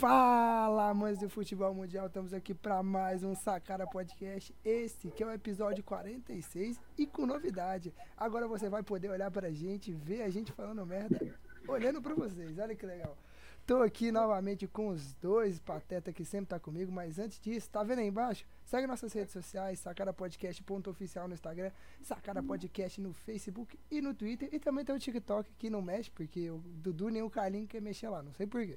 Fala, amantes do futebol mundial, estamos aqui para mais um Sacara Podcast. Este que é o episódio 46 e com novidade. Agora você vai poder olhar pra gente, ver a gente falando merda, olhando pra vocês. Olha que legal. Tô aqui novamente com os dois pateta que sempre tá comigo, mas antes disso, tá vendo aí embaixo? Segue nossas redes sociais, sacarapodcast.oficial no Instagram, Sacara Podcast no Facebook e no Twitter. E também tem o TikTok que não mexe, porque o Dudu nem o Carlinho quer mexer lá, não sei porquê.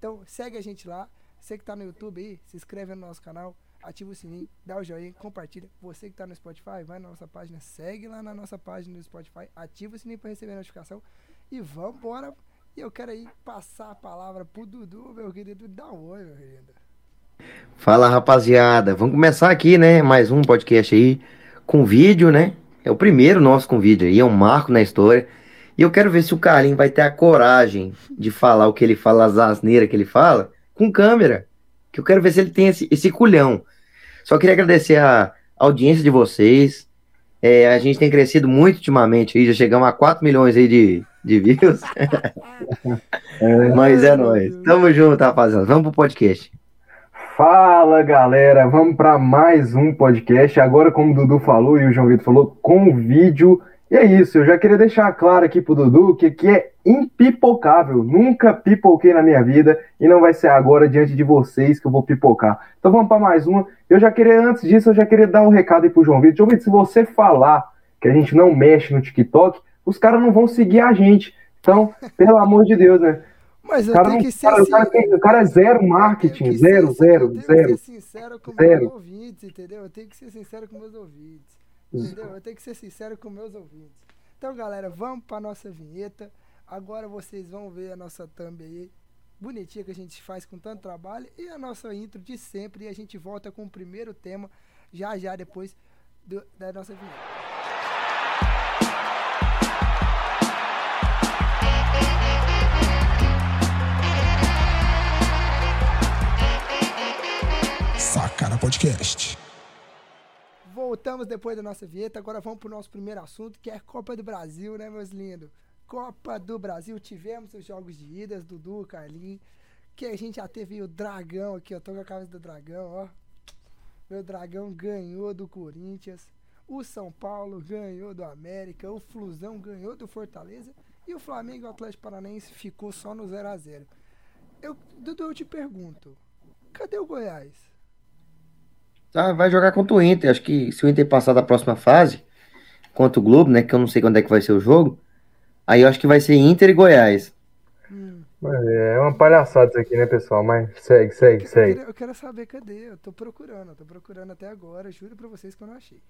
Então segue a gente lá. Você que tá no YouTube aí, se inscreve no nosso canal, ativa o sininho, dá o joinha, compartilha. Você que tá no Spotify, vai na nossa página, segue lá na nossa página do Spotify, ativa o sininho para receber a notificação e vamos embora e eu quero aí passar a palavra pro Dudu, meu querido. Dá um oi, meu querido. Fala, rapaziada. Vamos começar aqui, né? Mais um podcast aí com vídeo, né? É o primeiro nosso com vídeo aí, é um marco na história. E eu quero ver se o Carlinho vai ter a coragem de falar o que ele fala, as asneiras que ele fala, com câmera. Que eu quero ver se ele tem esse, esse culhão. Só queria agradecer a audiência de vocês. É, a gente tem crescido muito ultimamente aí, já chegamos a 4 milhões aí de, de views. Mas é nóis. Tamo junto, rapaziada. Vamos pro podcast. Fala galera, vamos para mais um podcast. Agora, como o Dudu falou e o João Vitor falou, com vídeo. E é isso, eu já queria deixar claro aqui pro Dudu que aqui é impipocável. Nunca pipoquei na minha vida e não vai ser agora diante de vocês que eu vou pipocar. Então vamos para mais uma. Eu já queria, antes disso, eu já queria dar um recado aí pro João Vitor. João Vitor, se você falar que a gente não mexe no TikTok, os caras não vão seguir a gente. Então, pelo amor de Deus, né? Mas eu cara, tenho que ser cara, o, cara assim- tem- o cara é zero marketing, zero, ser- zero, eu tenho zero. que ser sincero com Zero. meus ouvintes, entendeu? Eu tenho que ser sincero com meus ouvintes. Entendeu? Eu tenho que ser sincero com meus ouvintes. Então, galera, vamos pra nossa vinheta. Agora vocês vão ver a nossa thumb aí, bonitinha que a gente faz com tanto trabalho, e a nossa intro de sempre. E a gente volta com o primeiro tema, já já depois do- da nossa vinheta. Sacara Podcast. Voltamos depois da nossa vinheta. Agora vamos pro nosso primeiro assunto, que é Copa do Brasil, né, meus lindos? Copa do Brasil. Tivemos os jogos de idas, Dudu, Carlinhos. Que a gente já teve o Dragão aqui, ó. Tô com a camisa do Dragão, ó. Meu Dragão ganhou do Corinthians. O São Paulo ganhou do América. O Flusão ganhou do Fortaleza. E o Flamengo e o Atlético Paranaense ficou só no 0 a 0 eu, Dudu, eu te pergunto. Cadê o Goiás? Tá, vai jogar contra o Inter. Acho que se o Inter passar da próxima fase, contra o Globo, né? Que eu não sei quando é que vai ser o jogo. Aí eu acho que vai ser Inter e Goiás. Hum. É uma palhaçada isso aqui, né, pessoal? Mas segue, segue, Eu segue. quero, eu quero saber cadê. Eu tô procurando, eu tô procurando até agora. Juro pra vocês que eu não achei.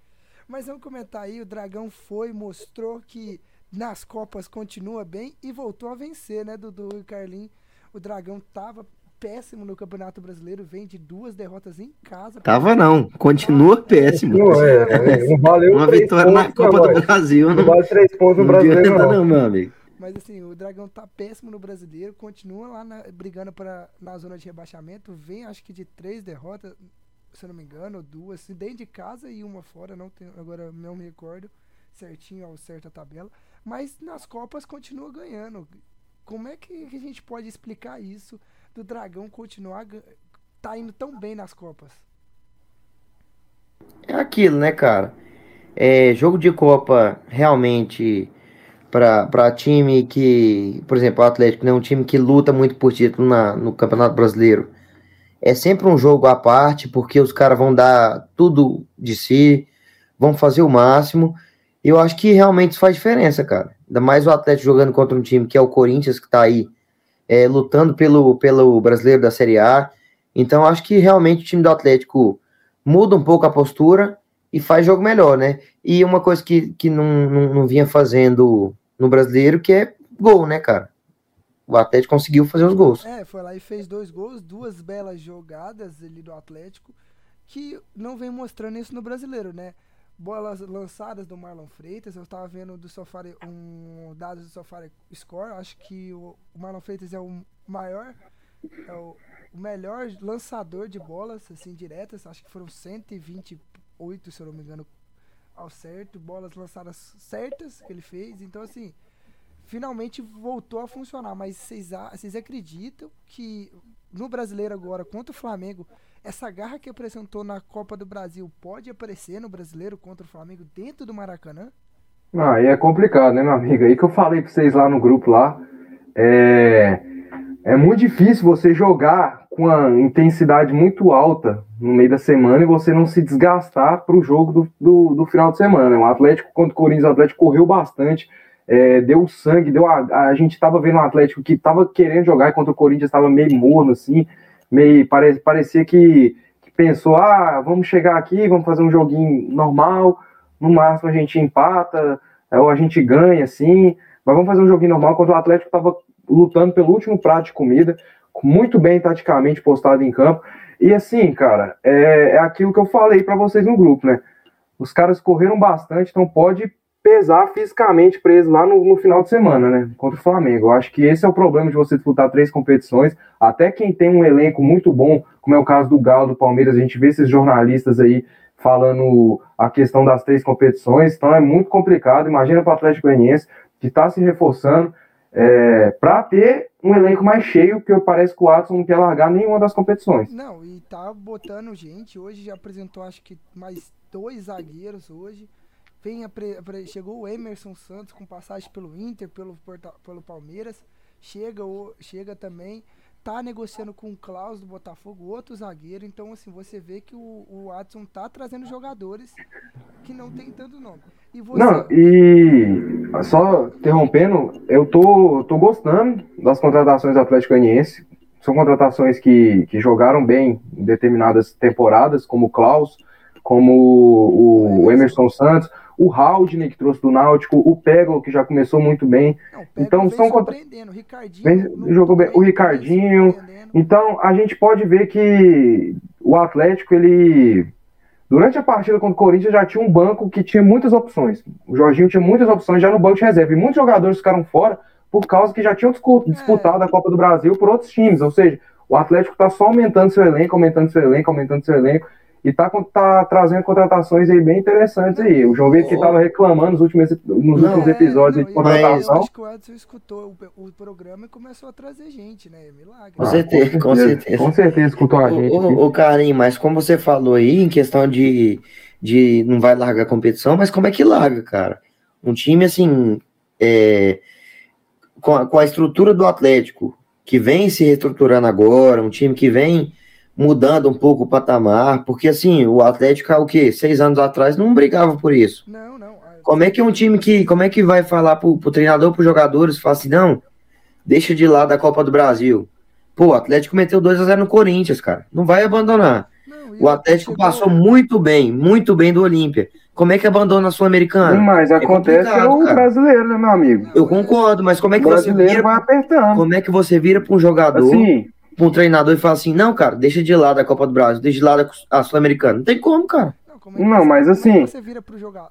Mas vamos comentar aí. O Dragão foi, mostrou que nas Copas continua bem e voltou a vencer, né, Dudu e Carlinhos? O Dragão tava péssimo no Campeonato Brasileiro, vem de duas derrotas em casa. Tava não, continua péssimo. Não, é, não valeu Uma vitória na Copa do Brasil. Não Não, vale três pontos no não brasileiro, adianta não. não, meu amigo. Mas assim, o Dragão tá péssimo no Brasileiro, continua lá na- brigando pra, na zona de rebaixamento. Vem, acho que de três derrotas, se eu não me engano, duas, dentro de casa e uma fora, não tenho, agora não me recordo certinho ao certo a tabela. Mas nas Copas continua ganhando. Como é que, que a gente pode explicar isso do Dragão continuar tá indo tão bem nas Copas? É aquilo, né, cara? É, jogo de Copa realmente para time que, por exemplo, o Atlético é um time que luta muito por título na, no Campeonato Brasileiro. É sempre um jogo à parte, porque os caras vão dar tudo de si, vão fazer o máximo. Eu acho que realmente isso faz diferença, cara. Ainda mais o Atlético jogando contra um time que é o Corinthians, que tá aí é, lutando pelo, pelo brasileiro da Série A. Então, acho que realmente o time do Atlético muda um pouco a postura e faz jogo melhor, né? E uma coisa que, que não, não, não vinha fazendo no brasileiro, que é gol, né, cara? O Atlético conseguiu fazer os gols. É, foi lá e fez dois gols, duas belas jogadas ali do Atlético, que não vem mostrando isso no brasileiro, né? Bolas lançadas do Marlon Freitas, eu tava vendo do Sofari, um dados do Sofari Score, acho que o, Marlon Freitas é o maior, é o, o melhor lançador de bolas, assim, diretas, acho que foram 128, se eu não me engano, ao certo, bolas lançadas certas que ele fez, então assim, finalmente voltou a funcionar. Mas vocês acreditam que no brasileiro agora contra o Flamengo, essa garra que apresentou na Copa do Brasil pode aparecer no brasileiro contra o Flamengo dentro do Maracanã? Ah, aí é complicado, né, meu amigo? Aí que eu falei pra vocês lá no grupo lá. É, é muito difícil você jogar com uma intensidade muito alta no meio da semana e você não se desgastar para o jogo do, do, do, final de semana. O Atlético contra o Corinthians, o Atlético correu bastante, é, deu sangue, deu a, a gente estava vendo o Atlético que estava querendo jogar contra o Corinthians estava meio morno assim, meio pare, parecia que, que pensou, ah, vamos chegar aqui, vamos fazer um joguinho normal, no máximo a gente empata, ou a gente ganha assim, mas vamos fazer um joguinho normal contra o Atlético estava lutando pelo último prato de comida, muito bem taticamente postado em campo. E assim, cara, é, é aquilo que eu falei para vocês no grupo, né? Os caras correram bastante, então pode pesar fisicamente para eles lá no, no, final de semana, né? Contra o Flamengo. Eu acho que esse é o problema de você disputar três competições. Até quem tem um elenco muito bom, como é o caso do Galo, do Palmeiras, a gente vê esses jornalistas aí falando a questão das três competições, então é muito complicado. Imagina para o Atlético Goianiense que está se reforçando é, para ter um elenco mais cheio, porque parece que o Watson não quer largar nenhuma das competições. Não, e tá botando gente. Hoje já apresentou acho que mais dois zagueiros hoje. Vem chegou o Emerson Santos com passagem pelo Inter, pelo, pelo Palmeiras. Chega, chega também tá negociando com o Klaus do Botafogo, outro zagueiro. Então, assim, você vê que o, o Watson tá trazendo jogadores que não tem tanto nome. E você... Não, e só interrompendo, eu tô, tô gostando das contratações do Atlético Goianiense. São contratações que, que jogaram bem em determinadas temporadas, como o Klaus, como o, o Emerson Santos o Haldner, que trouxe do Náutico, o Pego, que já começou muito bem. Não, então são surpreendendo. O Ricardinho, jogou bem. O Ricardinho. Então a gente pode ver que o Atlético, ele. Durante a partida contra o Corinthians já tinha um banco que tinha muitas opções. O Jorginho tinha muitas opções já no banco de reserva. E muitos jogadores ficaram fora por causa que já tinham disputado é. a Copa do Brasil por outros times. Ou seja, o Atlético está só aumentando seu elenco, aumentando seu elenco, aumentando seu elenco e tá, tá trazendo contratações aí bem interessantes aí. O João Vitor que estava reclamando nos últimos, nos últimos é, episódios não, de contratação. Eu acho que o Edson escutou o, o, programa e começou a trazer gente, né? É milagre. Com, certeza, com certeza. Com certeza escutou a gente. O, o, Karim, mas como você falou aí, em questão de, de não vai largar a competição, mas como é que larga, cara? Um time assim, é, com, a, com a estrutura do Atlético, que vem se reestruturando agora, um time que vem mudando um pouco o patamar, porque assim, o Atlético, há o quê? Seis anos atrás não brigava por isso. Não, não. Como é que um time que, como é que vai falar pro, pro treinador, pros jogadores, fala assim, não, deixa de lado a Copa do Brasil. Pô, o Atlético meteu 2 a 0 no Corinthians, cara. Não vai abandonar. Não, o Atlético passou muito bem, muito bem do Olímpia. Como é que abandona a Sul-Americana? Mas é acontece é o cara. brasileiro, né, meu amigo? Eu concordo, mas como é que você vira. Vai apertando. Como é que você vira para um jogador assim, pra um treinador e fala assim: não, cara, deixa de lado a Copa do Brasil, deixa de lado a Sul-Americana. Não tem como, cara. Não, não mas assim,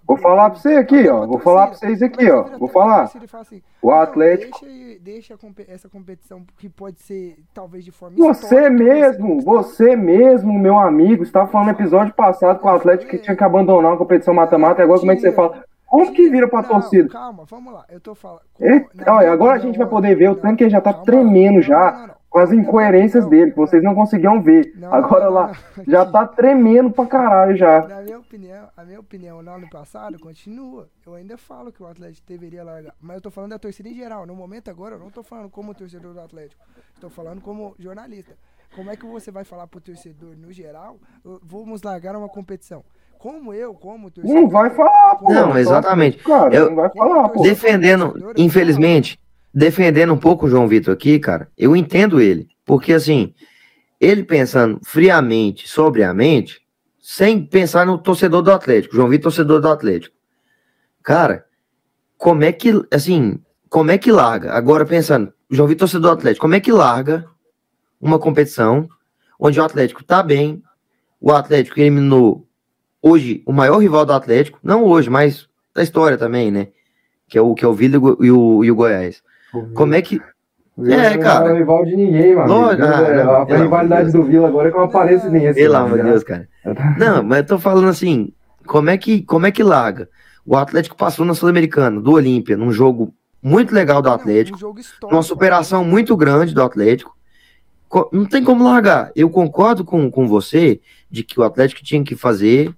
vou falar pra você aqui, ó. Vou falar pra vocês aqui, ó. Vou falar. Assim, o Atlético. Deixa, deixa essa competição que pode ser, talvez, de forma Você mesmo, você mesmo, meu amigo, estava falando no episódio passado com o Atlético que tinha que abandonar uma competição mata-mata. Agora, como é que você fala? Como que vira pra torcida? Calma, vamos lá. Eu tô falando. É, olha, agora a gente vai poder ver o tanto que ele já tá tremendo já com as incoerências não, dele, que vocês não conseguiam ver. Não, Agora não, lá, já tá tremendo pra caralho já. Na minha opinião, a minha opinião no ano passado continua. Eu ainda falo que o Atlético deveria largar. Mas eu tô falando da torcida em geral. No momento agora, eu não tô falando como torcedor do Atlético. Estou falando como jornalista. Como é que você vai falar pro torcedor, no geral, vamos largar uma competição? Como eu, como torcedor. Não vai falar, pô. Não, exatamente. Cara, eu, não vai falar, pô. Defendendo, infelizmente defendendo um pouco o João Vitor aqui, cara, eu entendo ele. Porque, assim, ele pensando friamente, sobriamente, sem pensar no torcedor do Atlético. João Vitor, torcedor do Atlético. Cara, como é que, assim, como é que larga? Agora pensando, João Vitor, torcedor do Atlético, como é que larga uma competição onde o Atlético tá bem, o Atlético eliminou hoje o maior rival do Atlético, não hoje, mas da história também, né? Que é o, que é o Vila e o, e o Goiás. Como é que. É, cara. Não é rival de ninguém, mano. Lógico, ah, a rivalidade do Vila agora é que não aparece nem esse. Pelo amor de Deus, cara. Não, mas eu tô falando assim, como é que, como é que larga? O Atlético passou na Sul-Americana, do Olímpia, num jogo muito legal do Atlético, não, um uma superação muito grande do Atlético. co- não tem como largar. Eu concordo com, com você de que o Atlético tinha que fazer,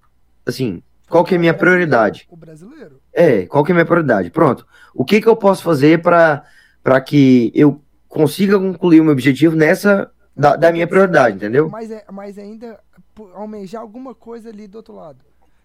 assim, qual que é a minha prioridade? O brasileiro. É, qual que é a minha prioridade? Pronto. O que que eu posso fazer para para que eu consiga concluir o meu objetivo nessa da, da minha prioridade, entendeu? Mas, é, mas ainda almejar alguma coisa ali do outro lado.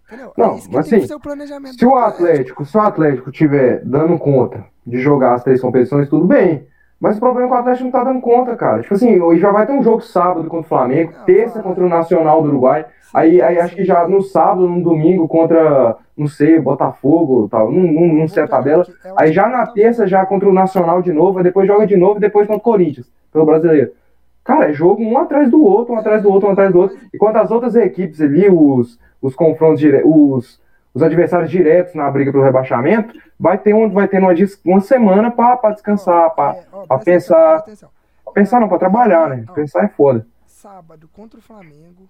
Entendeu? Não, é mas assim, o. Se o Atlético, se o Atlético tiver dando conta de jogar as três competições, tudo bem. Mas o problema é que o Atlético não tá dando conta, cara. Tipo assim, hoje já vai ter um jogo sábado contra o Flamengo, Não, terça contra o Nacional do Uruguai. Aí, aí acho que já no sábado, no domingo, contra, não sei, Botafogo tal. Não, não, sei a tabela. é Aí já na terça, já contra o Nacional de novo, aí depois joga de novo e depois contra o Corinthians, pelo brasileiro. Cara, é jogo um atrás do outro, um atrás do outro, um atrás do outro. Enquanto as outras equipes ali, os, os confrontos diretos, os, os adversários diretos na briga pelo rebaixamento, vai ter, um, vai ter uma, uma semana pra descansar, pra, É, pensar. atenção, pensar não, pra trabalhar, né? Ó, Pensar é foda. sábado contra o Flamengo,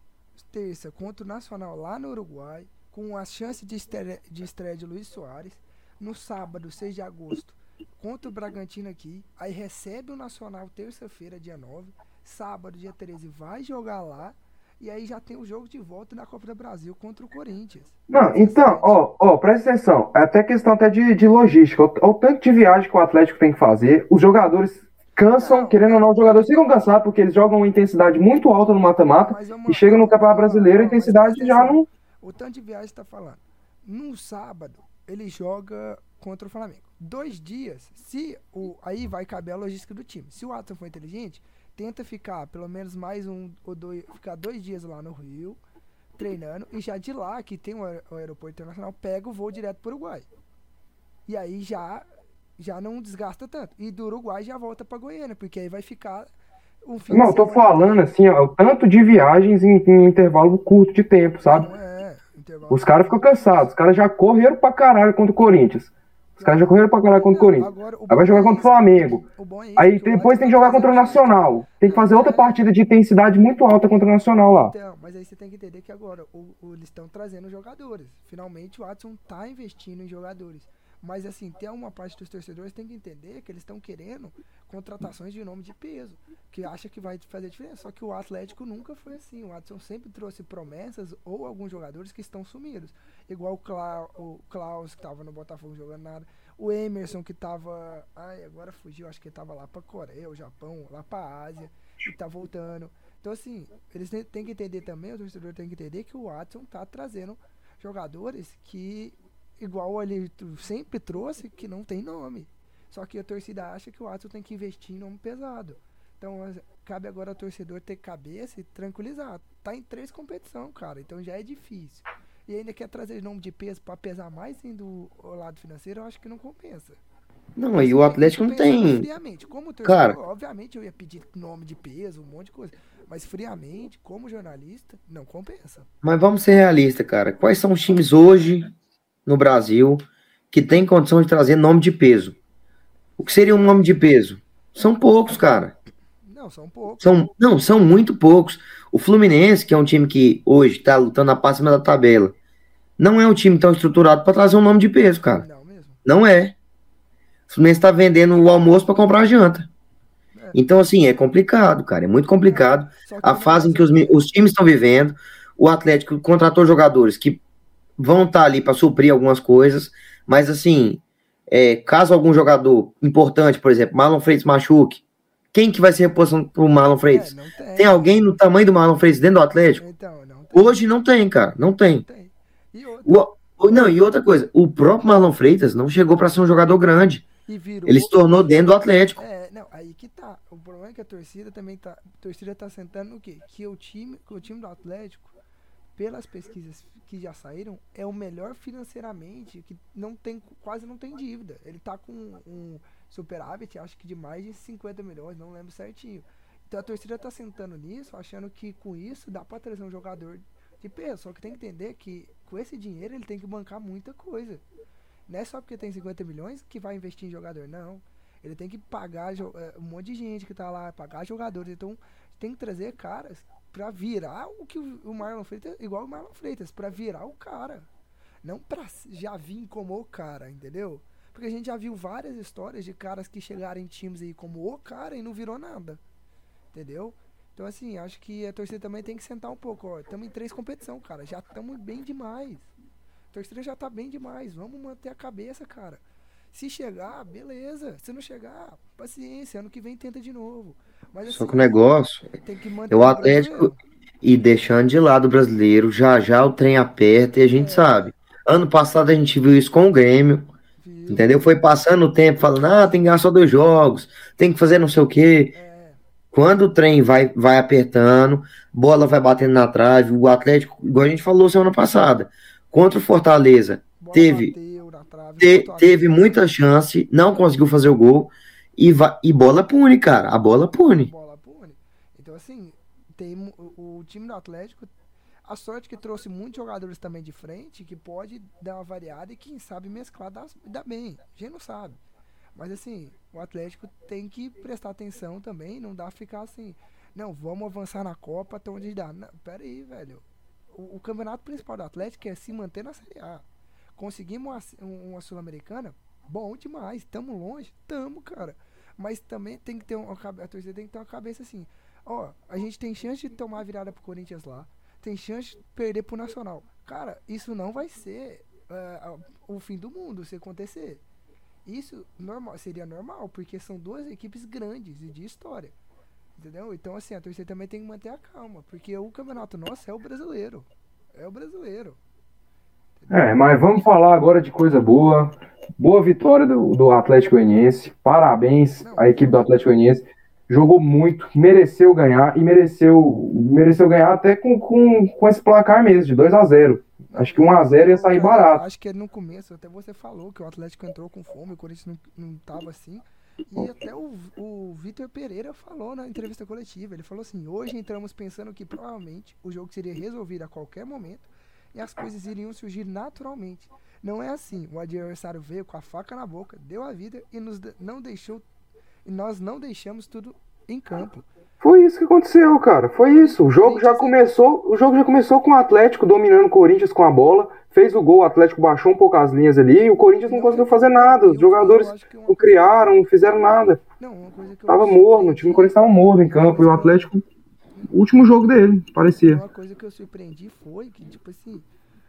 terça contra o Nacional lá no Uruguai, com a chance de estreia de, estreia de Luiz Soares. No sábado, 6 de agosto, contra o Bragantino aqui. Aí recebe o Nacional terça-feira, dia 9. Sábado, dia 13, vai jogar lá. E aí já tem o jogo de volta na Copa do Brasil contra o Corinthians. Não, então, 17. ó, ó, presta atenção. É até questão até de, de logística. O, o tanto de viagem que o Atlético tem que fazer, os jogadores cansam, Não, querendo ou não, os jogadores ficam cansados porque eles jogam uma intensidade muito alta no mata-mata e chega no Campeonato Brasileiro, a intensidade já não. O tanto de viagem está falando. No sábado, ele joga contra o Flamengo. Dois dias, se o. Aí vai caber a logística do time. Se o Watson for inteligente, tenta ficar pelo menos mais um ou dois. Ficar dois dias lá no Rio, treinando. E já de lá, que tem o aer- o aeroporto internacional, pega o voo direto para o Uruguai. E aí já. Já não desgasta tanto. E do Uruguai já volta para Goiânia, porque aí vai ficar um fim de Não, tô falando assim, ó, o tanto de viagens em, em intervalo curto de tempo, sabe? É, intervalo. Os caras ficam cansados, os caras já correram pra caralho contra o Corinthians. Os caras já correram pra caralho contra o Corinthians. agora, o Aí vai jogar é contra o. Flamengo. O é Aí o depois tem que jogar contra o. Nacional. Tem que fazer outra partida de intensidade muito alta contra o Nacional lá. Então, mas aí você tem que entender que agora o, o- eles estão trazendo jogadores. Finalmente o Watson tá investindo em jogadores. Mas assim, tem uma parte dos torcedores tem que entender que eles estão querendo contratações de nome de peso, que acha que vai fazer diferença. Só que o Atlético nunca foi assim. O Watson sempre trouxe promessas ou alguns jogadores que estão sumidos. Igual o, Clau, o Klaus, que estava no Botafogo jogando nada. O Emerson, que estava. Ai, agora fugiu, acho que estava lá para Coreia, o Japão, lá para Ásia, e tá voltando. Então, assim, eles têm, que entender também, o torcedor tem que entender que o Watson tá trazendo jogadores que, igual ele sempre trouxe, que não tem nome. Só que a torcida acha que o Watson tem que investir em nome pesado. Então, cabe agora ao torcedor ter cabeça e tranquilizar. Tá em três competições, cara, então já é difícil. E ainda quer trazer nome de peso para pesar mais do lado financeiro, eu acho que não compensa. Não, e o Atlético não tem. Friamente, como torcedor, Cara. obviamente eu ia pedir nome de peso, um monte de coisa. Mas friamente, como jornalista, não compensa. Mas vamos ser realistas, cara. Quais são os times hoje no Brasil que tem condição de trazer nome de peso? O que seria um nome de peso? São poucos, cara. Não, são poucos. São, não, são muito poucos. O Fluminense, que é um time que hoje tá lutando na parte cima da tabela, não é um time tão estruturado para trazer um nome de peso, cara. Não mesmo. Não é. O Fluminense tá vendendo o almoço para comprar a janta. É. Então, assim, é complicado, cara. É muito complicado. Só A fase em que os, os times estão vivendo. O Atlético contratou jogadores que vão estar ali para suprir algumas coisas, mas assim, é, caso algum jogador importante, por exemplo, Marlon Freitas machuque, quem que vai ser reposição pro Marlon É, Freitas? não tem. Tem alguém no tamanho do Marlon Freitas dentro do Atlético? Então, não tem. Hoje não tem, cara, não Não tem. tem. E outra, O- o- não, e outra coisa, o próprio Marlon Freitas não chegou para ser um jogador grande. virou. Ele se tornou dentro do Atlético. É, não, aí que tá. O problema é que a torcida também tá. A torcida tá sentando no quê? Que o time, que o time do Atlético, pelas pesquisas que já saíram, é o melhor financeiramente, que não tem, quase não tem dívida. Ele tá com um superávit, acho que de mais de 50 milhões, não lembro certinho. Então a torcida tá sentando nisso, achando que com isso dá pra trazer um jogador de peso. Só que tem que entender que com esse dinheiro ele tem que bancar muita coisa. Não é só porque tem 50 milhões que vai investir em jogador, não. Ele tem que pagar eh, um monte de gente que tá lá, pagar jogadores. Então, tem que trazer caras pra virar o que o Marlon Freitas, igual o Marlon Freitas, pra virar o cara. Não pra já vir como o cara, entendeu? Porque a gente já viu várias histórias de caras que chegaram em times aí como o cara e não virou nada. Entendeu? Então, assim, acho que a torcida também tem que sentar um pouco. Ó, estamos em três competição, cara. Já estamos bem demais. A torcida já tá bem demais. Vamos manter a cabeça, cara. Se chegar, beleza. Se não chegar, paciência. Ano que vem tenta de novo. Mas, Só assim, que o negócio tem que manter é o Atlético e deixando de lado o brasileiro, já já o trem aperta e a gente É. sabe. Ano passado a gente viu isso com o Grêmio, Viu? entendeu? Foi passando o tempo falando, ah, tem que ganhar só dois jogos, tem que fazer não sei o quê. É, Quando o trem vai, vai apertando, bola vai batendo na trave, o Atlético, igual a gente falou semana passada, contra o Fortaleza, bola Teve. bateu te- teve muita chance, não conseguiu fazer o gol e, va- e bola pune, cara. A bola pune. bola pune. Então, assim, tem o, o time do Atlético. A sorte que trouxe muitos jogadores também de frente, que pode dar uma variada e quem sabe mesclar dá, dá bem. A gente não sabe. Mas assim, o Atlético tem que prestar atenção também, não dá ficar assim, não, vamos avançar na Copa até onde dá. Não, pera aí, velho. O, o campeonato principal do Atlético é se manter na Série A. Conseguimos uma, uma Sul-Americana, bom demais. Tamo longe? Tamo, cara. Mas também tem que ter uma a torcida tem que ter uma cabeça assim. Ó, a gente tem chance de tomar a virada pro Corinthians lá. Tem chance de perder pro Nacional. Cara, isso não vai ser a- o fim do mundo se acontecer. Isso normal, seria normal, porque são duas equipes grandes e de história. Entendeu? Então, assim, a torcida também tem que manter a calma. Porque o campeonato nosso é o brasileiro. É o brasileiro. É, mas vamos falar agora de coisa boa. Boa vitória do, do Atlético Goianiense. Parabéns à equipe do Atlético Goianiense. Jogou muito, mereceu ganhar e mereceu, mereceu ganhar até com, com, com esse placar mesmo, de 2 a 0 Acho que 1 a 0 ia sair Cara, barato. Acho que no começo, até você falou que o Atlético entrou com fome, o Corinthians não, não tava assim. E até o, o Vitor Pereira falou na entrevista coletiva. Ele falou assim: hoje entramos pensando que provavelmente o jogo seria resolvido a qualquer momento e as coisas iriam surgir naturalmente. Não é assim. O adversário veio com a faca na boca, deu a vida e nos não deixou. E nós não deixamos tudo em campo. Foi isso que aconteceu, cara. Foi isso. O jogo já começou, o jogo já começou com o Atlético dominando o Corinthians com a bola, fez o gol, o Atlético baixou um pouco as linhas ali e o Corinthians não conseguiu fazer nada. Os jogadores não criaram, não fizeram nada. Não, uma coisa que eu Tava morno, o time do Corinthians tava morno em campo e o Atlético, último jogo dele, parecia. Uma coisa que eu surpreendi foi que, tipo assim,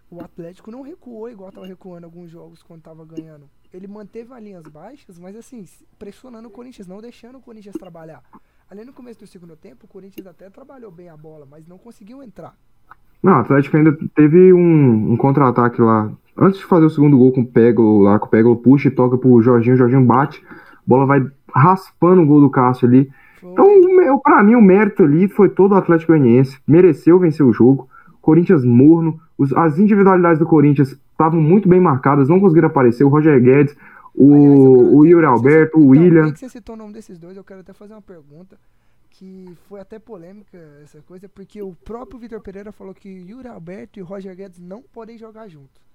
o Atlético não recuou igual tava recuando alguns jogos quando tava ganhando. Ele manteve as linhas baixas, mas assim, pressionando o Corinthians, não deixando o Corinthians trabalhar. Ali no começo do segundo tempo, o Corinthians até trabalhou bem a bola, mas não conseguiu entrar. Não, o Atlético ainda teve um, um contra-ataque lá. Antes de fazer o segundo gol com o Pego lá, com o Pego puxa e toca pro Jorginho, o Jorginho bate, a bola vai raspando o gol do Cássio ali. Então, pra mim, o mérito ali foi todo o Atlético Goianiense. Mereceu vencer o jogo. Corinthians morno. Os- as individualidades do Corinthians estavam muito bem marcadas, não conseguiram aparecer. O Roger Guedes, o, Aliás, eu quero o Yuri Alberto, o então, William. que você citou o nome desses dois, eu quero até fazer uma pergunta que foi até polêmica essa coisa, porque o próprio Vitor Pereira falou que Yuri Alberto e Roger Guedes não podem jogar juntos.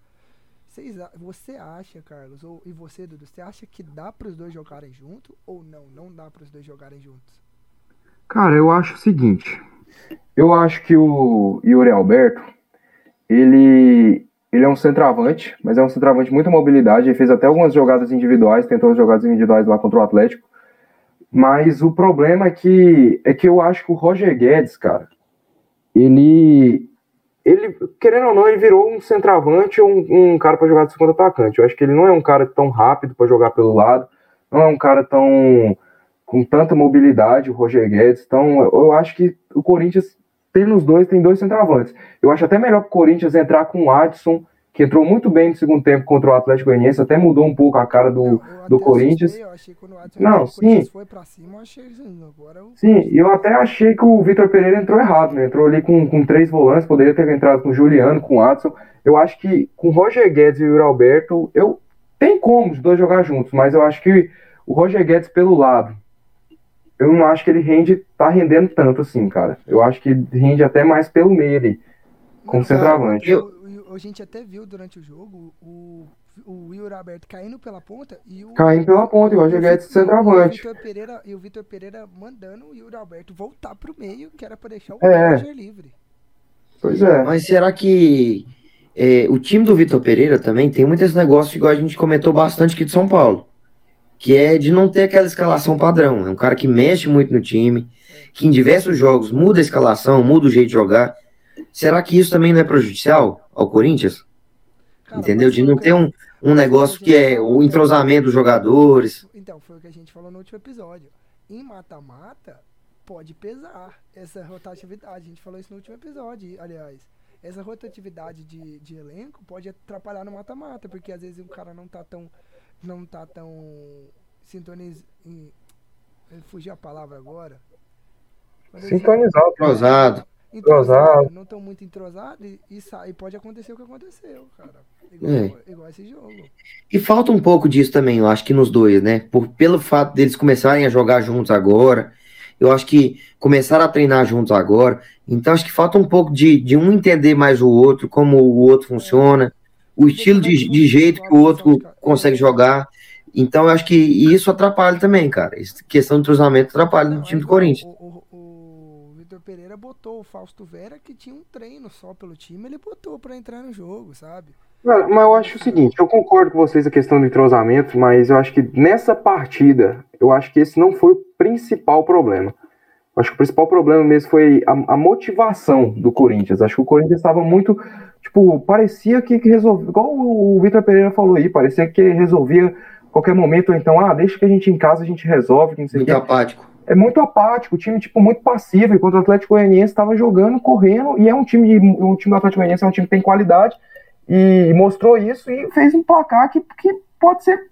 Você acha, Carlos, ou, e você, Dudu, você acha que dá para os dois jogarem junto ou não? Não dá para os dois jogarem juntos? Cara, eu acho o seguinte. Eu acho que o Yuri Alberto, ele, ele é um centroavante, mas é um centroavante muita mobilidade. Ele fez até algumas jogadas individuais, tentou as jogadas individuais lá contra o Atlético. Mas o problema é que, é que eu acho que o Roger Guedes, cara, ele, ele, querendo ou não, ele virou um centroavante ou um, um cara para jogar de segundo atacante. Eu acho que ele não é um cara tão rápido para jogar pelo lado, não é um cara tão com tanta mobilidade, o Roger Guedes. Então, eu acho que o Corinthians tem nos dois, tem dois centroavantes. Eu acho até melhor pro Corinthians entrar com o Adson, que entrou muito bem no segundo tempo contra o Atlético Goianiense, até mudou um pouco a cara do, eu do Corinthians. Não, sim. Cima, achei agora Sim, e eu até achei que o Vitor Pereira entrou errado, né? Entrou ali com, com três volantes, poderia ter entrado com o Juliano, com o Adson. Eu acho que com o Roger Guedes e o Yuri Alberto, eu tem como os dois jogar juntos, mas eu acho que o Roger Guedes pelo lado, eu não acho que ele rende, tá rendendo tanto assim, cara. Eu acho que rende até mais pelo meio ali, como Não, centroavante. eu- A gente até viu durante o jogo o, o Yuri Alberto caindo pela ponta e o. Caindo pela ponta, e o Roger Vi- Guedes e o centroavante. Vitor Pereira, e o Vitor Pereira mandando o Yuri Alberto voltar pro meio, que era pra deixar o É. Roger livre. Pois é. Mas será que é, o time do Vitor Pereira também tem muito esse negócio, igual a gente comentou bastante aqui de São Paulo, que é de não ter aquela escalação padrão. É um cara que mexe muito no time, que em diversos jogos muda a escalação, muda o jeito de jogar, será que isso também não é prejudicial ao Corinthians? Cara, Entendeu? De não ter um, um negócio que é o entrosamento dos jogadores. Então, foi o que a gente falou no último episódio. Em mata-mata, pode pesar essa rotatividade. A gente falou isso no último episódio, aliás. Essa rotatividade de, de elenco pode atrapalhar no mata-mata, porque às vezes o cara não tá tão. não tá tão sintonizado. Fugiu a palavra agora. Sintonizado. Entrosado. Entrosado, não estão muito entrosados e, e, e pode acontecer o que aconteceu, cara. Igual, É. igual esse jogo. E falta um pouco disso também, eu acho que nos dois, né? Por, pelo fato deles começarem a jogar juntos agora, eu acho que começaram a treinar juntos agora, então acho que falta um pouco de, de um entender mais o outro, como o outro funciona, o estilo de, de jeito que o outro consegue jogar. Então eu acho que isso atrapalha também, cara. Essa questão de entrosamento atrapalha no time é do igual Corinthians. O, Pereira botou o Fausto Vera, que tinha um treino só pelo time, ele botou pra entrar no jogo, sabe? Mas, mas eu acho o seguinte, eu concordo com vocês a questão do entrosamento, mas eu acho que nessa partida, eu acho que esse não foi o principal problema. Eu acho que o principal problema mesmo foi a, a motivação do Corinthians. Acho que o Corinthians estava muito, tipo, parecia que, que resolvia, igual o Vitor Pereira falou aí, parecia que resolvia qualquer momento, ou então, ah, deixa que a gente em casa a gente resolve, que não sei o Muito apático. É muito apático, o time tipo muito passivo, enquanto o Atlético Goianiense estava jogando, correndo, e é um time o time do Atlético Goianiense é um time que tem qualidade e mostrou isso e fez um placar que, que pode ser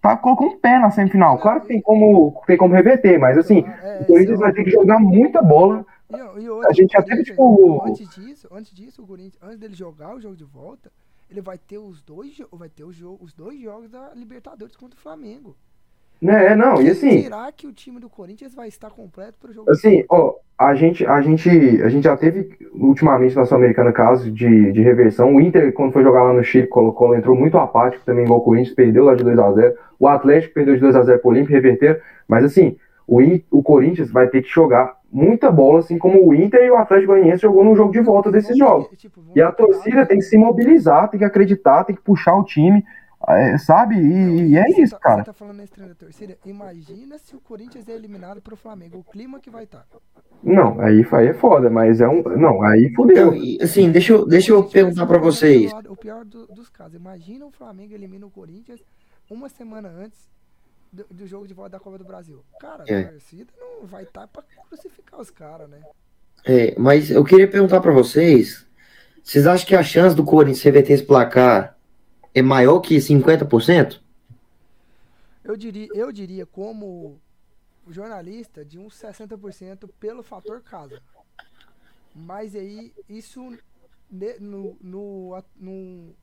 tá colocou um pé na semifinal. Claro que tem como tem como reverter, mas assim, É, o Corinthians vai ter que jogar muita bola. E, e outra, a gente o já teve, Corinthians, tipo, Antes disso, antes disso, o Corinthians, antes dele jogar o jogo de volta, ele vai ter os dois, vai ter o jogo, os dois jogos da Libertadores contra o Flamengo. Né, não, e assim, Será que o time do Corinthians vai estar completo pro jogo? de Assim, ó, a gente, a gente, a gente já teve ultimamente na Sul-Americana casos de, de reversão. O Inter, quando foi jogar lá no Chile, colocou, entrou muito apático também, igual o Corinthians, perdeu lá de 2x0. O Atlético perdeu de 2x0 pro Olímpio, reverteram. Mas assim, o, o Corinthians vai ter que jogar muita bola, assim como o Inter e o Atlético Goianiense jogou no jogo de volta desses jogos. tipo, E a torcida tem que se mobilizar, tem que acreditar, tem que puxar o time, é, sabe? E, e é isso, tá- cara. Você tá falando treino da torcida? Imagina se o Corinthians é eliminado pro Flamengo. O clima que vai estar. Não, aí, aí é foda, mas é um. Não, aí Então, fudeu. e, assim, deixa eu, deixa eu perguntar pra vocês. O pior do- dos casos. Imagina o Flamengo elimina o Corinthians uma semana antes do, do jogo de volta da Copa do Brasil. Cara, É. a torcida não vai estar pra crucificar os caras, né? É, mas eu queria perguntar pra vocês, vocês acham que a chance do Corinthians reverter esse placar é maior que 50%? Eu diria, eu diria como jornalista de uns 60% pelo fator casa. Mas aí isso no, no, a- no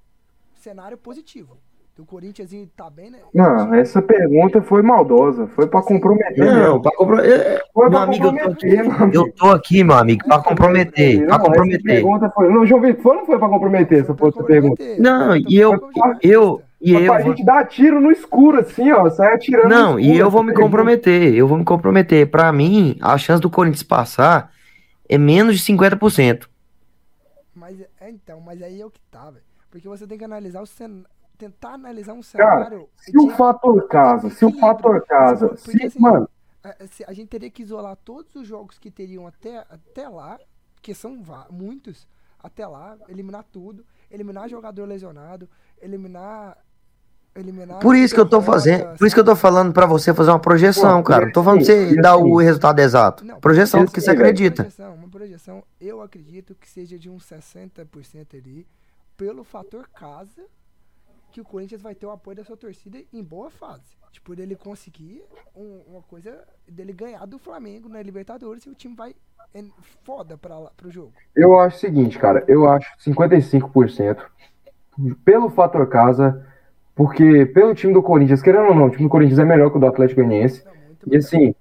cenário positivo. O Corinthians tá bem, né? Não, essa pergunta foi maldosa, foi pra comprometer. Não, pra é, foi meu pra amigo, eu tô, comprometer, meu amigo. eu tô aqui, meu amigo, pra comprometer, Não, pra essa comprometer. pergunta foi. Não, João Vitor, não foi pra comprometer essa Foi outra pergunta? Não, e eu, eu, e eu, pra vou- gente dar tiro no escuro, assim, ó. Sai atirando no não, e eu vou me pergunta. comprometer, eu vou me comprometer. Pra mim, a chance do Corinthians passar é menos de 50%. Mas é então, mas aí é o que tá, velho. Porque você tem que analisar o cen... tentar analisar um Cara, cenário. Se o de- fator casa, se o fator casa, Porque, se, assim, mano, a- se- a gente teria que isolar todos os jogos que teriam até, até lá, que são muitos, até lá, eliminar tudo, eliminar jogador lesionado, eliminar. eliminar Por isso que eu tô fazendo, por isso que eu tô falando pra você fazer uma projeção, Pô, cara. Não tô falando pra você assim, dar assim- o resultado exato. Não, Projeção do que assim, você acredita. Uma projeção, uma projeção, eu acredito que seja de uns 60% ali, pelo fator casa, que o Corinthians vai ter o apoio da sua torcida em boa fase. Tipo, dele conseguir um- uma coisa, dele ganhar do Flamengo na Libertadores e o time vai en- foda pra lá, pro jogo. eu acho o seguinte, cara. Eu acho 55% pelo fator casa, porque pelo time do Corinthians, querendo ou não, o time do Corinthians é melhor que o do Atlético Goianiense. E assim.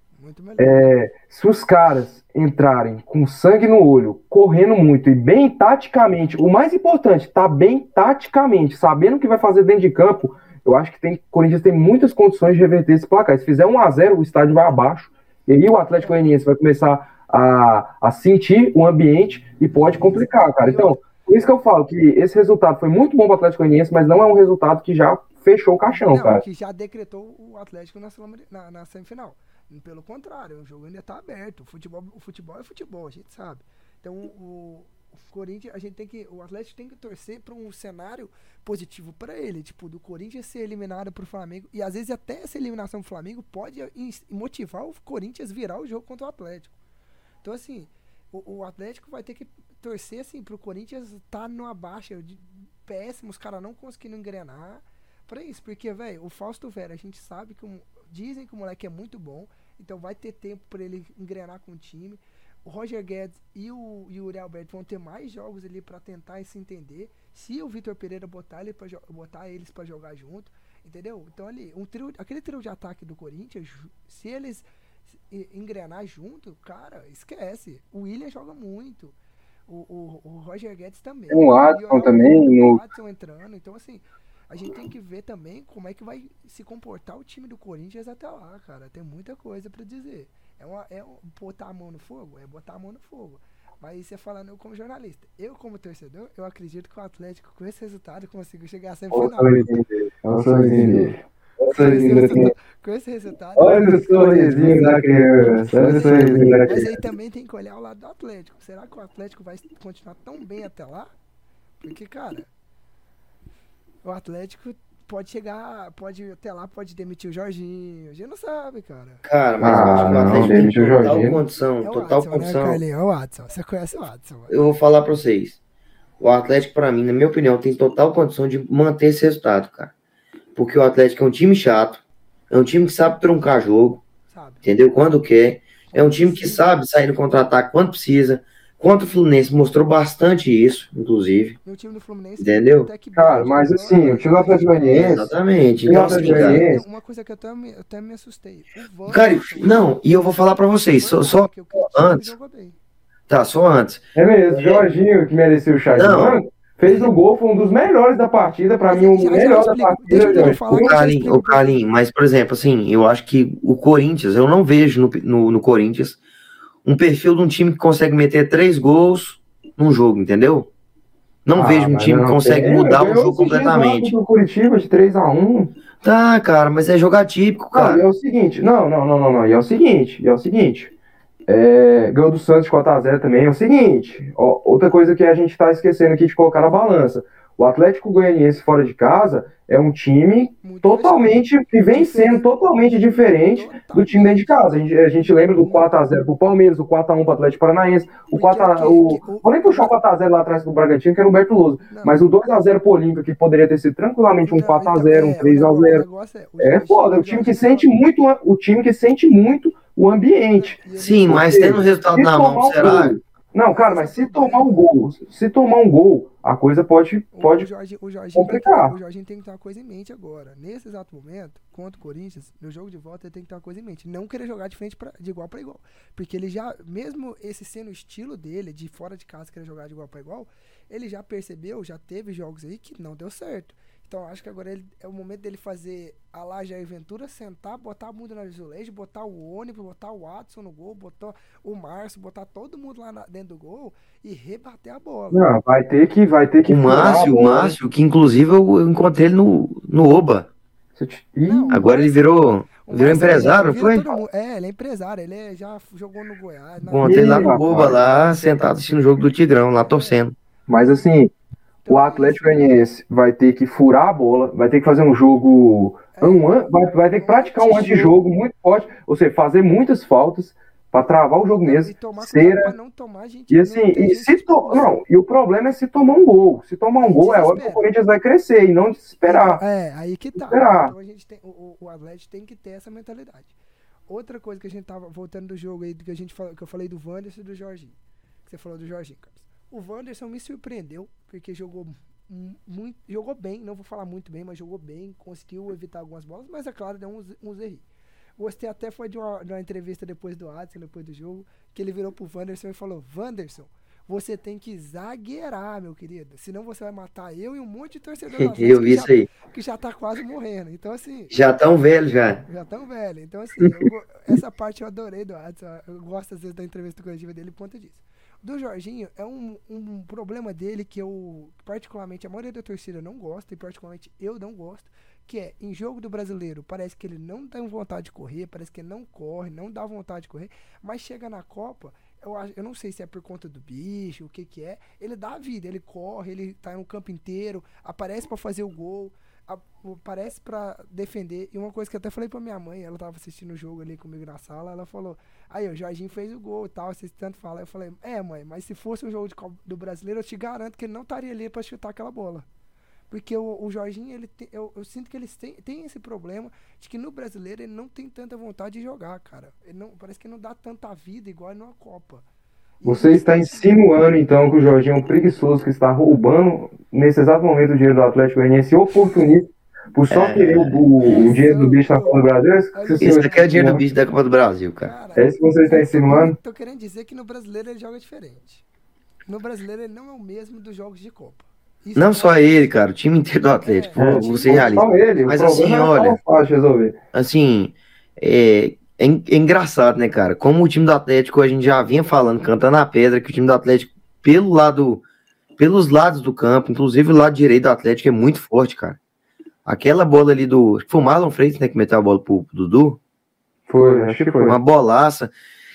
É, se os caras entrarem com sangue no olho, correndo muito e bem taticamente, o mais importante, tá bem taticamente, sabendo o que vai fazer dentro de campo, eu acho que tem, o Corinthians tem muitas condições de reverter esse placar. Se fizer 1 a 0 o estádio vai abaixo, e aí o Atlético Goianiense vai começar a, a sentir o ambiente e pode complicar, cara. Então, por isso que eu falo que esse resultado foi muito bom para o Atlético Goianiense, mas não é um resultado que já fechou o caixão, Não, cara. que já decretou o Atlético na, na, na semifinal. Pelo contrário, o jogo ainda tá aberto. O futebol, o futebol é futebol, a gente sabe. Então o, o Corinthians, a gente tem que. O Atlético tem que torcer para um cenário positivo para ele. Tipo, do Corinthians ser eliminado pro Flamengo. E às vezes até essa eliminação do Flamengo pode motivar o Corinthians virar o jogo contra o Atlético. Então, assim, o, o Atlético vai ter que torcer assim, pro Corinthians estar tá numa baixa de péssimo, os caras não conseguindo engrenar. Pra isso, porque, velho, o Fausto Vera, a gente sabe que o- dizem que o moleque é muito bom, então vai ter tempo pra ele engrenar com o time. O Roger Guedes e o Yuri Alberto vão ter mais jogos ali pra tentar se entender. Se o Vitor Pereira botar, ele pra botar eles pra jogar junto, entendeu? Então ali, um trio, aquele trio de ataque do Corinthians, se eles e- engrenar junto, cara, esquece. O William joga muito. O, o, o Roger Guedes também. Tem o Watson E o- também, O Watson entrando. Então, assim, a gente tem que ver também como é que vai se comportar o time do Corinthians até lá, cara. Tem muita coisa pra dizer. É, uma, é um- botar a mão no fogo? É botar a mão no fogo. Mas você falando eu como jornalista. Eu, como torcedor, eu acredito que o Atlético, com esse resultado, conseguiu chegar semifinal. sorrisinho dele. Olha o sorrisinho. Olha o Com esse sorrisinho Com esse resultado. Olha o sorrisinho da criança. Olha o sorrisinho da Mas criança. aí também tem que olhar o lado do Atlético. Será que o Atlético vai continuar tão bem até lá? Porque, cara, o Atlético pode chegar, pode até lá, pode demitir o Jorginho. A gente não sabe, cara. Cara, mas Ah, o não, tem o total Jorginho. condição, É o total Watson, né, condição. Carlinhos? É o Watson. Você conhece o Watson. mano. Eu vou falar pra vocês. O Atlético, pra mim, na minha opinião, tem total condição de manter esse resultado, cara. Porque o Atlético é um time chato, é um time que sabe truncar jogo, Sabe? entendeu? Quando quer. É um time que sabe sair no contra-ataque quando precisa. Contra o Fluminense mostrou bastante isso, inclusive. E o time do Fluminense. Entendeu? até que Cara, mas jogou, assim, o time do Atlético Goianiense. Exatamente. E Então, o assim, Atlético cara, Uma coisa que eu até me, até me assustei. O Wanderson- Cara, não, e eu vou falar pra vocês, só, só que eu critico, antes. tá, só antes. É mesmo, Jorginho, que mereceu o chá de Não. fez o gol, foi um dos melhores da partida. Pra Mas mim, o já- já melhor da partida. O Carlinhos, o Carlinhos, mas, por exemplo, assim, eu acho que o Corinthians, eu não vejo no, no, no Corinthians um perfil de um time que consegue meter três gols num jogo, entendeu? Não Ah, vejo um time não que consegue tem, mudar o jogo completamente. o Curitiba de 3x1. Tá, cara, mas é jogar típico, Não, cara. é o seguinte, não, não, não, não, não. E é o seguinte, é o seguinte. É, ganhou do Santos 4x0 também. É o seguinte, ó, outra coisa que a gente tá esquecendo aqui de colocar na balança. O Atlético Goianiense fora de casa é um time Muito totalmente, que vem sendo totalmente diferente do time dentro de casa. A gente, a gente lembra do 4x0 pro Palmeiras, o 4x1 pro Atlético Paranaense, o 4x, o, vou nem puxar o 4x0 lá atrás pro Bragantino, que era o Humberto Louso, Não. mas o 2x0 pro Olímpia, que poderia ter sido tranquilamente um Não, 4x0, um então, é, o 3x0. negócio é, o É Jorginho- foda, é o time que sente muito, o time que sente muito o ambiente. Sim, mas tendo o resultado na mão, um será? Não, cara, mas se tomar um gol, se tomar um gol, a coisa pode, pode o Jorginho, o tem que complicar. ter- o Jorginho tem que ter uma coisa em mente agora. Nesse exato momento, contra o Corinthians, no jogo de volta, ele tem que ter uma coisa em mente. Não querer jogar de frente pra, de igual para igual. Porque ele já, mesmo esse sendo o estilo dele, de fora de casa querer jogar de igual para igual, ele já percebeu, já teve jogos aí que não deu certo. Então acho que agora ele, é o momento dele fazer a lá Jair Ventura, sentar, botar a bunda na azulejo, botar o ônibus, botar o Watson no gol, botar o Márcio, botar todo mundo lá na- dentro do gol e rebater a bola. Não, vai ter que, vai ter que. O a Márcio, o bola. Márcio, que inclusive eu encontrei ele no, no Oba. Não, Agora ele virou, virou Márcio, empresário, não foi? É, ele é empresário, ele é- já jogou no Goiás. na- Encontrei lá no Oba, lá, sentado assistindo o jogo do Tigrão, lá torcendo. Mas assim, o Atlético Goianiense vai ter que furar a bola, vai ter que fazer um jogo. Um, an- vai, vai ter que praticar um antijogo muito forte, ou seja, fazer muitas faltas para travar o jogo mesmo. E tomar cera. tomar gente. E assim, e se to... não, e o problema é se tomar um gol. Se tomar um gol, é óbvio que o. Corinthians vai crescer e não desesperar. É, aí que tá. Esperar. Então a gente tem, o, o- Atlético tem que ter essa mentalidade. Outra coisa que a gente tava voltando do jogo aí, que, a gente falou, que eu falei do Wanderson e do Jorginho. Que você falou do Jorginho, Carlos. O Wanderson me surpreendeu, porque jogou mu- muito, jogou bem, não vou falar muito bem, mas jogou bem, conseguiu evitar algumas bolas, mas é claro, deu uns, uns erros. Gostei até foi de uma, de uma entrevista depois do Adson, depois do jogo, que ele virou pro Wanderson e falou: Wanderson, você tem que zagueirar, meu querido. Senão você vai matar eu e um monte de torcedor Eu vi que isso já- aí. que já tá quase morrendo. Então, assim, Já tão velho já. já tão velho. Então, assim, eu essa parte eu adorei do Adson. Eu gosto, às vezes, da entrevista coletiva dele por conta disso. Do Jorginho, é um, um problema dele que eu, particularmente, a maioria da torcida não gosta, e particularmente eu não gosto, que é, em jogo do brasileiro, parece que ele não tem vontade de correr, parece que ele não corre, não dá vontade de correr, mas chega na Copa, eu, eu não sei se é por conta do bicho, o que que é, ele dá a vida, ele corre, ele tá no campo inteiro, aparece para fazer o gol, aparece para defender. E uma coisa que eu até falei pra minha mãe, ela tava assistindo o jogo ali comigo na sala, ela falou: Aí, o Jorginho fez o gol e tal, vocês tanto falam. Eu falei: É, mãe, mas se fosse um jogo de, do brasileiro, eu te garanto que ele não estaria ali para chutar aquela bola. Porque o, o Jorginho, ele tem, eu, eu, sinto que eles têm, têm esse problema de que no brasileiro ele não tem tanta vontade de jogar, cara. Ele não, parece que não dá tanta vida igual numa Copa. Você está insinuando, então, que o Jorginho é um preguiçoso que está roubando, nesse exato momento, o dinheiro do Atlético Goianiense oportunista por só é... querer o, o, dinheiro do bicho na Copa do Brasil? Isso, isso aqui é o dinheiro do bicho da Copa do Brasil, cara. cara é isso que você está insinuando? Tô querendo dizer que no brasileiro ele joga diferente. No brasileiro ele não é o mesmo dos jogos de Copa. Isso não só ele, cara, o time inteiro do Atlético. É, você realista. Ele, Mas assim, é olha. Assim, é, é, é, engraçado, né, cara? Como o time do Atlético, a gente já vinha falando, cantando a pedra, que o time do Atlético, pelo lado, pelos lados do campo, inclusive o lado direito do Atlético, é muito forte, cara. Aquela bola ali do. Foi o Marlon Freitas, né, que meteu a bola pro, pro Dudu? Foi, acho que foi. Uma bolaça.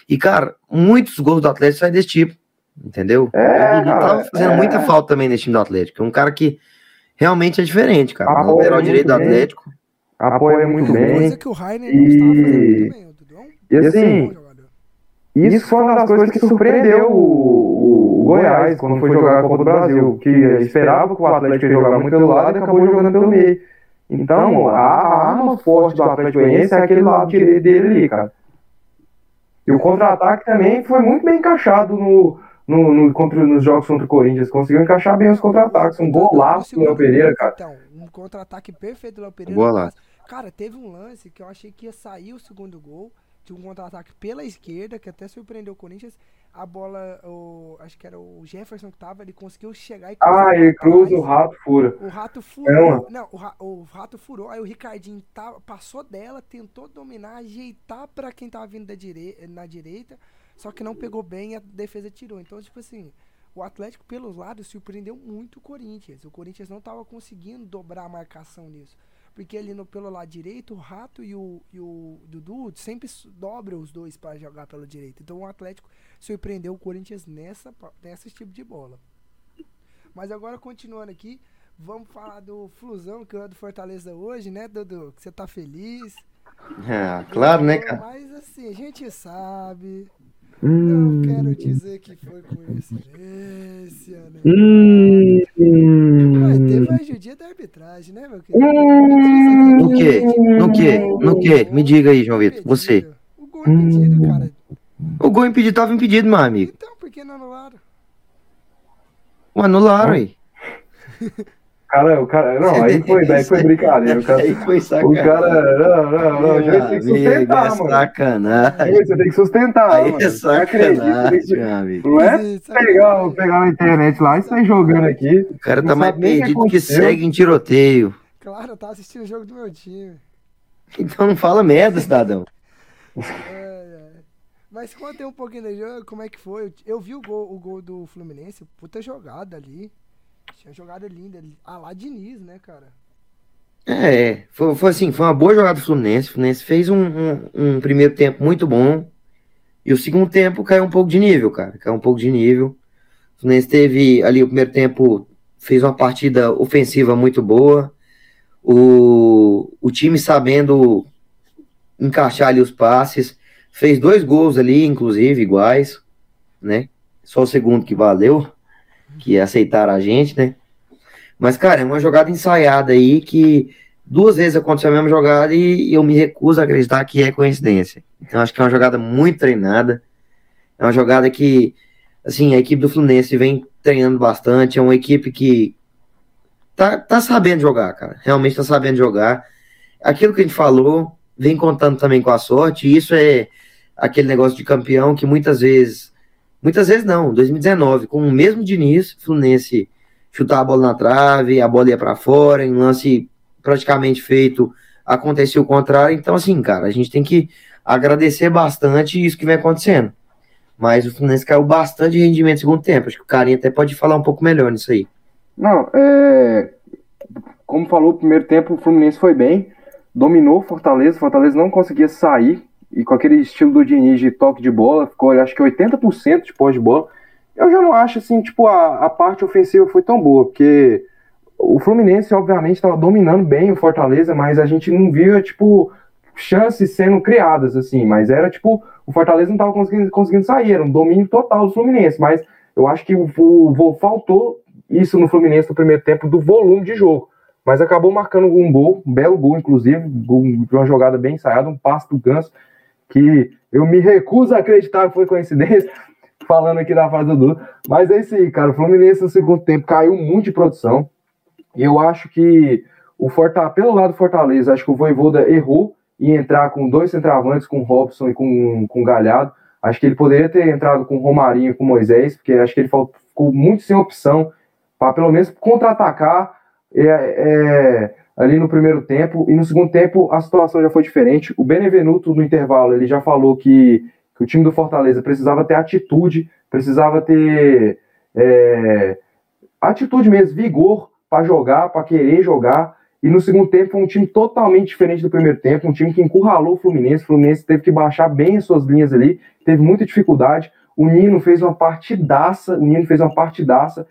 E, cara, muitos gols do Atlético saem desse tipo. Entendeu? É, o Dudu tava fazendo é. muita falta também nesse time do Atlético. É um cara que realmente é diferente, cara. O lateral direito do Atlético. Apoia muito bem. Coisa que o Rainer não estava fazendo muito bem. E assim, isso foi uma das coisas que surpreendeu o, o, Goiás quando foi jogar a Copa do Brasil, que esperava que o Atlético ia jogar muito pelo lado e acabou jogando pelo meio. Então, a arma forte do Atlético Goianiense é aquele lado direito dele ali, cara. E o contra-ataque também foi muito bem encaixado no, no, no, contra, nos jogos contra o Corinthians. Conseguiu encaixar bem os contra-ataques. Um golaço do Léo Pereira, cara. Então, um contra-ataque perfeito do Léo Pereira. Golaço. Cara, teve um lance que eu achei que ia sair o segundo gol de um contra-ataque pela esquerda, que até surpreendeu o Corinthians. A bola, o, acho que era o Jefferson que tava, ele conseguiu chegar e Ah, ele cruza, o rato fura. O rato furou. Não, o, o, rato furou. Aí o Ricardinho tá, passou dela, tentou dominar, ajeitar para quem tava vindo da direi na direita, só que não pegou bem e a defesa tirou. Então, tipo assim, o Atlético pelos lados surpreendeu muito o Corinthians. O Corinthians não tava conseguindo dobrar a marcação nisso. Porque ali no, pelo lado direito, o Rato e o, e o Dudu sempre dobram os dois para jogar pelo direito. Então o Atlético surpreendeu o Corinthians nessa, nesse tipo de bola. Mas agora continuando aqui, vamos falar do Flusão, que é do Fortaleza hoje, né, Dudu? Que você tá feliz. Ah, claro, né, cara? Mas assim, a gente sabe Hum. Não quero dizer que foi coincidência, né? Hum. Teve a judia da arbitragem, né, meu querido? Hum. No que? No que? No que? Me diga aí, João Vitor. Você. O gol impedido, cara. O gol impedido tava impedido, meu amigo. Então, por que não anularam? Anularam aí. cara, o cara. Não, aí foi, daí foi brincadeira. O cara, aí foi sacanagem. O cara. Não, não, não. Gente tem que sustentar, é mano. Sacanagem. Você tem que sustentar. Aí mano. é sacanagem, meu amigo. Não é pegar, pegar a internet lá e sair jogando aqui. O cara tá mais perdido que, que segue em tiroteio. Claro, eu tava assistindo o jogo do meu time. Então não fala merda, cidadão. é, é. Mas conta um pouquinho do jogo, como é que foi. Eu vi o gol, o gol do Fluminense, puta jogada ali. Tinha jogada linda. Ah, lá Diniz, né, cara? É, foi, foi assim, foi uma boa jogada do Fluminense. O Fluminense fez um, um, um, primeiro tempo muito bom. E o segundo tempo caiu um pouco de nível, cara. Caiu um pouco de nível. O Fluminense teve ali o primeiro tempo, fez uma partida ofensiva muito boa. O, o time sabendo encaixar ali os passes. Fez dois gols ali, inclusive, iguais, né? Só o segundo que valeu que aceitaram a gente, né? Mas, cara, é uma jogada ensaiada aí que duas vezes aconteceu a mesma jogada e eu me recuso a acreditar que é coincidência. Então, acho que é uma jogada muito treinada. É uma jogada que, assim, a equipe do Fluminense vem treinando bastante. É uma equipe que tá, tá sabendo jogar, cara. Realmente tá sabendo jogar. Aquilo que a gente falou, vem contando também com a sorte. E isso é aquele negócio de campeão que muitas vezes Muitas vezes não. 2019, com o mesmo Diniz, Fluminense chutar a bola na trave, a bola ia para fora, em lance praticamente feito, aconteceu o contrário. Então, assim, cara, a gente tem que agradecer bastante isso que vem acontecendo. Mas o Fluminense caiu bastante de rendimento no segundo tempo. Acho que o Carinha até pode falar um pouco melhor nisso aí. Não, é. como falou, o primeiro tempo o Fluminense foi bem, dominou o Fortaleza, o Fortaleza não conseguia sair, e com aquele estilo do Diniz de toque de bola, ficou acho que 80% de pós de bola. Eu já não acho assim, tipo, a, a parte ofensiva foi tão boa, porque o Fluminense, obviamente, estava dominando bem o Fortaleza, mas a gente não via, tipo, chances sendo criadas, assim, mas era tipo, o Fortaleza não estava conseguindo, conseguindo sair, era um domínio total do Fluminense, mas eu acho que o, o, faltou isso no Fluminense no primeiro tempo do volume de jogo. Mas acabou marcando um gol, um belo gol, inclusive, uma jogada bem ensaiada, um passe do Ganso, que eu me recuso a acreditar que foi coincidência, falando aqui da fase do Dudu. Mas é isso aí, cara. O Fluminense no segundo tempo caiu muito de produção. E eu acho que o Fortaleza, pelo lado do Fortaleza, acho que o Voivoda errou em entrar com dois centravantes, com Robson e com, com Galhardo. Acho que ele poderia ter entrado com Romarinho e com Moisés, porque acho que ele ficou muito sem opção para pelo menos contra-atacar é, é, ali no primeiro tempo. E no segundo tempo a situação já foi diferente. O Benevenuto, no intervalo, ele já falou que, que o time do Fortaleza precisava ter atitude, precisava ter é, atitude mesmo, vigor para jogar, para querer jogar. E no segundo tempo foi um time totalmente diferente do primeiro tempo, um time que encurralou o Fluminense. O Fluminense teve que baixar bem as suas linhas ali, teve muita dificuldade. O Nino fez uma partidaça, o Nino fez uma partidaça.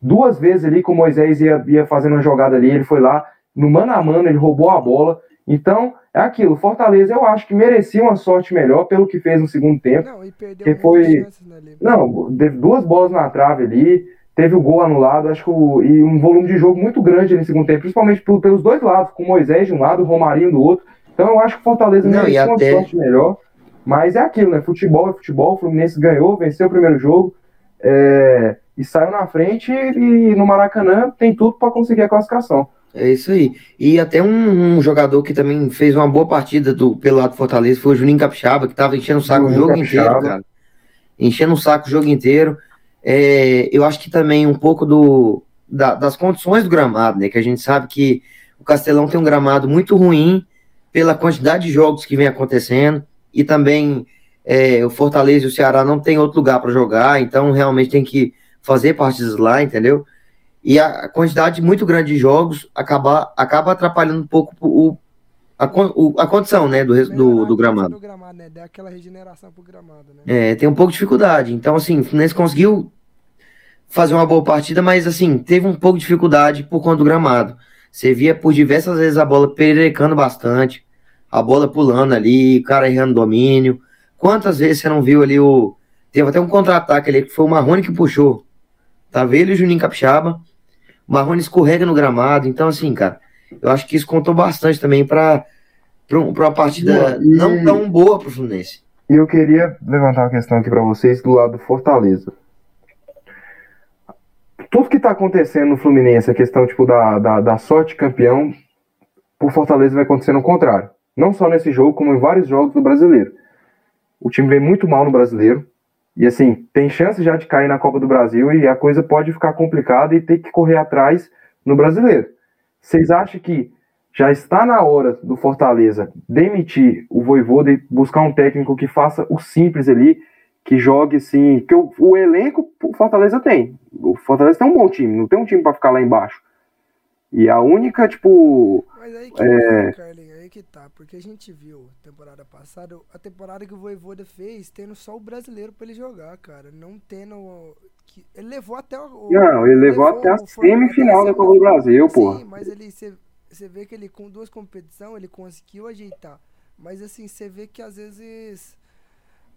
Duas vezes ali, com o Moisés ia, ia fazendo uma jogada ali, ele foi lá, no mano a mano, ele roubou a bola. Então, é aquilo. Fortaleza, eu acho que merecia uma sorte melhor pelo que fez no segundo tempo. Não, e perdeu que foi... né, Não, teve duas bolas na trave ali teve o gol anulado, acho que o, e um volume de jogo muito grande no segundo tempo, principalmente pelos dois lados, com o Moisés de um lado, o Romarinho do outro. Então eu acho que o Fortaleza não, merecia até... uma sorte melhor. Mas é aquilo, né? Futebol é futebol, o Fluminense ganhou, venceu o primeiro jogo é, e saiu na frente e no Maracanã tem tudo para conseguir a classificação. É isso aí. E até um, um, jogador que também fez uma boa partida do, pelo lado do Fortaleza foi o Juninho Capixaba, que estava enchendo o saco Juninho o jogo Capixaba. inteiro, cara. Enchendo o saco o jogo inteiro. É, eu acho que também um pouco do, da, das condições do gramado, né? Que a gente sabe que o Castelão tem um gramado muito ruim pela quantidade de jogos que vem acontecendo e também é, o Fortaleza e o Ceará não tem outro lugar para jogar, então realmente tem que fazer partidas lá, entendeu? E a quantidade muito grande de jogos acaba, acaba atrapalhando um pouco o, a, o, a condição, né, do, do, do gramado. Do gramado né? Dá aquela regeneração pro gramado, né? É, tem um pouco de dificuldade. Então, assim, o Fluminense conseguiu fazer uma boa partida, mas assim, teve um pouco de dificuldade por conta do gramado. Você via por diversas vezes a bola pererecando bastante, a bola pulando ali, o cara errando domínio. Quantas vezes você não viu ali o. Teve até um contra-ataque ali que foi o Marrone que puxou. Tava ele e o Juninho Capixaba. O Marrone escorrega no gramado. Então, assim, cara, eu acho que isso contou bastante também para uma partida e... não tão boa para o Fluminense. E eu queria levantar uma questão aqui para vocês do lado do Fortaleza tudo que está acontecendo no Fluminense, a questão tipo, da, da, da sorte campeão, por Fortaleza vai acontecer no contrário. Não só nesse jogo, como em vários jogos do brasileiro. O time vem muito mal no brasileiro. E assim, tem chance já de cair na Copa do Brasil e a coisa pode ficar complicada e ter que correr atrás no brasileiro. Vocês acham que já está na hora do Fortaleza demitir o Voivoda e buscar um técnico que faça o simples ali, que jogue assim, que o, o elenco o Fortaleza tem. O Fortaleza tem um bom time, não tem um time para ficar lá embaixo. E a única, tipo. Mas aí que é... que tá. Porque a gente viu temporada passada, a temporada que o Voivoda fez, tendo só o brasileiro para ele jogar, cara. Não tendo. Que... Ele levou até o. Não, ele levou, levou até a semifinal da Copa do Brasil, pô. Sim, mas ele. Você vê que ele, com duas competições, ele conseguiu ajeitar. Mas assim, você vê que às vezes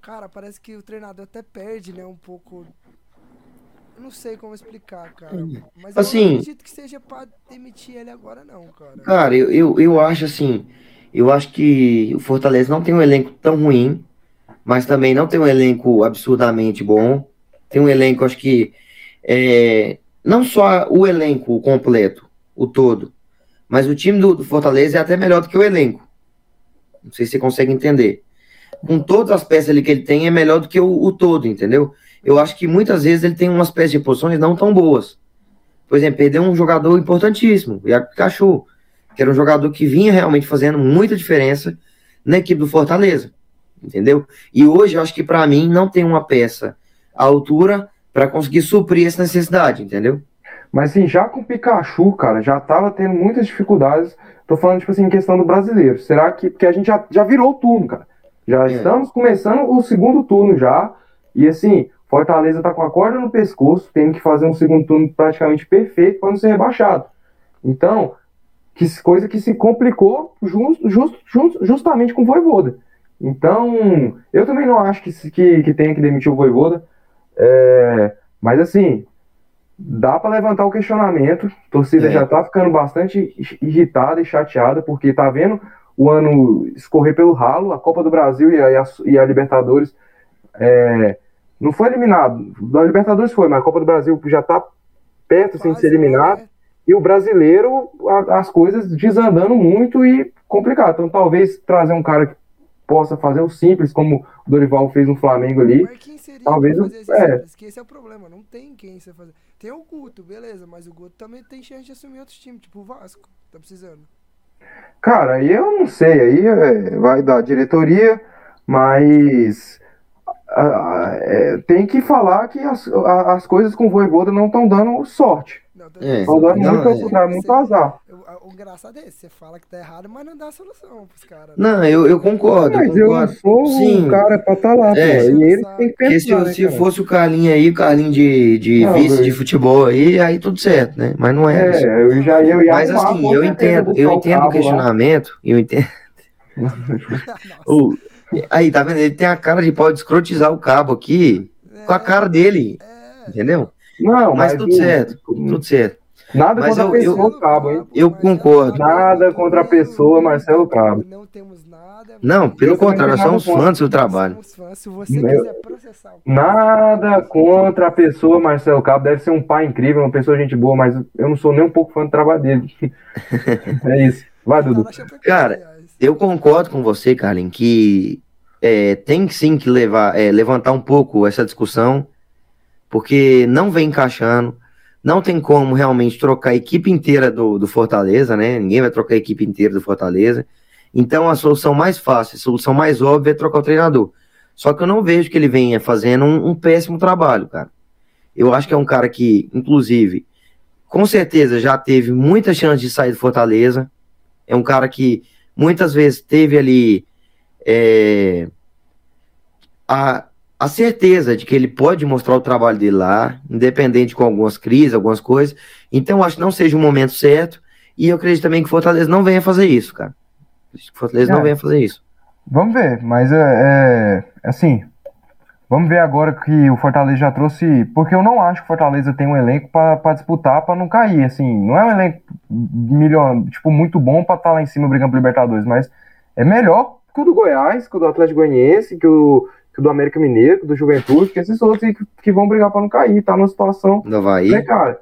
Cara, parece que o treinador até perde, né, um pouco. Eu não sei como explicar, cara. Mas assim, eu não acredito que seja pra demitir ele agora, não, cara. Cara, eu, eu, eu acho assim. Eu acho que o Fortaleza não tem um elenco tão ruim, mas também não tem um elenco absurdamente bom. Tem um elenco, acho que. É, não só o elenco completo, o todo, mas o time do, do Fortaleza é até melhor do que o elenco. Não sei se você consegue entender com todas as peças ali que ele tem, é melhor do que o, o todo, entendeu? Eu acho que muitas vezes ele tem umas peças de posições não tão boas. Por exemplo, perdeu um jogador importantíssimo, o Iago Pikachu, que era um jogador que vinha realmente fazendo muita diferença na equipe do Fortaleza, entendeu? E hoje eu acho que para mim não tem uma peça à altura para conseguir suprir essa necessidade, entendeu? Mas assim, já com o Pikachu, cara, já tava tendo muitas dificuldades. Tô falando, tipo assim, em questão do brasileiro. Será que. Porque a gente já, já virou o turno, cara. Já É. estamos começando o segundo turno já. E assim, Fortaleza tá com a corda no pescoço, tendo que fazer um segundo turno praticamente perfeito para não ser rebaixado. Então, que coisa que se complicou just, just, just- justamente com o Voivoda. Então, eu também não acho que, que, que tenha que demitir o Voivoda. É, mas assim, dá para levantar o questionamento. A torcida É. já tá ficando bastante irritada e chateada, porque tá vendo o ano escorrer pelo ralo, a Copa do Brasil e a, e a- e a Libertadores. é, não foi eliminado. Da Libertadores foi, mas a Copa do Brasil já tá perto sem Quase ser eliminado. lá, né? E o brasileiro, a- as coisas desandando muito e complicado. Então, talvez trazer um cara que possa fazer o simples, como o Dorival fez no Flamengo ali. Mas quem seria talvez fazer esse é. simples? Que esse é o problema, não tem quem você fazer. Tem o Guto, beleza, mas o Guto também tem chance de assumir outros times, tipo o Vasco, tá precisando. Cara, aí eu não sei, aí é, vai da diretoria, mas ah, é, tem que falar que as, as coisas com o Voivoda não estão dando sorte. Não, tá É, Estão dando Não, muito, é. contrário, muito azar. O, engraçado é esse, você fala que tá errado, mas não dá solução pros caras. né? Não, eu, eu concordo. Mas eu sou Sim. o cara pra estar lá, É. pô. E ele tem que Porque se, pensar, né, se cara? fosse o Carlinho aí, o Carlinho de, de Não, vice eu- de futebol aí, aí tudo certo, né? Mas não é. isso. É, eu já eu ia Mas assim, eu entendo, eu o entendo o cabo lá. questionamento, eu entendo. Nossa, O- aí, tá vendo? Ele tem a cara de pode escrotizar o cabo aqui com a cara dele, é, entendeu? Não, Mas mas tudo o- certo, tudo certo. Nada Mas contra eu- a pessoa, eu- o cabo, hein? eu concordo. Nada contra a pessoa, Marcelo Cabo. Não temos nada. Não, pelo Eu contrário, nós somos fãs do seu trabalho. Fãs. Se você Meu- quiser processar o Nada contra a pessoa, Marcelo Cabo. Deve ser um pai incrível, uma pessoa gente boa, mas eu não sou nem um pouco fã do trabalho dele. É isso. Vai, Dudu. Cara. Eu concordo com você, Carlin, que é, tem sim que levar, é, levantar um pouco essa discussão, porque não vem encaixando, não tem como realmente trocar a equipe inteira do, do Fortaleza, né? Ninguém vai trocar a equipe inteira do Fortaleza. Então a solução mais fácil, a solução mais óbvia é trocar o treinador. Só que eu não vejo que ele venha fazendo um, um péssimo trabalho, cara. Eu acho que é um cara que, inclusive, com certeza já teve muita chance de sair do Fortaleza. É um cara que muitas vezes teve ali é, a, a certeza de que ele pode mostrar o trabalho dele lá, independente com algumas crises, algumas coisas. Então, acho que não seja o momento certo. E eu acredito também que Fortaleza não venha fazer isso, cara. Fortaleza não É. venha fazer isso. Vamos ver, mas é, é assim. Vamos ver agora que o Fortaleza já trouxe. Porque eu não acho que o Fortaleza tem um elenco para disputar, para não cair. Assim, não é um elenco milhão, tipo, muito bom para estar lá em cima brigando por Libertadores, mas é melhor que o do Goiás, que o do Atlético Goianiense, que o, que o do América Mineiro, que o do Juventude, que esses outros que, que vão brigar para não cair, tá numa situação No Havaí. né, cara?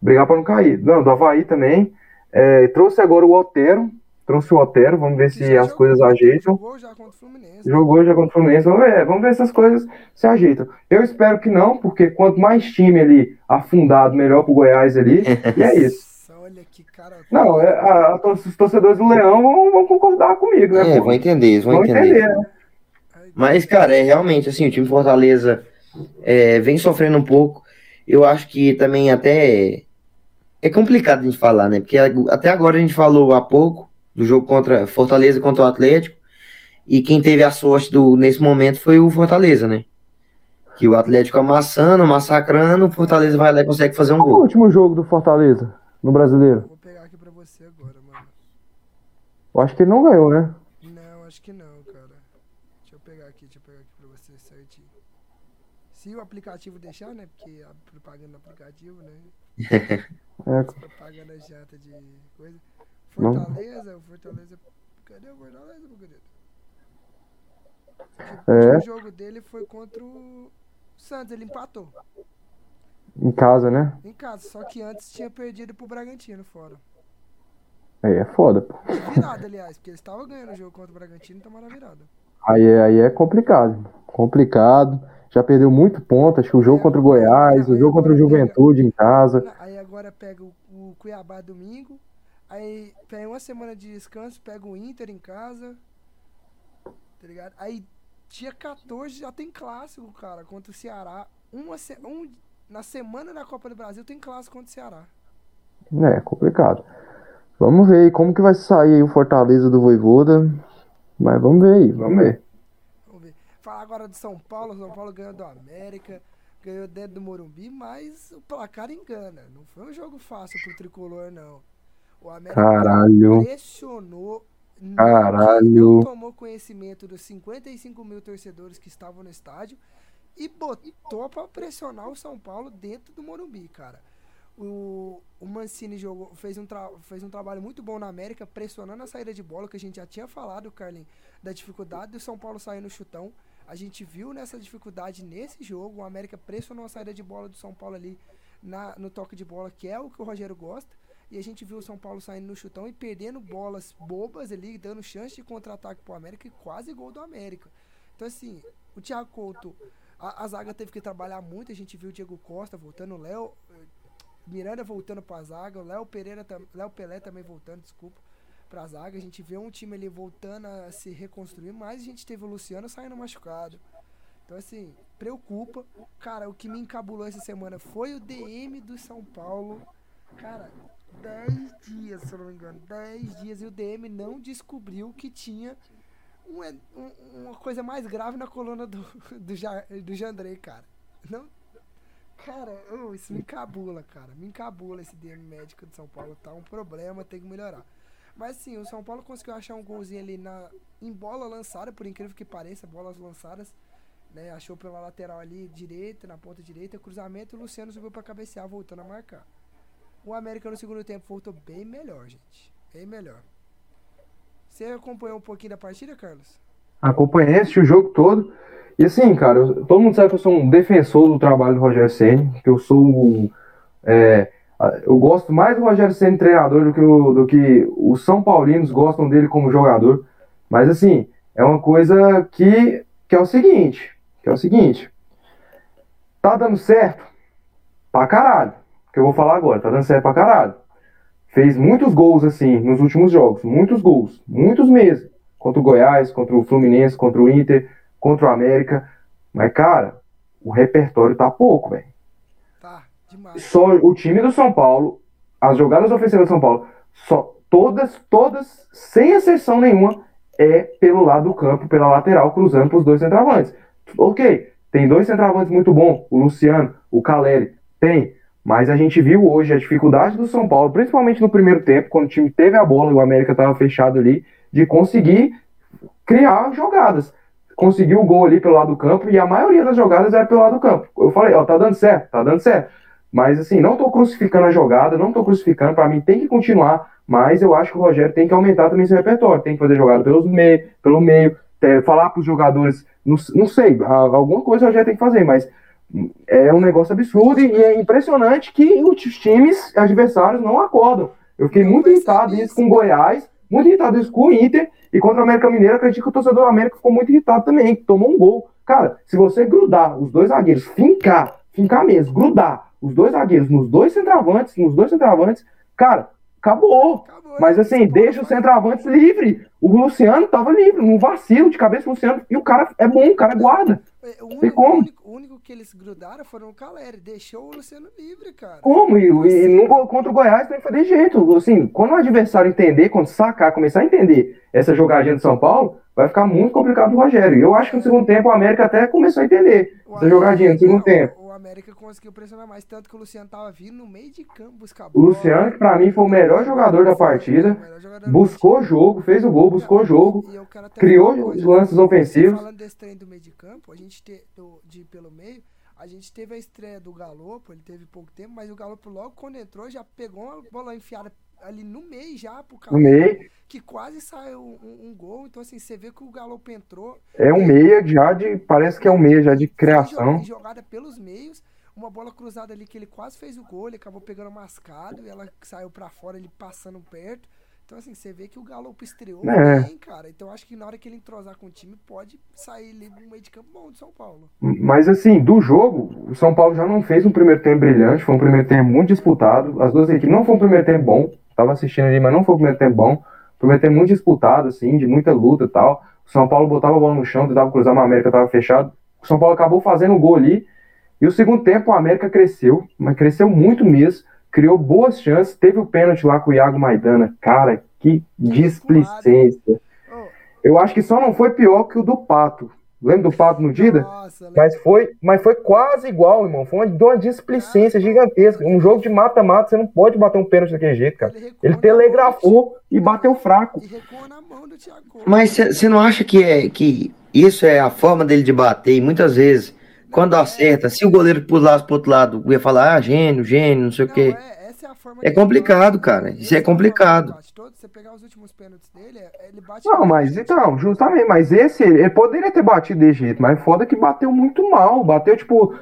Brigar para não cair. Não, do Havaí também. É, trouxe agora o Otero. Trouxe o Otero, vamos ver se já as jogou, coisas ajeitam. Jogou já contra o Fluminense. Jogou já contra o Fluminense. Vamos ver, vamos ver se as coisas se ajeitam. Eu espero que não, porque quanto mais time ali afundado, melhor pro Goiás ali. E é isso. Olha que cara. Não, é, a- a- os torcedores do Leão vão, vão concordar comigo, né? É, vão entender, eles vão Vão entender. entender, né? Mas, cara, é realmente assim, o time Fortaleza é, vem sofrendo um pouco. Eu acho que também até é complicado a gente falar, né? Porque até agora a gente falou há pouco do jogo contra Fortaleza contra o Atlético. E quem teve a sorte do, nesse momento foi o Fortaleza, né? Que o Atlético amassando, massacrando, o Fortaleza vai lá e consegue fazer um Qual foi o gol. último jogo do Fortaleza no Brasileiro? Vou pegar aqui pra você agora, mano. Eu acho que ele não ganhou, né? Não, acho que não, cara. Deixa eu pegar aqui, deixa eu pegar aqui pra você certinho. Se o aplicativo deixar, né? Porque a propaganda do aplicativo, né? É, Propaganda chata de coisa. Fortaleza, o Fortaleza. Cadê o Fortaleza, meu querido? É. O jogo dele foi contra o Santos, ele empatou em casa, né? em casa, só que antes tinha perdido pro Bragantino fora. Aí é foda, pô. Virada, aliás, porque eles estavam ganhando o jogo contra o Bragantino e tomaram a virada. Aí é, aí é complicado. Complicado. Já perdeu muito ponto. Acho que o jogo contra o Goiás, o jogo contra o Juventude em casa. Aí agora pega o, o Cuiabá domingo. Aí pega uma semana de descanso, pega o Inter em casa. Tá ligado? Aí dia 14 já tem clássico, cara, contra o Ceará. Uma se- um, na semana da Copa do Brasil tem clássico contra o Ceará. É, complicado. Vamos ver aí como que vai sair aí o Fortaleza do Voivoda. Mas vamos ver aí, vamos ver. Vamos ver. Falar agora de São Paulo. São Paulo ganhou do América, ganhou dentro do Morumbi, mas o placar engana. Não foi um jogo fácil pro tricolor, não. O América Caralho. pressionou. não- Caralho. Não tomou conhecimento dos 55 mil torcedores que estavam no estádio e botou pra pressionar o São Paulo dentro do Morumbi, cara. O, o Mancini jogou, fez, um fez um trabalho muito bom na América, pressionando a saída de bola, que a gente já tinha falado, Carlin, da dificuldade do São Paulo sair no chutão. A gente viu nessa dificuldade nesse jogo. O América pressionou a saída de bola do São Paulo ali na, no toque de bola, que é o que o Rogério gosta. E a gente viu o São Paulo saindo no chutão e perdendo bolas bobas ali, dando chance de contra-ataque pro América e quase gol do América. Então, assim, o Thiago Couto, a, a zaga teve que trabalhar muito. A gente viu o Diego Costa voltando, o Léo, eh, Miranda voltando pra zaga, o Léo Pereira, Léo Pelé também voltando, desculpa, pra zaga. A gente vê um time ali voltando a se reconstruir, mas a gente teve o Luciano saindo machucado. Então, assim, preocupa. Cara, o que me encabulou essa semana foi o DM do São Paulo. Cara, 10 dias, se eu não me engano. 10 dias e o DM não descobriu que tinha um- um- uma coisa mais grave na coluna do, do, Ja- do Jandrei, cara. Não. Cara, ô, isso me encabula, cara. Me encabula esse DM médico de São Paulo. Tá um problema, tem que melhorar. Mas sim, o São Paulo conseguiu achar um golzinho ali na, em bola lançada, por incrível que pareça, bolas lançadas. Né, achou pela lateral ali, direita, na ponta direita, cruzamento, o Luciano subiu pra cabecear, voltando a marcar. O América no segundo tempo voltou bem melhor, gente. Bem melhor. Você acompanhou um pouquinho da partida, Carlos? Acompanhei, assisti o jogo todo. E assim, cara, eu- todo mundo sabe que eu sou um defensor do trabalho do Rogério Ceni, que eu sou um, é, eu gosto mais do Rogério Ceni treinador do que, o, do que os São Paulinos gostam dele como jogador. Mas assim, é uma coisa que, que é o seguinte, que é o seguinte, tá dando certo pra caralho, que eu vou falar agora, tá dando certo pra caralho. Fez muitos gols assim nos últimos jogos, muitos gols, muitos mesmo contra o Goiás, contra o Fluminense, contra o Inter, contra o América. Mas, cara, o repertório tá pouco, velho. Tá, demais. Só o time do São Paulo, as jogadas ofensivas do São Paulo, só todas, todas, sem exceção nenhuma, é pelo lado do campo, pela lateral, cruzando pros dois centravantes. Ok, tem dois centravantes muito bons, o Luciano, o Caleri, tem. Mas a gente viu hoje a dificuldade do São Paulo, principalmente no primeiro tempo, quando o time teve a bola e o América estava fechado ali, de conseguir criar jogadas. Conseguiu o gol ali pelo lado do campo e a maioria das jogadas era pelo lado do campo. Eu falei, ó, tá dando certo, tá dando certo. Mas assim, não tô crucificando a jogada, não tô crucificando, para mim tem que continuar, mas eu acho que o Rogério tem que aumentar também seu repertório, tem que fazer jogada pelos meio, pelo meio, é, falar pros jogadores, não, não sei, alguma coisa o Rogério tem que fazer, mas é um negócio absurdo e é impressionante que os times adversários não acordam. Eu fiquei muito irritado isso com Goiás, muito irritado isso com o Inter e contra o América Mineiro. Acredito que o torcedor do América ficou muito irritado também, que tomou um gol. Cara, se você grudar os dois zagueiros, fincar, fincar mesmo, grudar os dois zagueiros nos dois centravantes, nos dois centravantes, cara, acabou. Acabou, Mas assim, deixa os centravantes livre. O Luciano tava livre, num vacilo de cabeça o Luciano. E o cara é bom, o cara guarda. É, O único, como? o único, o único que eles grudaram foram o Caleri. Deixou o Luciano livre, cara. Como? E, e no, contra o Goiás tem que fazer jeito. Assim, quando o adversário entender, quando sacar, começar a entender essa jogadinha de São Paulo, vai ficar muito complicado pro Rogério. E eu acho que no segundo tempo o América até começou a entender essa jogadinha no segundo tempo. América conseguiu pressionar mais, tanto que o Luciano tava vindo no meio de campo buscar a O bola. Luciano, que pra mim foi o melhor jogador da partida, jogador buscou jogo, fez o gol, buscou o jogo, E criou os lances ofensivos. Falando desse trem do meio de campo, a gente te, do, de pelo meio, a gente teve a estreia do Galopo, ele teve pouco tempo, mas o Galopo logo quando entrou já pegou uma bola enfiada ali no meio já pro No cara, meio. que quase saiu um, um gol. Então assim, você vê que o Galopo entrou, É um meia já de. Parece que é um meia já de criação. jo- jogada pelos meios, uma bola cruzada ali que ele quase fez o gol, ele acabou pegando mascado e ela saiu pra fora, ele passando perto. Então, assim, você vê que o Galopo estreou É. bem, cara. Então, acho que na hora que ele entrosar com o time, pode sair ali no meio de campo bom de São Paulo. Mas assim, do jogo, o São Paulo já não fez um primeiro tempo brilhante, foi um primeiro tempo muito disputado. As duas equipes não foi um primeiro tempo bom, tava assistindo ali, mas não foi um primeiro tempo bom. Primeiro tempo muito disputado, assim, de muita luta e tal. O São Paulo botava a bola no chão, tentava cruzar, mas a América tava fechado. O São Paulo acabou fazendo o gol ali. E o segundo tempo, o América cresceu, mas cresceu muito mesmo, criou boas chances, teve o pênalti lá com o Iago Maidana. Cara, que displicência. Eu acho que só não foi pior que o do Pato. Lembra do Pato no Dida? Nossa, Mas foi, mas foi quase igual, irmão. Foi uma, de uma displicência gigantesca. Um jogo de mata-mata, você não pode bater um pênalti daquele jeito, cara. Ele na telegrafou e bateu fraco. mão- recuou na mão do Thiago Couto. Mas você não acha que, é, que isso é a forma dele de bater? E muitas vezes, quando acerta, se o goleiro pulasse pro outro lado, ia falar, ah, gênio, gênio, não sei o Não, quê. é, é É complicado, de cara. Isso é complicado. dele bate. Todo- você pegar os últimos pênaltis dele, é- ele bate. Não, mas então, justamente, mas esse, ele poderia ter batido desse jeito, mas foda que bateu muito mal. Bateu, tipo,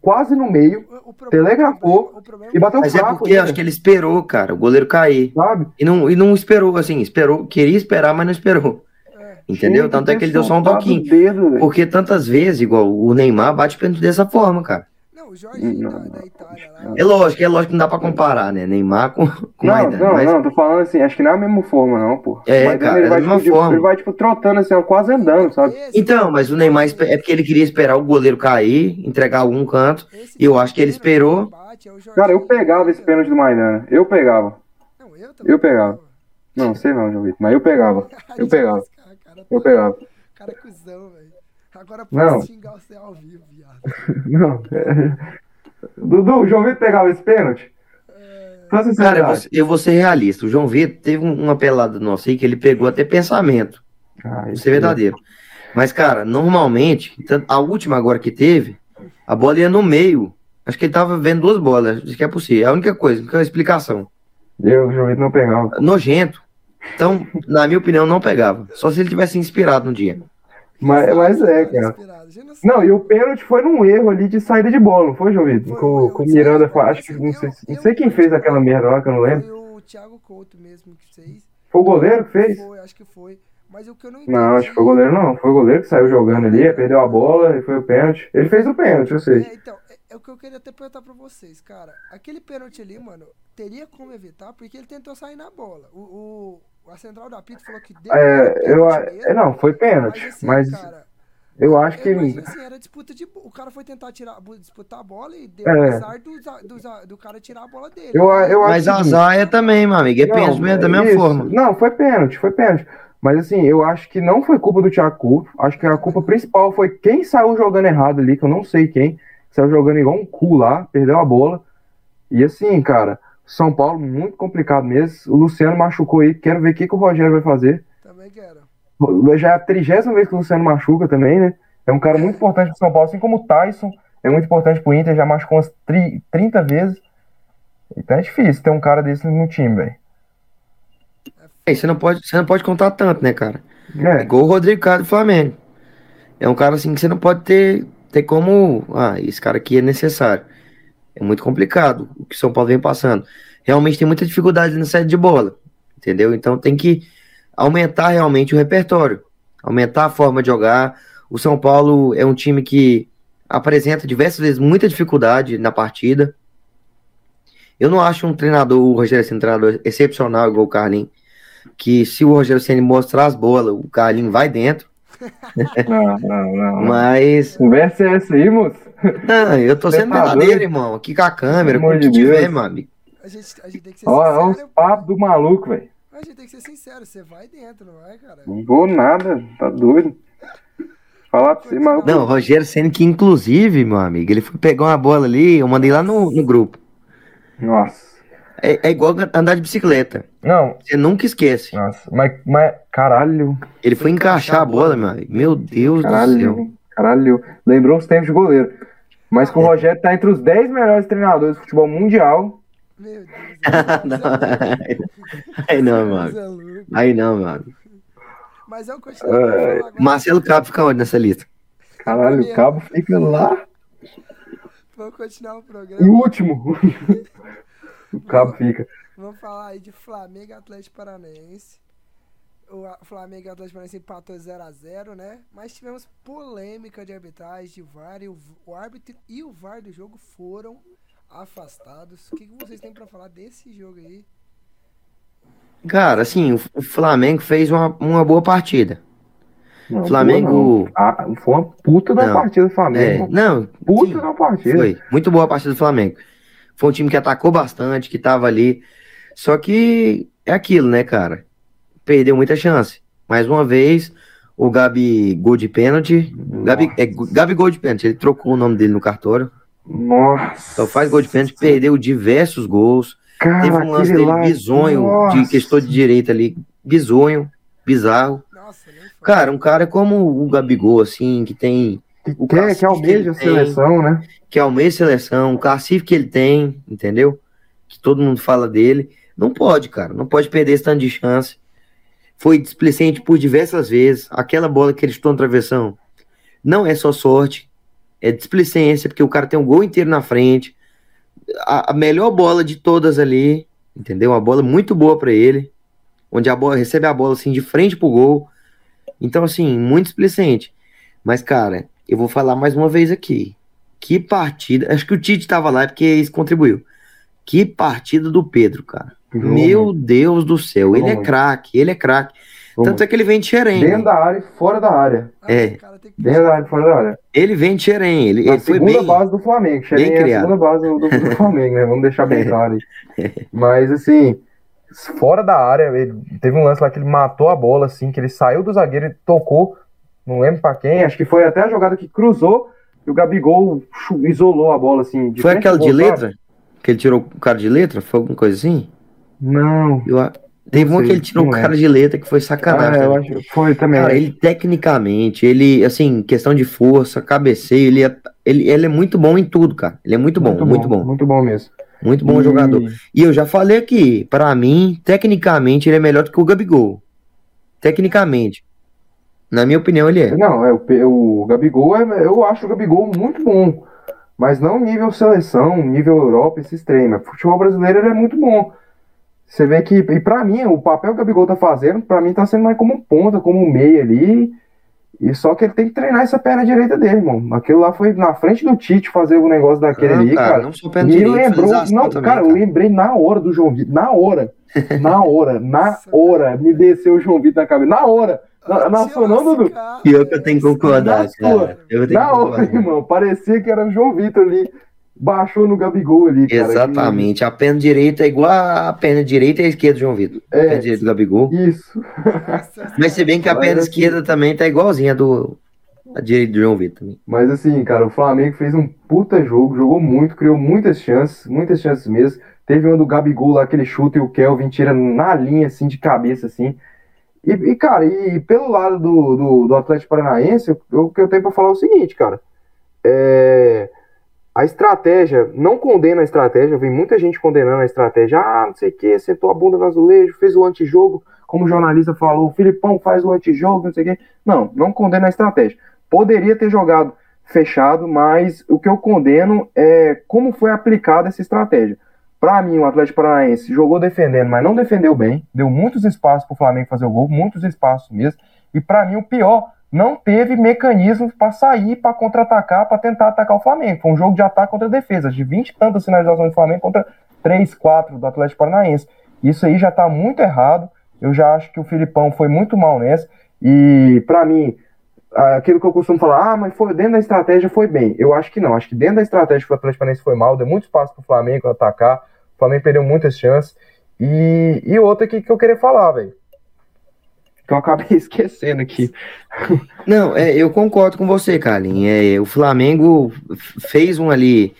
quase no meio, O- o problema- telegrafou o problema- e bateu Mas é fraco, porque né? acho que ele esperou, cara, o goleiro cair. sabe? E não, e não esperou, assim, esperou, queria esperar, mas não esperou. É. Entendeu? Tanto é que ele deu só um toquinho. dedo. Porque tantas vezes, igual o Neymar, bate pênalti dessa forma, cara. O Jorginho Não, da, da Itália lá. É lógico, é lógico que não dá pra comparar, né? Neymar com, com Não, Maidana. não, mas não, tô falando assim, acho que não é a mesma forma, não, pô. É, O Maidana, cara, ele é vai, da mesma tipo, de- forma. ele vai, tipo, trotando assim, ó, quase andando, sabe? Esse- Então, mas o Neymar é porque ele queria esperar o goleiro cair, entregar algum canto. esse e eu acho que ele esperou. bate é o Cara, eu pegava esse pênalti do Maidana. Eu pegava. Não, eu também. Eu pegava. Não, sei não, João Vitor, mas eu pegava. Eu pegava. Eu pegava. cara é cuzão, velho. Agora Não. posso xingar você ao vivo. Não. Dudu, o João Vitor pegava esse pênalti? Fala Cara, eu vou, ser- eu vou ser realista. O João Vitor teve um- uma pelada nossa aí que ele pegou até pensamento. Ah, Vou ser verdadeiro. Mas, cara, normalmente, a última agora que teve, a bola ia no meio. Acho que ele tava vendo duas bolas. Acho que é possível. É a única coisa, a única explicação. Eu, o João Vitor não pegava. Nojento. Então, na minha opinião, não pegava. Só se ele tivesse inspirado no dia. Mas, mas é, cara. Não e o pênalti foi num erro ali de saída de bola, não foi, João Vitor? Foi Com, com o Miranda, acho que não sei, não sei quem fez aquela merda lá, que eu não lembro. Foi o Thiago Couto mesmo que fez. Foi o goleiro que fez? Foi, acho que foi. Mas o que eu não entendi. Não, acho que foi o goleiro não. Foi o goleiro que saiu jogando ali, perdeu a bola e foi o pênalti. Ele fez o pênalti, eu sei. É, então, é, é o que eu queria até perguntar pra vocês, cara. Aquele pênalti ali, mano, teria como evitar, porque ele tentou sair na bola. O, o- a central da Pito falou que deu É, eu, mesmo, é, não, foi pênalti, mas, assim, mas cara, eu acho que imagino assim, era disputa de. O cara foi tentar tirar, disputar a bola e deu É. azar do, do, do cara tirar a bola dele. eu, eu acho Mas a que- Zaia também, meu amigo. É pênalti mesmo, da mesma isso. forma. Não, foi pênalti, foi pênalti. Mas assim, eu acho que não foi culpa do Thiago Couto. Acho que a culpa principal foi quem saiu jogando errado ali, que eu não sei quem. Saiu jogando igual um cu lá, perdeu a bola. E assim, cara, São Paulo muito complicado mesmo. O Luciano machucou aí, quero ver o que, que o Rogério vai fazer. Também quero. Já é a trigésima vez que o Luciano machuca também, né? É um cara muito importante pro São Paulo, assim como o Tyson. É muito importante pro Inter, já machucou umas tri- 30 vezes. Então é difícil ter um cara desse no time, velho. É, você, não pode, você não pode contar tanto, né, cara? É, Igual o Rodrigo Caio do Flamengo. É um cara assim que você não pode ter, ter como. Ah, esse cara aqui é necessário. É muito complicado o que o São Paulo vem passando. Realmente tem muita dificuldade na saída de bola. Entendeu? Então tem que aumentar realmente o repertório. Aumentar a forma de jogar. O São Paulo é um time que apresenta diversas vezes muita dificuldade na partida. Eu não acho um treinador, o Rogério Ceni, um treinador excepcional igual o Carlinhos. Que se o Rogério Ceni mostrar as bolas, o Carlinhos vai dentro. Não, não, não. Mas. Conversa é essa aí, moço? Não, eu tô sendo Você tá verdadeiro, doido? irmão. Aqui com a câmera, com o que de tiver, Deus. meu amigo. A gente, a gente tem que ser Ó, é os sincero. papos do maluco, velho. A gente tem que ser sincero. Você vai dentro, não vai, cara? Não vou nada, tá doido. Falar pra você, mas. Não, o Rogério Senna, que inclusive, meu amigo, ele foi pegar uma bola ali, eu mandei lá no, no grupo. Nossa. É, é igual andar de bicicleta. Não, Você nunca esquece. nossa, mas, mas caralho, Ele foi encaixar a bola, meu amigo. Meu Deus do céu. caralho, caralho. Lembrou os tempos de goleiro. Mas que o Rogério tá entre os 10 melhores treinadores de futebol mundial. Meu Deus. Não, Aí não, meu amigo. Você é. Aí não, meu amigo. Mas vamos falar agora. Marcelo Cabo fica onde nessa lista? Caralho, o cabo fica lá. Vamos continuar o E programa. o último. o cabo fica. Vamos falar aí de Flamengo e Atlético Paranaense. O a- Flamengo e Atlético Paranaense empatou 0x0, né? Mas tivemos polêmica de arbitragem de VAR e o, o árbitro e o VAR do jogo foram afastados. O que, que vocês têm pra falar desse jogo aí? Cara, assim, o, Flamengo fez uma, uma boa partida. Não, Flamengo-. Ah, foi uma puta da Não. partida do É, Flamengo. não, puta sim, da partida. foi. Muito boa a partida do Flamengo. Foi um time que atacou bastante, que tava ali. Só que é aquilo, né, cara? Perdeu muita chance. Mais uma vez, o Gabi gol de pênalti. Gabi, é, Gabi gol de pênalti. Ele trocou o nome dele no cartório. Nossa. Só faz gol de pênalti, perdeu diversos gols. Cara, Teve um lance dele lá, bizonho, nossa. de questão de direita ali. Bizonho, bizarro. Nossa. Cara, um cara como o Gabigol, assim, que tem. Que o quer, que cacife almeja a que ele tem. seleção, né? Que almeja seleção, o cacife que ele tem, entendeu? Que todo mundo fala dele. Não pode, cara. Não pode perder esse tanto de chance. Foi displicente por diversas vezes. Aquela bola que ele chutou na travessão não é só sorte, é displicência, porque o cara tem um gol inteiro na frente. A, a melhor bola de todas ali, entendeu? Uma bola muito boa pra ele, onde a bola recebe a bola assim de frente pro gol. Então, assim, muito displicente. Mas, cara, eu vou falar mais uma vez aqui. Que partida. Acho que o Tite tava lá é porque isso contribuiu. Que partida do Pedro, cara. Meu Deus do céu. Ele é craque, ele é craque. Tanto é que ele vem de Xerém. Dentro né? da área e fora da área. Ah, é. que- Dentro da área e fora da área. Ele vem de Xerém. Ele, A ele foi segunda bem. base do Flamengo. Xerém bem é a criado. segunda base do, do- Flamengo, né? Vamos deixar bem É. claro aí. Mas, assim, fora da área, ele teve um lance lá que ele matou a bola, assim, que ele saiu do zagueiro e tocou, não lembro pra quem, acho que foi até a jogada que cruzou e o Gabigol isolou a bola, assim. de Foi aquela de letra? Que ele tirou o cara de letra? Foi alguma coisa assim? Não. Eu Teve uma que ele tirou o cara de letra, que foi sacanagem. Ah, eu acho que foi também. Cara, ele tecnicamente, ele, assim, questão de força, cabeceio, ele é, ele, ele é muito bom em tudo, cara. Ele é muito bom, muito bom. Muito bom mesmo. Muito bom E- jogador. E eu já falei aqui, pra mim, tecnicamente, ele é melhor do que o Gabigol. Tecnicamente. Na minha opinião, ele é. Não, é, o, o Gabigol, é, eu acho o Gabigol muito bom. Mas não nível seleção, nível Europa, esses treinos. Futebol brasileiro ele é muito bom. Você vê que, e pra mim, o papel que o Gabigol tá fazendo, pra mim tá sendo mais como ponta, como meia ali. E só que ele tem que treinar essa perna direita dele, irmão. Aquilo lá foi na frente do Tite fazer o negócio daquele Não, ali, cara. não sou pé Me direito, lembrou, não, também, cara, eu lembrei na hora do João Vitor, na hora, na hora, na hora, me desceu o João Vitor na cabeça, na hora, na, na Se sua não, Dudu? lascar, Pior que eu tenho que esse concordar, Na cara. Eu tenho Na que hora, concordar. irmão, parecia que era o João Vitor ali, baixou no Gabigol ali, cara. Exatamente. A perna direita é igual a perna direita e a esquerda do João Vitor. A É. perna direita do Gabigol. Que- Isso, Mas se bem que a Mas perna assim- esquerda também tá igualzinha a do a direita do João Vitor. mas assim, cara, o Flamengo fez um puta jogo, jogou muito, criou muitas chances, muitas chances mesmo. Teve uma do Gabigol lá, aquele chute e o Kelvin tira na linha, assim, de cabeça, assim. E, e, cara, e pelo lado do, do, do Atlético Paranaense, o que eu tenho pra falar é o seguinte, cara. É, a estratégia, não condena a estratégia, eu vi muita gente condenando a estratégia. Ah, não sei o que, sentou a bunda no azulejo, fez o antijogo, como o jornalista falou, o Filipão faz o antijogo, não sei o que. Não, não condena a estratégia. Poderia ter jogado fechado, mas o que eu condeno é como foi aplicada essa estratégia. Para mim, o Atlético Paranaense jogou defendendo, mas não defendeu bem, deu muitos espaços para o Flamengo fazer o gol, muitos espaços mesmo. E para mim, o pior, não teve mecanismo para sair, para contra-atacar, para tentar atacar o Flamengo. Foi um jogo de ataque contra defesa, de 20 e tantas finalizações do Flamengo contra 3, 4 do Atlético Paranaense. Isso aí já está muito errado. Eu já acho que o Filipão foi muito mal nessa. E para mim, aquilo que eu costumo falar, ah, mas foi dentro da estratégia foi bem. Eu acho que não. Acho que dentro da estratégia o Atlético foi mal, deu muito espaço para o Flamengo atacar. O Flamengo perdeu muitas chances. E, e outra aqui que eu queria falar, velho. Que eu acabei esquecendo aqui. Não, é, eu concordo com você, Carlin. É, o Flamengo fez um ali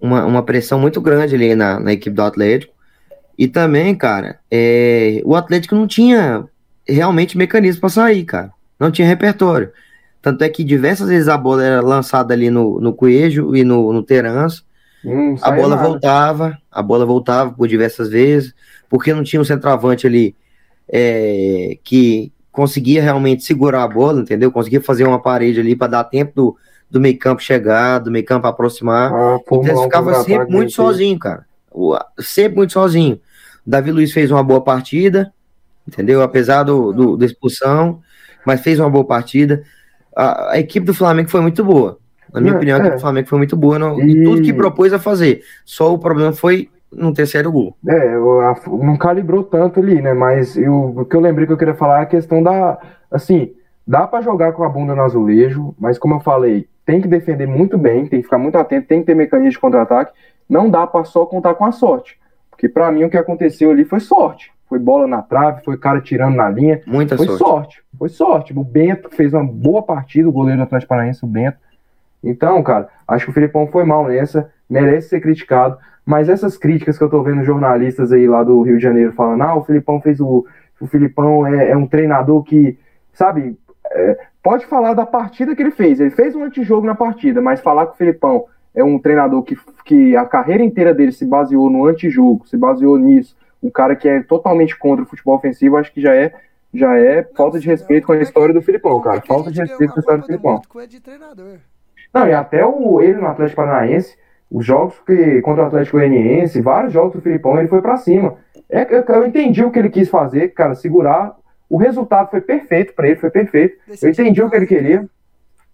uma, uma pressão muito grande ali na, na equipe do Atlético. E também, cara, é, o Atlético não tinha realmente mecanismo para sair, cara. Não tinha repertório. Tanto é que diversas vezes a bola era lançada ali no, no Coelho e no, no Terans. Não A bola nada. voltava, a bola voltava por diversas vezes, porque não tinha um centroavante ali é, que conseguia realmente segurar a bola, entendeu? Conseguia fazer uma parede ali para dar tempo do, do meio campo chegar, do meio campo aproximar. Ah, Então ele ficava sempre muito sozinho, cara. Sempre muito sozinho. O Davi Luiz fez uma boa partida, entendeu? Apesar do, do- da expulsão, mas fez uma boa partida. A, a equipe do Flamengo foi muito boa. Na minha É, opinião, a equipe é. do Flamengo foi muito boa no, E- em tudo que propôs a fazer. Só o problema foi não ter saído gol. É, eu- a- não calibrou tanto ali, né? Mas eu- o que eu lembrei que eu queria falar é a questão da. Assim, dá para jogar com a bunda no azulejo, mas como eu falei, tem que defender muito bem, tem que ficar muito atento, tem que ter mecanismo de contra-ataque. Não dá para só contar com a sorte. Porque para mim o que aconteceu ali foi sorte. Foi bola na trave, foi cara tirando na linha. Muita foi sorte. sorte. Foi sorte. O Bento fez uma boa partida, o goleiro do Atlético Paranaense, o Bento. Então, cara, acho que o Filipão foi mal nessa, merece ser criticado. Mas essas críticas que eu tô vendo jornalistas aí lá do Rio de Janeiro falando, ah, o Filipão fez o. O Filipão é, é um treinador que, sabe, é, pode falar da partida que ele fez. Ele fez um antijogo na partida, mas falar que o Filipão é um treinador que, que a carreira inteira dele se baseou no antijogo, se baseou nisso, um cara que é totalmente contra o futebol ofensivo, acho que já é já é falta de respeito com a história do Filipão, cara. Falta de respeito com a história do Filipão. Não, e até o, ele no Atlético Paranaense, os jogos que contra o Atlético Goianiense, vários jogos do Filipão, ele foi para cima. É, eu, eu entendi o que ele quis fazer, cara, segurar. O resultado foi perfeito para ele, foi perfeito. Eu entendi o que ele queria.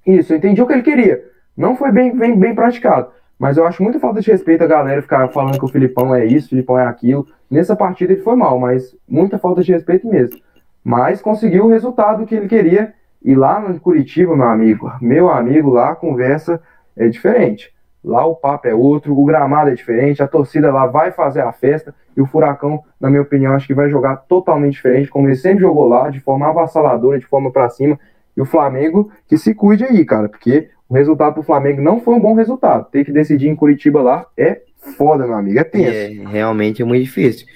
Isso, eu entendi o que ele queria. Não foi bem, bem, bem praticado. Mas eu acho muita falta de respeito a galera ficar falando que o Filipão é isso, o Filipão é aquilo. Nessa partida ele foi mal, mas muita falta de respeito mesmo. Mas conseguiu o resultado que ele queria. E lá no Curitiba, meu amigo, meu amigo, lá a conversa é diferente. Lá o papo é outro, o gramado é diferente, a torcida lá vai fazer a festa e o Furacão, na minha opinião, acho que vai jogar totalmente diferente, como ele sempre jogou lá, de forma avassaladora, de forma para cima. E o Flamengo que se cuide aí, cara, porque o resultado pro Flamengo não foi um bom resultado. Ter que decidir em Curitiba lá é foda, meu amigo, é tenso. É, realmente é muito difícil.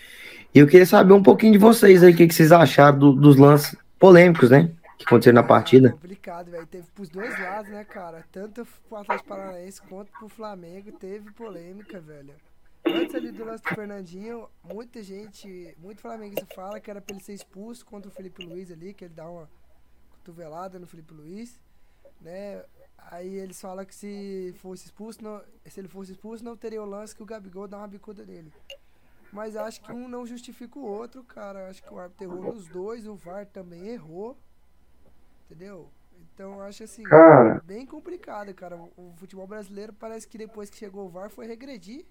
E eu queria saber um pouquinho de vocês aí, o que, que vocês acharam do, dos lances polêmicos, né? Que aconteceram na partida. É complicado, velho. Teve pros dois lados, né, cara? Tanto pro Atlético Paranaense quanto pro Flamengo teve polêmica, velho. Antes ali do lance do Fernandinho, muita gente, muito flamenguista fala que era pra ele ser expulso contra o Felipe Luiz ali, que ele dá uma cotovelada no Felipe Luiz, né? Aí eles falam que se fosse expulso, não, se ele fosse expulso, não teria o lance que o Gabigol dá uma bicuda nele. Mas acho que um não justifica o outro, cara. Acho que o árbitro errou nos dois, o VAR também errou. Entendeu? Então acho assim, cara. bem complicado, cara. O futebol brasileiro parece que depois que chegou o VAR foi regredir.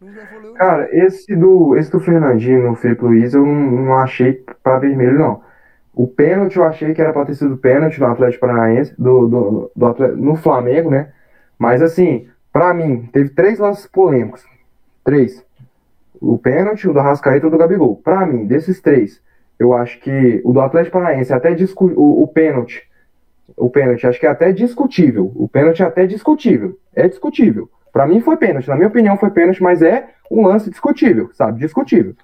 Não evoluiu Cara, esse do, esse do Fernandinho no Felipe Luiz eu não, não achei pra vermelho, não. O pênalti eu achei que era pra ter sido pênalti do Atlético Paranaense, do, do, do no Flamengo, né? Mas assim, pra mim, teve três lances polêmicos. Três. O pênalti, o do Arrascaeta e o do Gabigol. Pra mim, desses três, eu acho que o do Atlético Paranaense até discu o, o pênalti. O pênalti, acho que é até discutível. O pênalti é até discutível. É discutível. Para mim foi pênalti. Na minha opinião foi pênalti, mas é um lance discutível, sabe? Discutível.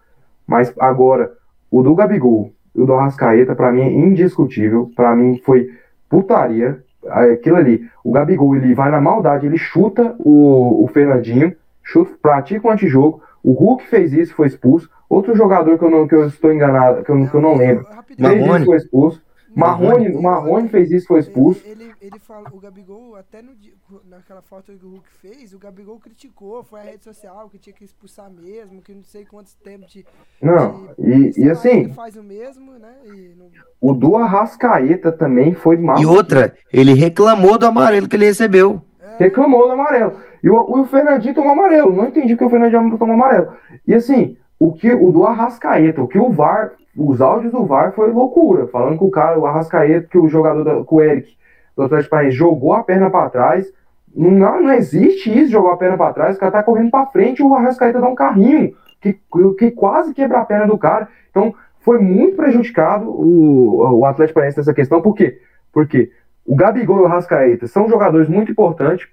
Mas agora, o do Gabigol e o do Arrascaeta, para mim é indiscutível. Para mim foi putaria. Aquilo ali. O Gabigol, ele vai na maldade, ele chuta o, o Fernandinho, chuta, pratica um antijogo. O Hulk fez isso, foi expulso. Outro jogador que eu, não, que eu estou enganado, que eu, que eu não lembro, fez isso, foi expulso. Marrone, o Marrone fez isso, foi expulso. Ele, ele, ele fala, o Gabigol, até no, naquela foto que o Hulk fez, o Gabigol criticou, foi a rede social que tinha que expulsar mesmo, que não sei quantos tempos de. Não, de, e, e assim. Ele faz o mesmo, né? Não... O do Arrascaeta também foi mal. E outra, ele reclamou do amarelo que ele recebeu. É... Reclamou do amarelo. E o, o Fernandinho tomou amarelo. Não entendi que o Fernandinho tomou amarelo. E assim, o que o do Arrascaeta, o que o VAR os áudios do VAR foi loucura, falando que o cara, o Arrascaeta, que o jogador, que o Eric, do Atlético Paranaense, jogou a perna para trás. Não, não existe isso, jogou a perna para trás, o cara tá correndo para frente o Arrascaeta dá um carrinho, que, que quase quebra a perna do cara. Então, foi muito prejudicado o, o Atlético Paranaense nessa questão, por quê? Porque o Gabigol e o Arrascaeta são jogadores muito importantes,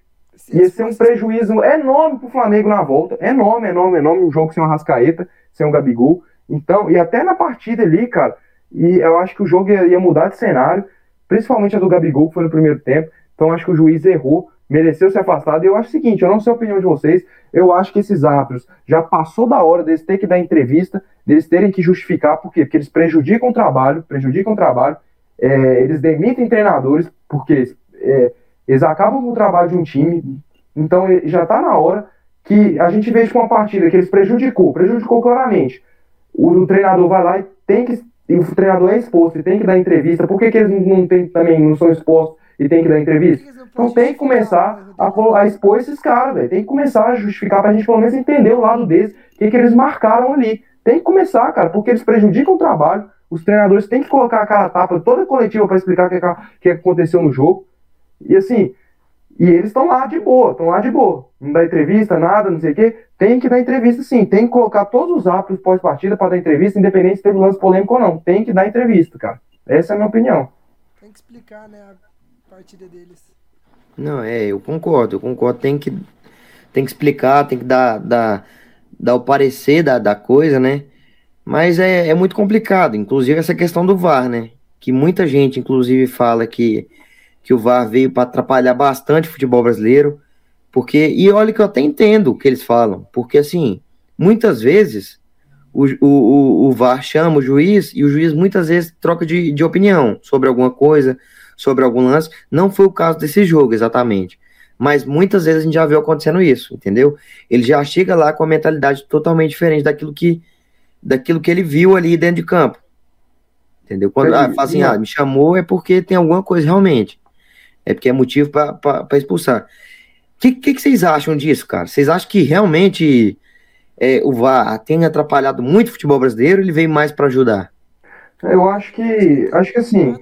e esse é um prejuízo enorme pro Flamengo na volta, enorme, enorme, enorme, um jogo sem o Arrascaeta, sem o Gabigol, então, e até na partida ali, cara, e eu acho que o jogo ia, ia mudar de cenário, principalmente a do Gabigol, que foi no primeiro tempo. Então, acho que o juiz errou, mereceu ser afastado. E eu acho o seguinte: eu não sei a opinião de vocês, eu acho que esses árbitros já passou da hora deles terem que dar entrevista, deles terem que justificar, por quê? Porque eles prejudicam o trabalho, prejudicam o trabalho, é, eles demitem treinadores, porque é, eles acabam com o trabalho de um time. Então, já está na hora que a gente veja com uma partida que eles prejudicou, prejudicou claramente o, treinador vai lá e tem que. E o treinador é exposto e tem que dar entrevista. Por que, que eles não, tem, também não são expostos e tem que dar entrevista? Então tem que começar a, a expor esses caras, velho. Tem que começar a justificar pra gente pelo menos entender o lado deles, o que, que eles marcaram ali. Tem que começar, cara, porque eles prejudicam o trabalho. Os treinadores têm que colocar a cara a tapa toda a coletiva para explicar o que, que aconteceu no jogo. E assim, e eles estão lá de boa, estão lá de boa. Não dá entrevista, nada, não sei o quê. Tem que dar entrevista sim, tem que colocar todos os árbitros pós-partida para dar entrevista, independente se teve lance polêmico ou não. Tem que dar entrevista, cara. Essa é a minha opinião. Tem que explicar, né, a partida deles. Não, é, eu concordo, eu concordo. Tem que, tem que explicar, tem que dar, dar, dar o parecer da, da coisa, né? Mas é, é muito complicado, inclusive essa questão do VAR, né? Que muita gente, inclusive, fala que, que o VAR veio para atrapalhar bastante o futebol brasileiro. Porque, e olha que eu até entendo o que eles falam, porque assim, muitas vezes o, o, o VAR chama o juiz e o juiz muitas vezes troca de, de opinião sobre alguma coisa, sobre algum lance. Não foi o caso desse jogo exatamente. Mas muitas vezes a gente já viu acontecendo isso, entendeu? Ele já chega lá com a mentalidade totalmente diferente daquilo que, daquilo que ele viu ali dentro de campo. Entendeu? Quando ah, fala assim, ah, me chamou é porque tem alguma coisa realmente. É porque é motivo para expulsar. O que, que, que, vocês acham disso, cara? Vocês acham que realmente é, o VAR tem atrapalhado muito o futebol brasileiro ele veio mais para ajudar? Eu acho que. Acho que assim.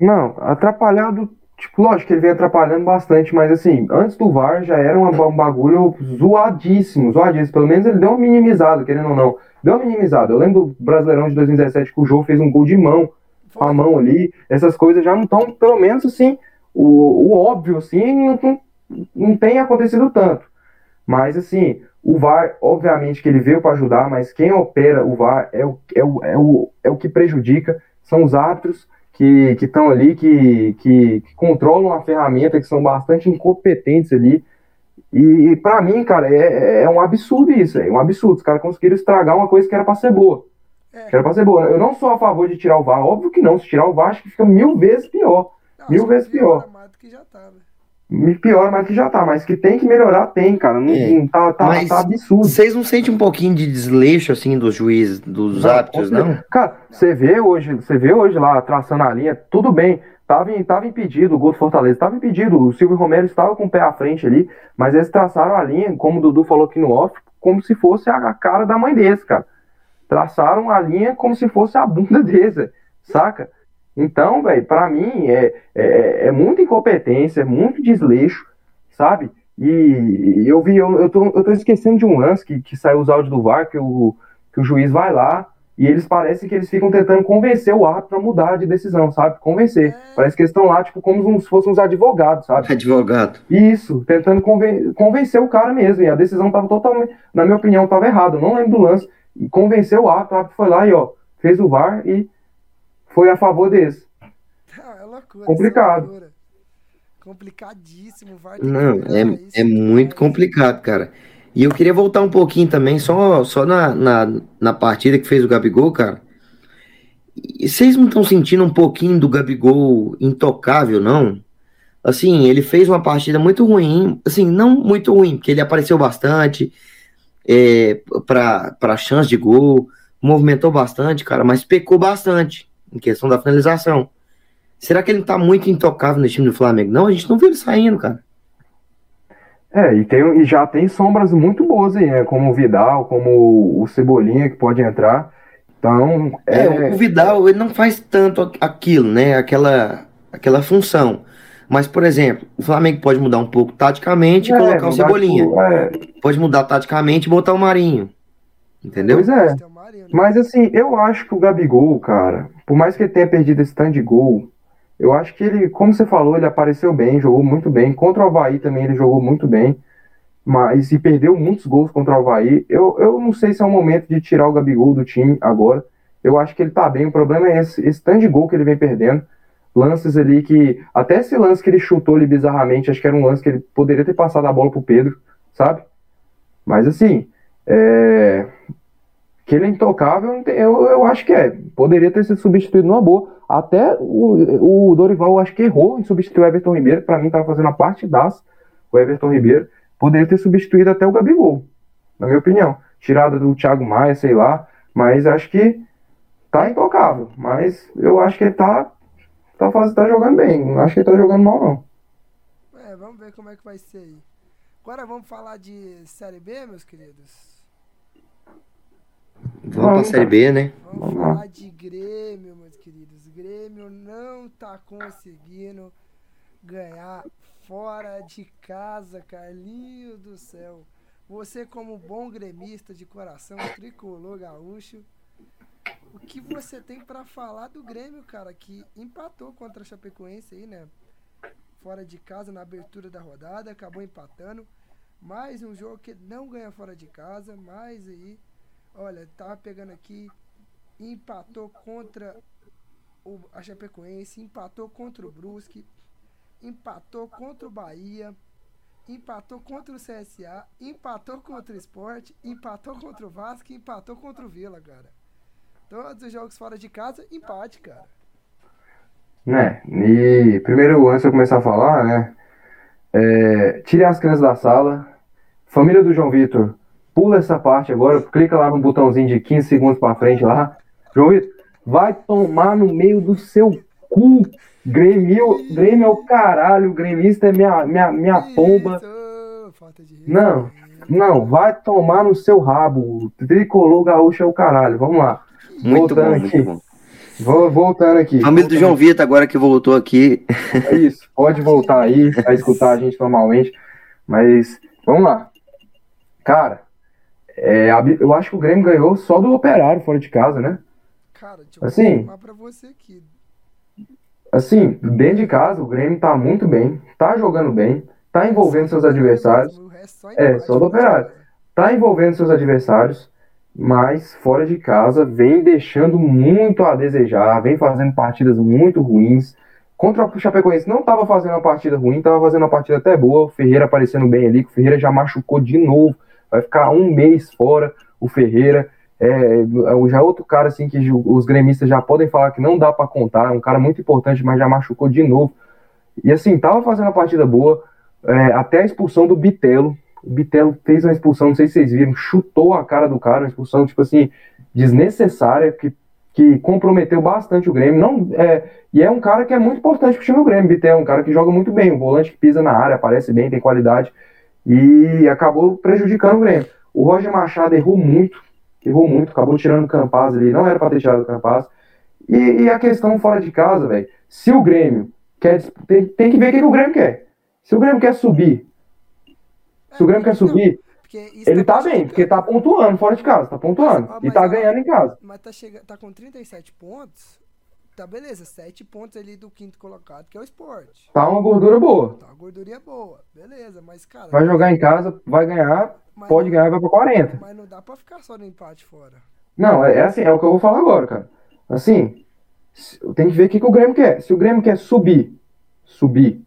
Não, atrapalhado. Tipo, lógico que ele vem atrapalhando bastante, mas assim, antes do VAR já era um bagulho zoadíssimo, zoadíssimo. Pelo menos ele deu uma minimizada, querendo ou não. Deu uma minimizada. Eu lembro do Brasileirão de 2017 que o jogo fez um gol de mão, a mão ali. Essas coisas já não estão, pelo menos assim, o, o óbvio, assim, não, não tem acontecido tanto. Mas assim, o VAR, obviamente que ele veio para ajudar, mas quem opera o VAR é o, é o, é o, é o que prejudica, são os árbitros que estão ali, que, que, que, controlam a ferramenta, que são bastante incompetentes ali. E, e para mim, cara, é, é um absurdo isso, é um absurdo. Os caras conseguiram estragar uma coisa que era para ser boa. É. Era pra ser boa. Eu não sou a favor de tirar o VAR, óbvio que não. Se tirar o VAR, acho que fica mil vezes pior. Não, mil vezes pior. Que já tá, né? pior mais que já tá, mas que tem que melhorar, tem, cara. Não, é. tá, tá, tá, absurdo. Vocês não sentem um pouquinho de desleixo, assim, dos juízes, dos não, árbitros, não? Cara, você vê hoje, você vê hoje lá, traçando a linha, tudo bem. Tava, tava impedido o gol do Fortaleza, tava impedido. O Silvio Romero estava com o pé à frente ali, mas eles traçaram a linha, como o Dudu falou aqui no off, como se fosse a cara da mãe desse, cara. Traçaram a linha como se fosse a bunda desse, saca? Então, velho, para mim é, é, é, muita incompetência, é muito desleixo, sabe? E eu vi, eu, eu, tô, eu tô esquecendo de um lance que, que saiu os áudios do VAR, que o, que o juiz vai lá e eles parecem que eles ficam tentando convencer o árbitro a mudar de decisão, sabe? Convencer. É. Parece que eles estão lá, tipo, como se fossem uns advogados, sabe? Advogado. Isso, tentando conven convencer o cara mesmo. E a decisão tava totalmente, na minha opinião, tava errada. Eu não lembro do lance. E convenceu o árbitro, o árbitro foi lá e, ó, fez o VAR e foi a favor desse. é loucura, complicado. É loucura. Complicadíssimo. Vai Não, é, é muito complicado, cara. E eu queria voltar um pouquinho também, só, só na, na, na partida que fez o Gabigol, cara. E vocês não estão sentindo um pouquinho do Gabigol intocável, não? Assim, ele fez uma partida muito ruim, assim, não muito ruim, porque ele apareceu bastante é, para chance de gol, movimentou bastante, cara, mas pecou bastante em questão da finalização. Será que ele não tá muito intocável no time do Flamengo? Não, a gente não vê ele saindo, cara. É, e, tem, e já tem sombras muito boas aí, né? Como o Vidal, como o Cebolinha, que pode entrar. Então. É, é o Vidal, ele não faz tanto aquilo, né? Aquela, aquela função. Mas, por exemplo, o Flamengo pode mudar um pouco taticamente e é, colocar o Cebolinha. Tipo, é. Pode mudar taticamente e botar o Marinho. Entendeu? Pois é. Mas assim, eu acho que o Gabigol, cara, por mais que ele tenha perdido esse tanto de gol, eu acho que ele, como você falou, ele apareceu bem, jogou muito bem. Contra o Havaí também ele jogou muito bem. Mas e perdeu muitos gols contra o Havaí. Eu, eu não sei se é o momento de tirar o Gabigol do time agora. Eu acho que ele tá bem. O problema é esse, esse tanto de gol que ele vem perdendo. Lances ali que. Até esse lance que ele chutou ali bizarramente, acho que era um lance que ele poderia ter passado a bola pro Pedro, sabe? Mas assim. É, que ele é intocável, eu, eu acho que é. Poderia ter sido substituído numa boa. Até o, o Dorival, acho que errou em substituir o Everton Ribeiro. Para mim, estava fazendo a parte das o Everton Ribeiro. Poderia ter substituído até o Gabigol, na minha opinião. Tirada do Thiago Maia, sei lá. Mas acho que tá intocável. Mas eu acho que ele tá, tá, faz, tá jogando bem. Não acho que ele tá jogando mal, não. É, vamos ver como é que vai ser aí. Agora vamos falar de Série B, meus queridos. Vamos pra Série B, né? Vamos Vamos lá. falar de Grêmio, meus queridos. Grêmio não tá conseguindo ganhar fora de casa, Carlinho do céu. Você, como bom gremista de coração, tricolor gaúcho, o que você tem pra falar do Grêmio, cara, que empatou contra a Chapecoense aí, né? Fora de casa, na abertura da rodada, acabou empatando. Mais um jogo que não ganha fora de casa, mais aí. Olha, tava pegando aqui, empatou contra o, a Chapecoense, empatou contra o Brusque, empatou contra o Bahia, empatou contra o CSA, empatou contra o Sport, empatou contra o Vasco empatou contra o Vila, cara. Todos os jogos fora de casa, empate, cara. Né? E primeiro, antes de eu começar a falar, né? É, tire as crianças da sala. Família do João Vitor, pula essa parte agora, clica lá no botãozinho de 15 segundos pra frente lá. João Vitor, vai tomar no meio do seu cu. Grêmio, Grêmio é o caralho, gremista é minha, minha, minha pomba. Não. Não, vai tomar no seu rabo. Tricolor gaúcho é o caralho. Vamos lá. Muito Voltando bom, aqui. muito bom. Vou, voltando aqui. Família do João Vitor, agora que voltou aqui. É isso, pode voltar aí a escutar a gente normalmente. Mas vamos lá. Cara, é, eu acho que o Grêmio ganhou só do Operário fora de casa, né? Cara, deixa eu Assim. pra você aqui. Assim, dentro de casa, o Grêmio tá muito bem, tá jogando bem, tá envolvendo seus adversários, É, empate, só do Operário. casa. tá envolvendo seus adversários, mas fora de casa vem deixando muito a desejar, vem fazendo partidas muito ruins. Contra o Chapecoense não estava fazendo uma partida ruim, estava fazendo uma partida até boa. O Ferreira aparecendo bem ali, o Ferreira já machucou de novo, vai ficar um mês fora. O Ferreira é, é já é outro cara assim que os gremistas já podem falar que não dá para contar, é um cara muito importante, mas já machucou de novo. E assim, tava fazendo uma partida boa, é, até a expulsão do Bitelo. O Bitelo fez uma expulsão, não sei se vocês viram, chutou a cara do cara, uma expulsão, tipo assim, desnecessária, que, que comprometeu bastante o Grêmio. Não, é, e é um cara que é muito importante pro time do Grêmio, Bitelo, um cara que joga muito bem, um volante que pisa na área, aparece bem, tem qualidade, e acabou prejudicando o Grêmio. O Roger Machado errou muito, errou muito, acabou tirando o Campaz ali, não era para ter tirado o Campaz. E, e a questão fora de casa, velho, se o Grêmio quer, tem, tem que ver o que o Grêmio quer. Se o Grêmio quer subir, se o Grêmio quer subir, ele tá bem, porque tá pontuando fora de casa, tá pontuando. E tá ganhando em casa. Mas tá, chega, tá com 37 pontos. Tá beleza, 7 pontos ali do quinto colocado, que é o esporte. Tá uma gordura boa. Tá uma gordurinha boa, beleza, mas cara. Vai jogar em casa, vai ganhar, pode ganhar, vai pra 40. Mas não dá pra ficar só no empate fora. Não, é, é assim, é o que eu vou falar agora, cara. Assim, tem que ver o que, que o Grêmio quer. Se o Grêmio quer subir, subir,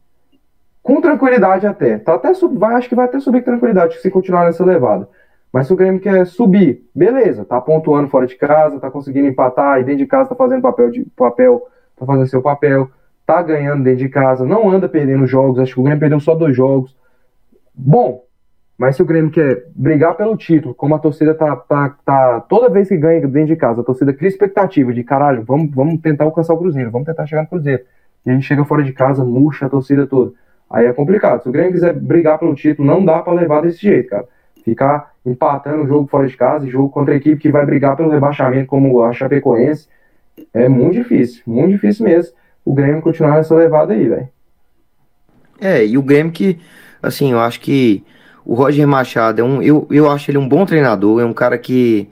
com tranquilidade até, tá até sub, vai, acho que vai até subir com tranquilidade se continuar nessa levada. Mas se o Grêmio quer subir, beleza, tá pontuando fora de casa, tá conseguindo empatar, e dentro de casa tá fazendo papel de papel, tá fazendo seu papel, tá ganhando dentro de casa, não anda perdendo jogos, acho que o Grêmio perdeu só dois jogos. Bom, mas se o Grêmio quer brigar pelo título, como a torcida tá, tá, tá toda vez que ganha dentro de casa, a torcida cria expectativa de caralho, vamos, vamos tentar alcançar o Cruzeiro, vamos tentar chegar no Cruzeiro. E a gente chega fora de casa, murcha a torcida toda. Aí é complicado. Se o Grêmio quiser brigar pelo título, não dá pra levar desse jeito, cara. Ficar empatando jogo fora de casa, jogo contra a equipe que vai brigar pelo rebaixamento, como a Chapecoense, é muito difícil, muito difícil mesmo. O Grêmio continuar nessa levada aí, velho. É, e o Grêmio que, assim, eu acho que o Roger Machado é um, eu, eu acho ele um bom treinador, é um cara que,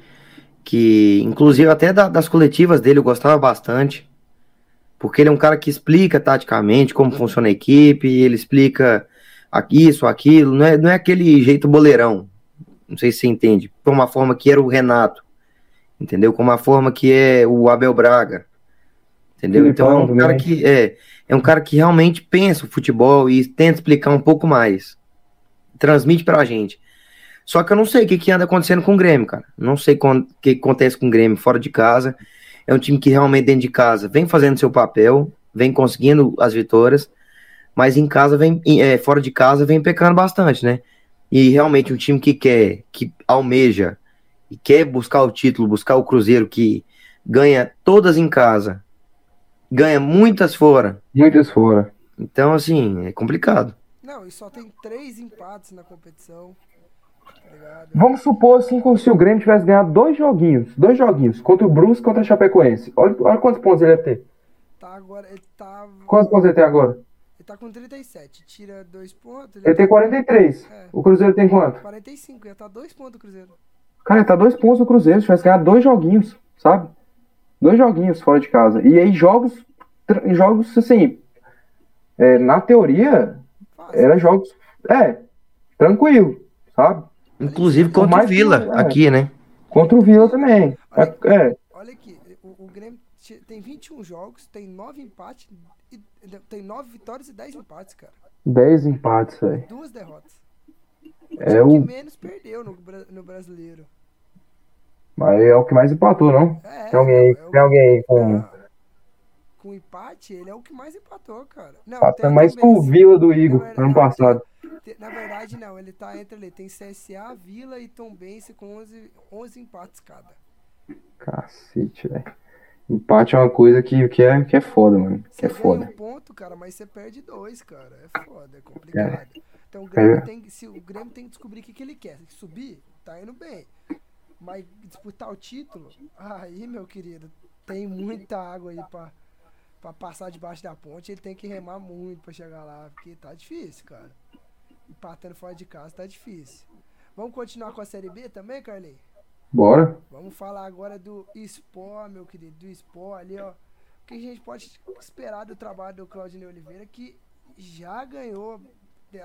que inclusive até da- das coletivas dele eu gostava bastante, porque ele é um cara que explica taticamente como funciona a equipe, ele explica isso, aquilo, não é, não é aquele jeito boleirão, não sei se você entende, por uma forma que era o Renato, entendeu? Como a forma que é o Abel Braga, entendeu? Então é um Filipão cara também. que é, é um cara que realmente pensa o futebol e tenta explicar um pouco mais, transmite pra gente. Só que eu não sei o que, que anda acontecendo com o Grêmio, cara. Não sei o que, que acontece com o Grêmio fora de casa. É um time que realmente dentro de casa vem fazendo seu papel, vem conseguindo as vitórias, mas em casa vem, é, fora de casa vem pecando bastante, né? E realmente um time que quer, que almeja e quer buscar o título, buscar o Cruzeiro que ganha todas em casa, ganha muitas fora. Muitas fora. Então, assim, é complicado. Não, e só tem três empates na competição. Tá? Vamos supor assim como se o Grêmio tivesse ganhado dois joguinhos, dois joguinhos, contra o Brusque e contra o Chapecoense. Olha, olha quantos pontos ele deve ter. Tá agora, ele tá. Quantos pontos ele tem agora? Ele tá com 37. Tira dois pontos. Ele tem 43. É. O Cruzeiro tem quanto? 45, ia tá dois pontos do Cruzeiro. Cara, ele tá dois pontos do Cruzeiro, se tivesse ganhado dois joguinhos, sabe? Dois joguinhos fora de casa. E aí jogos, jogos assim, é, na teoria, Fácil. era jogos, é, tranquilo, sabe? Inclusive Por contra o mais que- Vila, é. aqui, né? Contra o Vila também. É, é, Olha aqui, o, o Grêmio tem 21 jogos, tem 9 empates, e, tem 9 vitórias e 10 empates, cara. 10 empates, velho. Duas derrotas. O É time que o- menos perdeu no, no brasileiro. Mas é o que mais empatou, não? É, Tem alguém aí, é o tem alguém aí com. Não. Com empate, ele é o que mais empatou, cara. Não, Tá tem mais que o. Vila do Igor, Não, ano passado. Na verdade, não. Ele tá entre ali. Tem CSA, Vila e Tombense com 11, 11 empates cada. Cacete, velho. Empate é uma coisa que, que, é, que é foda, mano. Que Você é ganha foda. um ponto, cara, mas você perde dois, cara. É foda, é complicado. Então o Grêmio tem, se o Grêmio tem que descobrir o que, que ele quer. Se subir, tá indo bem. Mas disputar o título, aí, meu querido, tem muita água aí pra, pra passar debaixo da ponte. Ele tem que remar muito pra chegar lá, porque tá difícil, cara. Empatando fora de casa tá difícil. Vamos continuar com a Série B também, Carlinhos? Bora. Vamos falar agora do Sport, meu querido, do Sport ali, ó. O que a gente pode esperar do trabalho do Claudinei Oliveira, que já ganhou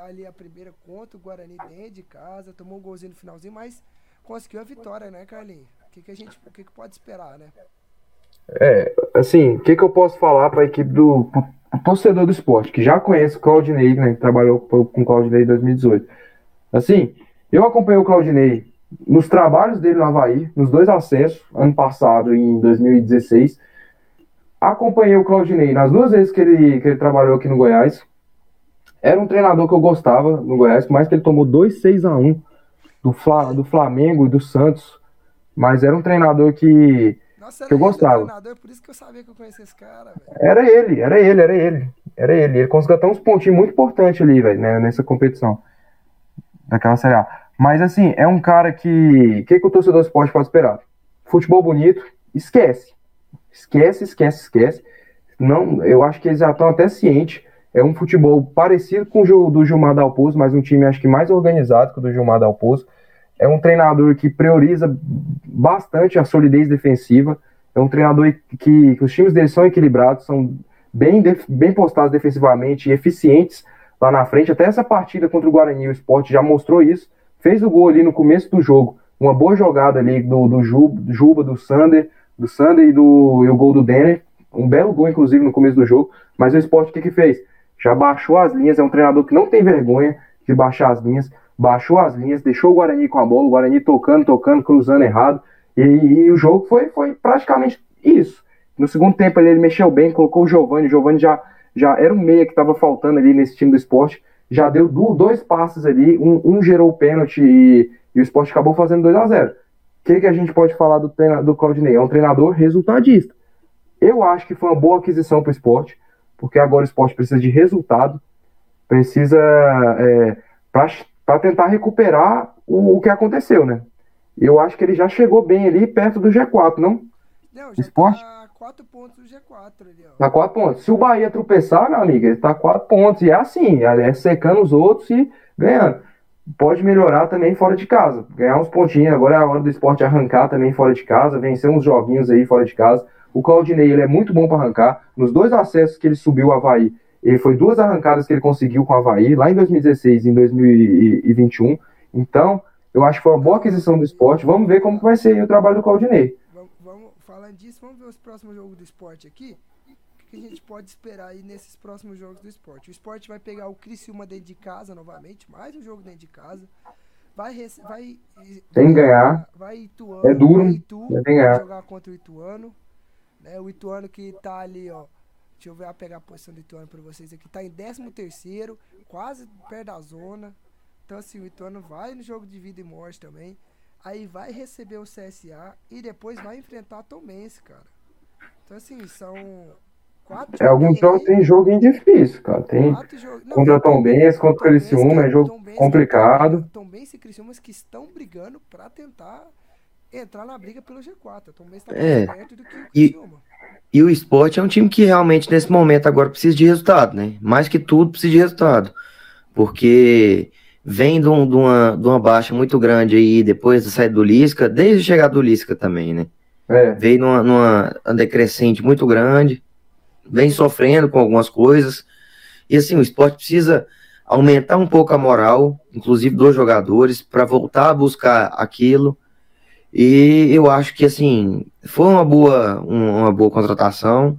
ali a primeira contra o Guarani dentro de casa, tomou um golzinho no finalzinho, mas conseguiu a vitória, né, Carlinhos? O que, que a gente o que, que pode esperar, né? É, assim, o que, que eu posso falar para a equipe do pro torcedor do esporte, que já conhece o Claudinei, né, que trabalhou com o Claudinei em 2018. Assim, eu acompanhei o Claudinei nos trabalhos dele no Havaí, nos dois acessos, ano passado e em 2016. Acompanhei o Claudinei nas duas vezes que ele, que ele trabalhou aqui no Goiás. Era um treinador que eu gostava no Goiás, mais que ele tomou 2 6 a 1 do, Fla, do Flamengo e do Santos. Mas era um treinador que Nossa, Que eu é gostava. treinador, por isso que eu sabia que eu conhecia esse cara, velho. Era ele, era ele, era ele. Era ele. Ele conseguiu até uns pontinhos muito importantes ali, velho, né, nessa competição. Daquela Série A. Mas assim, é um cara que. O que, que o torcedor do esporte pode esperar? Futebol bonito, esquece. Esquece, esquece, esquece. Não, eu acho que eles já estão até cientes. É um futebol parecido com o do Gilmar Dalpozo, mas um time acho que mais organizado que o do Gilmar Dalpozo. É um treinador que prioriza bastante a solidez defensiva. É um treinador que, que os times dele são equilibrados, são bem, bem postados defensivamente e eficientes lá na frente. Até essa partida contra o Guarani, o Sport já mostrou isso. Fez o gol ali no começo do jogo. Uma boa jogada ali do, do Juba, do, Sander, do Sander e, do, e o gol do Denner. Um belo gol, inclusive, no começo do jogo. Mas o Sport o que, que fez? Já baixou as linhas. É um treinador que não tem vergonha de baixar as linhas. Baixou as linhas, deixou o Guarani com a bola, o Guarani tocando, tocando, cruzando errado. E, e o jogo foi, foi praticamente isso. No segundo tempo ele, ele mexeu bem, colocou o Giovani. O Giovani já, já era um meia que estava faltando ali nesse time do esporte. Já deu dois passes ali, um, um gerou o pênalti e, e o esporte acabou fazendo 2 a 0 O que, que a gente pode falar do, treina, do Claudinei? É um treinador resultadista. Eu acho que foi uma boa aquisição para o esporte, porque agora o esporte precisa de resultado, precisa é, para tentar recuperar o, o que aconteceu, né? Eu acho que ele já chegou bem ali perto do G4, não? Não, já Esporte? tá 4 pontos do G4 ali, ó. Tá quatro pontos. Se o Bahia tropeçar, meu amigo, ele tá quatro pontos. E é assim, é secando os outros e ganhando. Pode melhorar também fora de casa. Ganhar uns pontinhos. Agora é a hora do esporte arrancar também fora de casa, vencer uns joguinhos aí fora de casa. O Claudinei, ele é muito bom para arrancar. Nos dois acessos que ele subiu o Havaí, ele foi duas arrancadas que ele conseguiu com o Havaí, lá em 2016 e em 2021. Então, eu acho que foi uma boa aquisição do esporte. Vamos ver como vai ser aí o trabalho do Claudinei. Vamos, vamos, falando disso, vamos ver os próximos jogos do esporte aqui. O que a gente pode esperar aí nesses próximos jogos do esporte? O esporte vai pegar o Criciúma dentro de casa novamente, mais um jogo dentro de casa. Vai, vai, Tem que ganhar. Vai Ituano, É duro, vai Itu, tem que ganhar. vai jogar contra o Ituano. Né? O Ituano que tá ali, ó. Deixa eu ver, pegar a posição do Ituano pra vocês aqui. Tá em 13 terceiro, quase perto da zona. Então assim, o Ituano vai no jogo de vida e morte também. Aí vai receber o CSA e depois vai enfrentar a Tomense, cara. Então assim, são Quatro É, alguns joguinhos jogos tem jogo difícil, cara. Tem. Não, contra tem Tom Benz, contra Criciúma, é jogo complicado. Tom Benz e Criciúmas que estão brigando pra tentar entrar na briga pelo G4. Tom Benz tá mais É. perto do que o E-. E o esporte é um time que realmente, nesse momento, agora precisa de resultado, né? Mais que tudo, precisa de resultado. Porque vem de, um- de uma, de uma baixa muito grande aí, depois da saída do Lisca, desde a chegada do Lisca também, né? É, Veio numa, numa decrescente muito grande, vem sofrendo com algumas coisas. E assim, o esporte precisa aumentar um pouco a moral, inclusive dos jogadores, para voltar a buscar aquilo. E eu acho que assim, foi uma boa, um- uma boa contratação.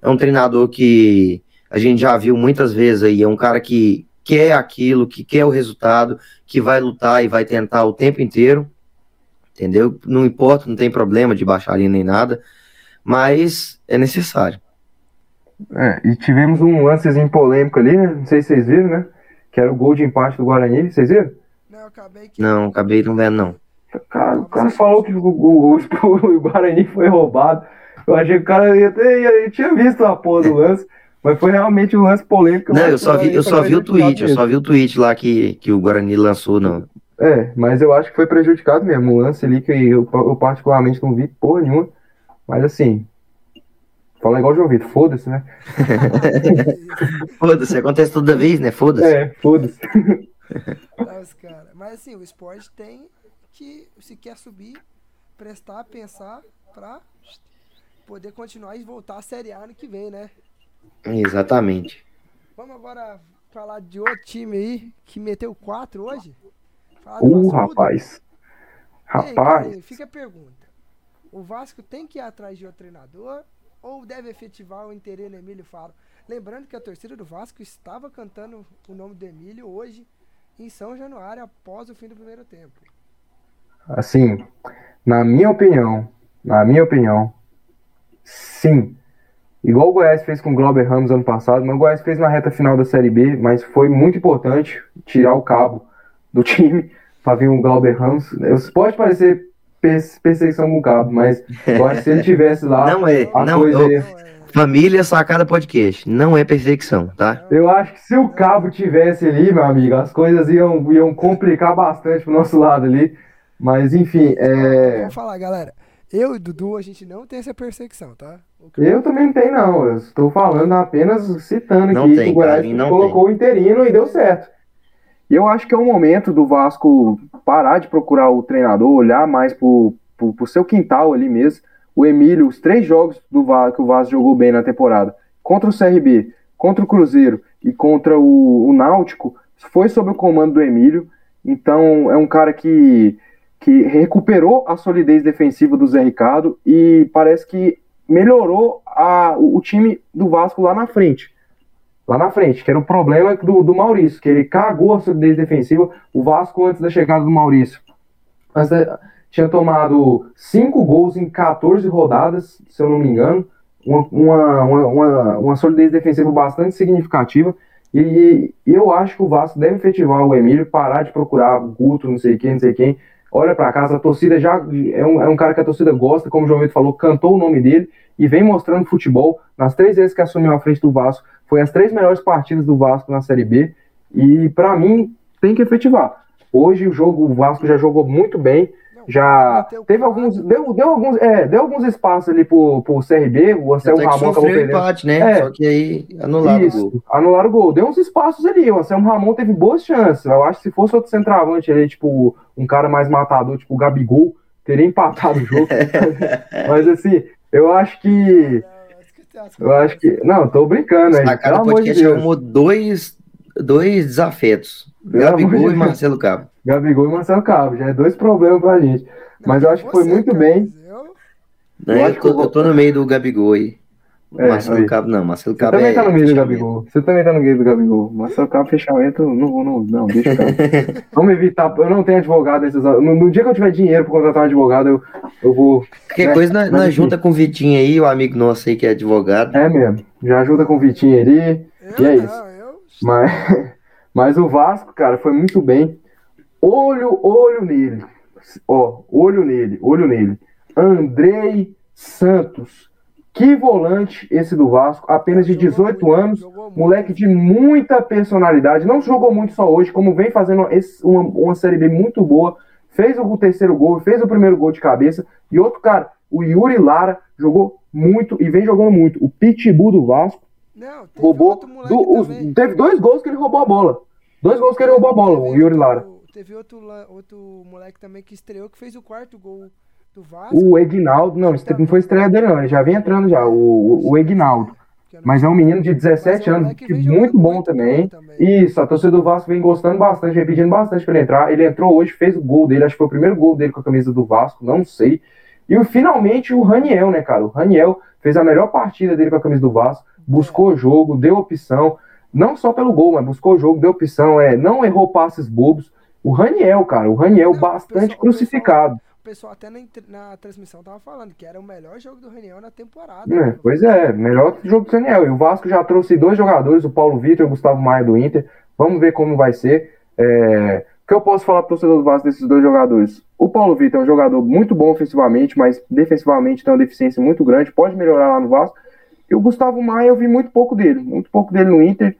É um treinador que a gente já viu muitas vezes aí, é um cara que quer aquilo, que quer o resultado, que vai lutar e vai tentar o tempo inteiro. Entendeu? Não importa, não tem problema de baixar ali nem nada, mas é necessário. é, e tivemos um lancezinho polêmico ali, né? Não sei se vocês viram, né? Que era o gol de empate do Guarani. Vocês viram? Não, acabei que. Não, acabei não vendo, não. Cara, o cara falou que o, o- o- o Guarani foi roubado. Eu achei que o cara ia ter, ia- eu tinha visto a porra do lance, mas foi realmente um lance polêmico. Não, eu só vi, eu só vi o tweet, eu mesmo. só vi o tweet lá que, que o Guarani lançou, não. É, mas eu acho que foi prejudicado mesmo. O lance ali que eu, eu particularmente não vi porra nenhuma. Mas assim, fala igual o João Vitor, foda-se, né? Foda-se, acontece toda vez, né? Foda-se. É, foda-se. Mas, cara, mas assim, o esporte tem que, se quer subir, prestar, pensar pra poder continuar e voltar à Série A ano que vem, né? Exatamente. Vamos agora falar de outro time aí que meteu 4 hoje? Falar do Uh, rapaz. Aí, Rapaz. Fica a pergunta. O Vasco tem que ir atrás de outro treinador ou deve efetivar o interesse no Emílio Faro? Lembrando que a torcida do Vasco estava cantando o nome do Emílio hoje em São Januário após o fim do primeiro tempo. Assim, na minha opinião, na minha opinião, sim. Igual o Goiás fez com o Glauber Ramos ano passado, mas o Goiás fez na reta final da Série B, mas foi muito importante tirar o cabo do time para vir o Glauber Ramos. Pode parecer pers- perseguição com o cabo, mas eu acho que se ele tivesse lá, Não é, a não, coisa eu- ia- Não, é, Família Sacada Podcast, não é perseguição, tá? Eu acho que se o cabo tivesse ali, meu amigo, as coisas iam, iam complicar bastante pro nosso lado ali. Mas enfim, é. Vou falar, galera. Eu e o Dudu, a gente não tem essa perseguição, tá? Eu também não tenho, não. Eu estou falando apenas citando Não aqui tem, que o Goiás Carlinhos, não colocou o interino e deu certo. E eu acho que é o momento do Vasco parar de procurar o treinador, olhar mais pro, pro, pro seu quintal ali mesmo. O Emílio, os três jogos do Vasco que o Vasco jogou bem na temporada, contra o CRB, contra o Cruzeiro e contra o, o Náutico, foi sob o comando do Emílio. Então é um cara que, que recuperou a solidez defensiva do Zé Ricardo e parece que melhorou a, o, o time do Vasco lá na frente. Lá na frente, que era o problema do, do Maurício, que ele cagou a solidez defensiva. O Vasco, antes da chegada do Maurício, da- tinha tomado cinco gols em 14 rodadas, se eu não me engano. Uma, uma, uma, uma, solidez defensiva bastante significativa. E, e eu acho que o Vasco deve efetivar o Emílio, parar de procurar Guto, não sei quem, não sei quem. Olha pra casa, a torcida já é um, é um cara que a torcida gosta, como o João Vitor falou, cantou o nome dele e vem mostrando futebol. Nas três vezes que assumiu a frente do Vasco, foi as três melhores partidas do Vasco na Série B. E pra mim, tem que efetivar. Hoje o jogo, o Vasco já jogou muito bem. Já teve alguns. Deu, deu, alguns, é, deu alguns espaços ali pro, pro CRB. O Anselmo Ramon acabou o perdendo. empate, né? É. Só que aí anularam o Isso, gol. anularam o gol. Deu uns espaços ali. O Anselmo Ramon teve boas chances. Eu acho que se fosse outro centroavante ali, tipo, um cara mais matador, tipo o Gabigol, teria empatado o jogo. Mas assim, eu acho que. Tem as Eu acho que. Não, tô brincando aí. Amor de Podcast Deus. arrumou dois, dois desafetos. Gabigol e. Marcelo Cabo. Gabigol e Marcelo Cabo. Já é dois problemas pra gente. Mas eu acho que foi Você, muito bem. eu- acho Eu, que eu tô, eu tô no meio do Gabigol aí. É, Marcelo aí. Cabo não, Marcelo Você Cabo também é tá no meio do. Gabigol. Você também tá no meio do Gabigol. Marcelo Cabo, fechamento, não vou, não, não, deixa eu Vamos evitar. Eu não tenho advogado nesses. No, no dia que eu tiver dinheiro pra contratar um advogado, eu, eu vou. Qualquer né? coisa, nós enfim. junta com o Vitinho aí, o amigo nosso aí que é advogado. É mesmo. Já ajuda com o Vitinho ali. Eu E é não, isso. Mas, mas o Vasco, cara, foi muito bem. Olho, olho nele. Ó, olho nele, olho nele. Andrei Santos. Que volante esse do Vasco, apenas de Jogou 18 muito, anos, moleque de muita personalidade. Não jogou muito só hoje, como vem fazendo uma, uma Série B muito boa. Fez o terceiro gol, fez o primeiro gol de cabeça. E outro cara, o Yuri Lara, jogou muito e vem jogando muito. O Pitbull do Vasco Não, roubou. do- os- teve dois gols que ele roubou a bola. Dois gols que ele roubou a bola, Teve o Yuri outro- Lara. Teve outro, outro moleque também que estreou, que fez o quarto gol do Vasco. O Egnaldo, não, este- não foi estreia dele, não. Ele já vem entrando já, o, o, o Egnaldo. Mas é um menino de Mas 17 é um anos, que muito bom também. também. Isso, a torcida do Vasco vem gostando bastante, vem pedindo bastante pra ele entrar. Ele entrou hoje, fez o gol dele, acho que foi o primeiro gol dele com a camisa do Vasco, não sei. E finalmente o Raniel, né, cara? O Raniel fez a melhor partida dele com a camisa do Vasco, buscou o jogo, deu opção, não só pelo gol, mas buscou o jogo, deu opção, é, não errou passes bobos. O Raniel, cara, o Raniel Não, o bastante pessoal- o crucificado. O pessoal até na, na transmissão tava falando que era o melhor jogo do Raniel na temporada. É, mano. pois é, melhor jogo do Daniel. E o Vasco já trouxe dois jogadores, o Paulo Vitor e o Gustavo Maia do Inter. Vamos ver como vai ser. É, O que eu posso falar pro torcedor do Vasco desses dois jogadores? O Paulo Vitor é um jogador muito bom ofensivamente, mas defensivamente tem uma deficiência muito grande, pode melhorar lá no Vasco. E o Gustavo Maia eu vi muito pouco dele, muito pouco dele no Inter,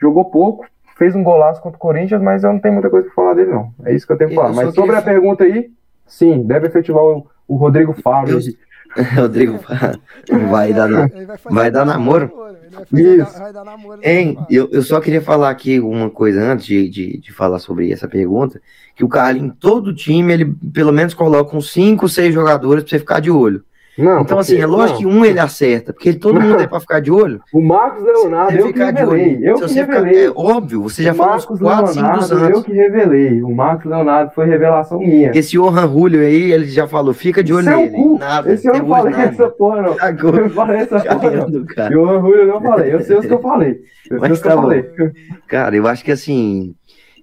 jogou pouco, fez um golaço contra o Corinthians, mas eu não tenho muita coisa pra falar dele, não. É isso que eu tenho Eu falar. Mas sobre a pergunta aí, sim, deve efetivar o, o Rodrigo. Eu- Rodrigo, vai dar na... Vai dar namoro? Isso. vai dar namoro. Hein, eu, eu só queria falar aqui uma coisa antes de, de, de falar sobre essa pergunta, que o Carlinhos, todo time, ele pelo menos coloca uns 5, 6 jogadores pra você ficar de olho. Não, Então, assim, é lógico não. que um ele acerta, porque todo mundo é pra ficar de olho. O Marcos Leonardo, eu que revelei. olho. Eu que você ficar- revelei. é óbvio, você já o falou uns Marcos 4, 5 dos Leonardo, eu anos. que revelei. O Marcos Leonardo foi revelação minha. Esse Johan Julio aí, ele já falou, fica de olho Seu nele. cu. Nada, Esse eu não falei nada. essa porra, não. Cagou. Eu não falei essa porra, não. Cagando, cara. Eu eu não falei. Eu sei os que eu falei. Eu sei Mas tá eu falei. Cara, eu acho que assim,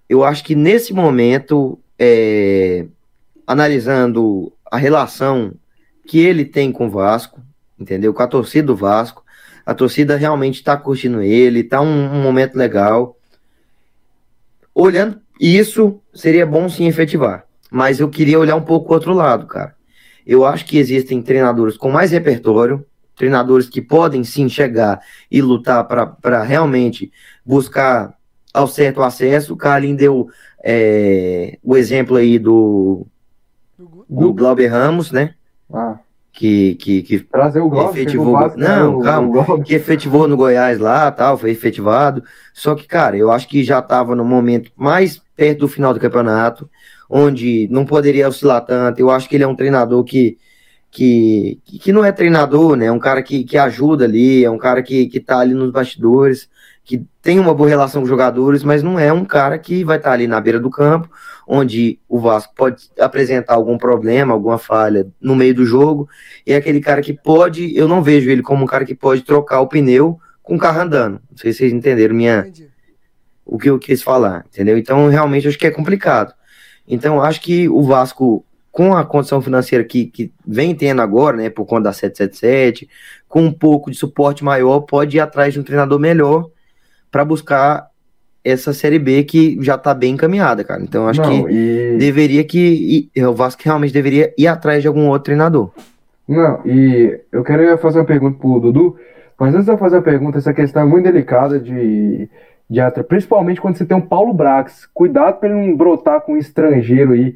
eu acho que nesse momento, é, analisando a relação que ele tem com o Vasco, entendeu? Com a torcida do Vasco, a torcida realmente tá curtindo ele, tá um, um momento legal. Olhando isso, seria bom sim efetivar. Mas eu queria olhar um pouco o outro lado, cara. Eu acho que existem treinadores com mais repertório, treinadores que podem sim chegar e lutar para realmente buscar ao certo acesso. O Carlin deu é, o exemplo aí do, do Glauber Ramos, né? Ah, Que, que, que, trazer o. Efetivou- o Vasco, Não, o- calma. o que efetivou no Goiás lá, tal, foi efetivado. Só que, cara, eu acho que já estava no momento mais perto do final do campeonato, onde não poderia oscilar tanto. Eu acho que ele é um treinador que que, que não é treinador, né? É um cara que, que ajuda ali, é um cara que, que tá ali nos bastidores, que tem uma boa relação com os jogadores, mas não é um cara que vai estar ali na beira do campo, onde o Vasco pode apresentar algum problema, alguma falha no meio do jogo, e é aquele cara que pode, eu não vejo ele como um cara que pode trocar o pneu com o carro andando. Não sei se vocês entenderam minha, Entendi. o que eu quis falar, entendeu? Então, realmente, acho que é complicado. Então, acho que o Vasco, com a condição financeira que, que vem tendo agora, né, por conta da 777, com um pouco de suporte maior, pode ir atrás de um treinador melhor para buscar essa Série B que já tá bem encaminhada, cara. Então, acho Não, que e... deveria que. e- O Vasco realmente deveria ir atrás de algum outro treinador. Não, e eu quero fazer uma pergunta pro Dudu, mas antes de eu fazer a pergunta, essa questão é muito delicada de, de atra- principalmente quando você tem um Paulo Brax. Cuidado pra ele não brotar com um estrangeiro aí.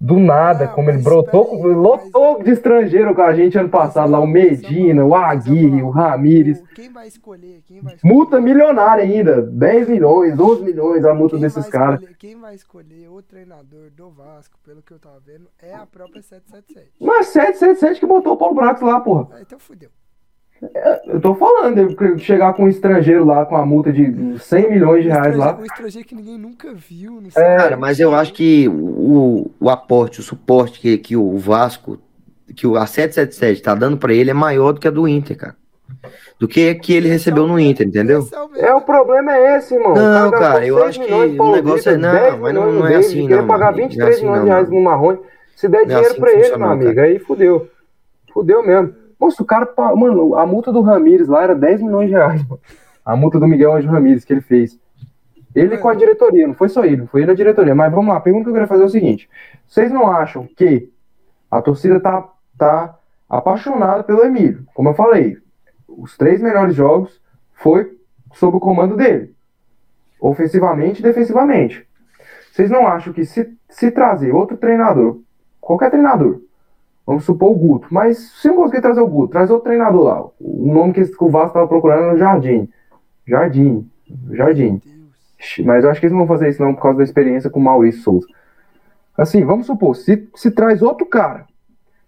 Do nada, Ah, como ele mas brotou, com- lotou de estrangeiro com a gente ano passado, lá o Medina, o Aguirre, o Ramires. Quem vai escolher? Quem vai escolher? Multa milionária ainda, 10 milhões, 12 milhões a multa Quem desses caras. Quem vai escolher o treinador do Vasco, pelo que eu tava vendo, é a própria 777. Mas 777 que botou o Paulo Brax lá, porra. Ah, então fudeu. Eu tô falando, ele chegar com um estrangeiro lá com a multa de 100 milhões de reais lá. um estrangeiro que ninguém nunca viu. Não É. Cara, mas eu acho que o, o aporte, o suporte que, que o Vasco, que o a 777 tá dando pra ele é maior do que a do Inter, cara. Do que que ele recebeu no Inter, entendeu? É o É, problema é esse, irmão. Não, cara, eu 6 acho que o negócio é- não, 10 mas não- milhões não no é assim, não, pagar mano. 23 Não é assim, milhões não, de reais no Marrone. Se der Não é dinheiro assim pra ele, funciona, meu não, amigo, cara. aí fudeu. Fudeu mesmo. Moço, o cara, mano, a multa do Ramires lá era 10 milhões de reais, mano. A multa do Miguel Anjo Ramires que ele fez. Ele com a diretoria, não foi só ele, foi ele a diretoria. Mas vamos lá, a pergunta que eu queria fazer é o seguinte: vocês não acham que a torcida tá, tá apaixonada pelo Emílio? Como eu falei, os três melhores jogos foi sob o comando dele. Ofensivamente e defensivamente. Vocês não acham que se, se trazer outro treinador, qualquer treinador, vamos supor o Guto, mas se não conseguir trazer o Guto, traz outro treinador lá. O nome que o Vasco estava procurando era o Jardim. Jardim. Jardim. Mas eu acho que eles não vão fazer isso não por causa da experiência com o Maurício Souza. Assim, vamos supor, se, se traz outro cara,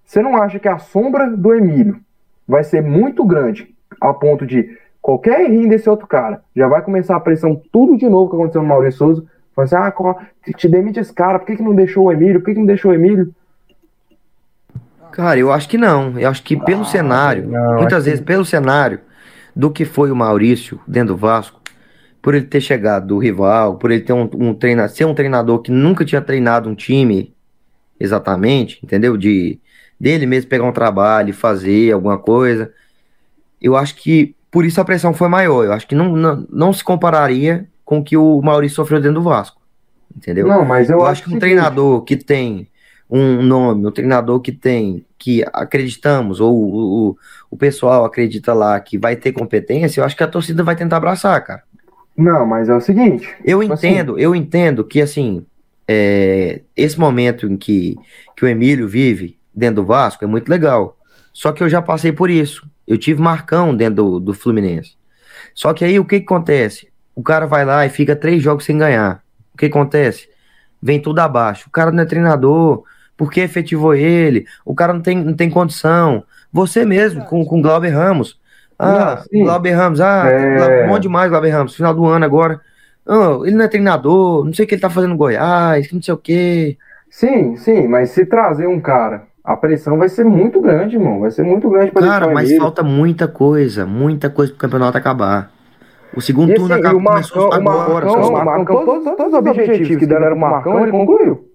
você não acha que a sombra do Emílio vai ser muito grande a ponto de qualquer errinho desse outro cara já vai começar a pressão tudo de novo que aconteceu no Maurício Souza? Vai assim, ah, te demite esse cara, por que, que não deixou o Emílio? Por que, que não deixou o Emílio? Cara, eu acho que não. Eu acho que pelo ah, cenário, não, muitas vezes que... pelo cenário do que foi o Maurício dentro do Vasco, por ele ter chegado do rival, por ele ter um, um treinador, ser um treinador que nunca tinha treinado um time exatamente, entendeu? De dele mesmo pegar um trabalho, fazer alguma coisa. Eu acho que por isso a pressão foi maior. Eu acho que não, não, não se compararia com o que o Maurício sofreu dentro do Vasco. Entendeu? Não, mas eu, eu acho, acho que um treinador que tem um nome, um treinador que tem, que acreditamos, ou o, o, o pessoal acredita lá que vai ter competência, eu acho que a torcida vai tentar abraçar, cara. Não, mas é o seguinte. Eu tipo entendo, assim, eu entendo que assim, é, esse momento em que, que o Emílio vive dentro do Vasco é muito legal. Só que eu já passei por isso. Eu tive Marcão dentro do, do Fluminense. Só que aí o que, que acontece? O cara vai lá e fica três jogos sem ganhar. O que acontece? Vem tudo abaixo. O cara não é treinador. Por que efetivou ele? O cara não tem, não tem condição. Você mesmo, com, com o Glauber Ramos. Ah, não, Glauber Ramos, ah, é... bom demais, Glauber Ramos, final do ano agora. Oh, ele não é treinador, não sei o que ele tá fazendo no Goiás, não sei o que. Sim, sim, mas se trazer um cara, a pressão vai ser muito grande, irmão. Vai ser muito grande para Cara, mas ele. falta muita coisa, muita coisa pro campeonato acabar. O segundo e, turno assim, acaba, começou agora. O Marcão, o Marcão, todos, todos, os objetivos que deram o Marcão, ele concluiu.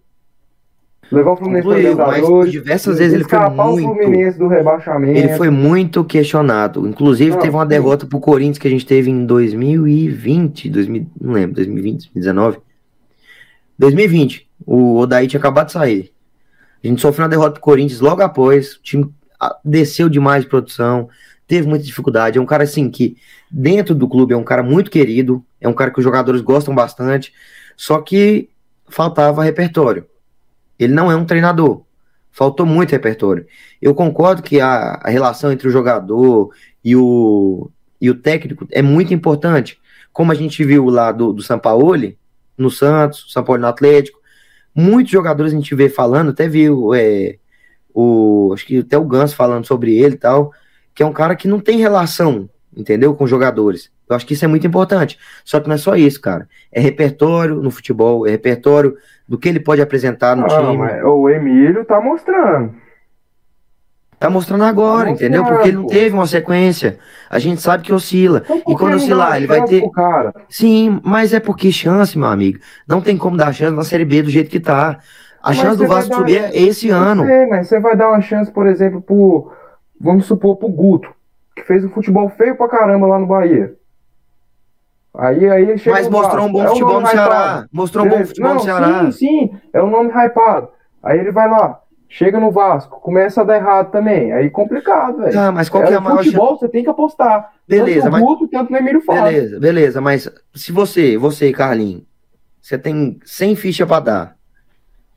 Levar o Fluminense Concluiu, mas diversas vezes ele foi muito. do rebaixamento. Ele foi muito questionado. Inclusive, não, teve uma derrota pro Corinthians que a gente teve em 2020, 2000, não lembro, 2020, 2019. 2020. O Odaí tinha acabado de sair. A gente sofreu uma derrota pro Corinthians logo após. O time ah, desceu demais de produção, teve muita dificuldade. É um cara assim que, dentro do clube, é um cara muito querido, é um cara que os jogadores gostam bastante, só que faltava repertório. Ele não é um treinador. Faltou muito repertório. Eu concordo que a, a relação entre o jogador e o, e o técnico é muito importante. Como a gente viu lá do, do Sampaoli, no Santos, São Paulo no Atlético, muitos jogadores a gente vê falando, até viu é, o, acho que até o Ganso falando sobre ele e tal, que é um cara que não tem relação, entendeu, com jogadores. Eu acho que isso é muito importante. Só que não é só isso, cara. É repertório no futebol, é repertório do que ele pode apresentar no ah, time. o Emílio tá mostrando. Tá mostrando agora, tá entendeu? Porque ele não teve uma sequência. A gente sabe que oscila. Então, e quando oscilar, ele vai ter. Sim, mas é porque chance, meu amigo. Não tem como dar chance na Série B do jeito que tá. A mas chance do Vasco dar... subir é esse ano. Sei, mas você vai dar uma chance, por exemplo, pro. Vamos supor, pro Guto, que fez um futebol feio pra caramba lá no Bahia. Aí, aí chega Mas mostrou um bom é futebol no Ceará. Mostrou um bom futebol não, no Ceará. Sim, sim, é um nome hypado. Aí ele vai lá, chega no Vasco, começa a dar errado também. Aí complicado, velho. Ah, mas qual é, que é a maior futebol, você tem que apostar. Beleza, mas tanto no Emílio Fábio. Beleza, beleza, mas se você, você, Carlinhos, você tem 100 fichas para dar.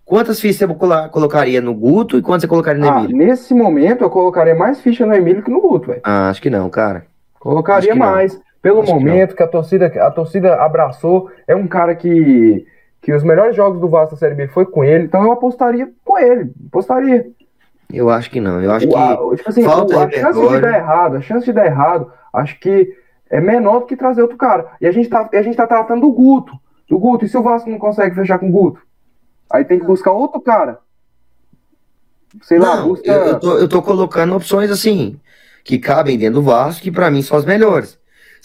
Quantas fichas você colocaria no Guto e quantas você colocaria no ah, Emílio? Nesse momento eu colocaria mais ficha no Emílio que no Guto, velho. Ah, acho que não, cara. Colocaria mais. Não. Pelo Acho momento que, que, a torcida a torcida abraçou, é um cara que que os melhores jogos do Vasco da Série B foi com ele, então eu apostaria com ele, apostaria. Eu acho que não, eu acho que a, tipo assim, falta a chance de dar errado, a chance de dar errado, acho que é menor do que trazer outro cara. E a gente tá, a gente tá tratando do Guto, do Guto, e se o Vasco não consegue fechar com o Guto? Aí tem que buscar outro cara. Sei não, lá, busca... eu, eu, tô, eu tô colocando opções assim, que cabem dentro do Vasco, que para mim são as melhores.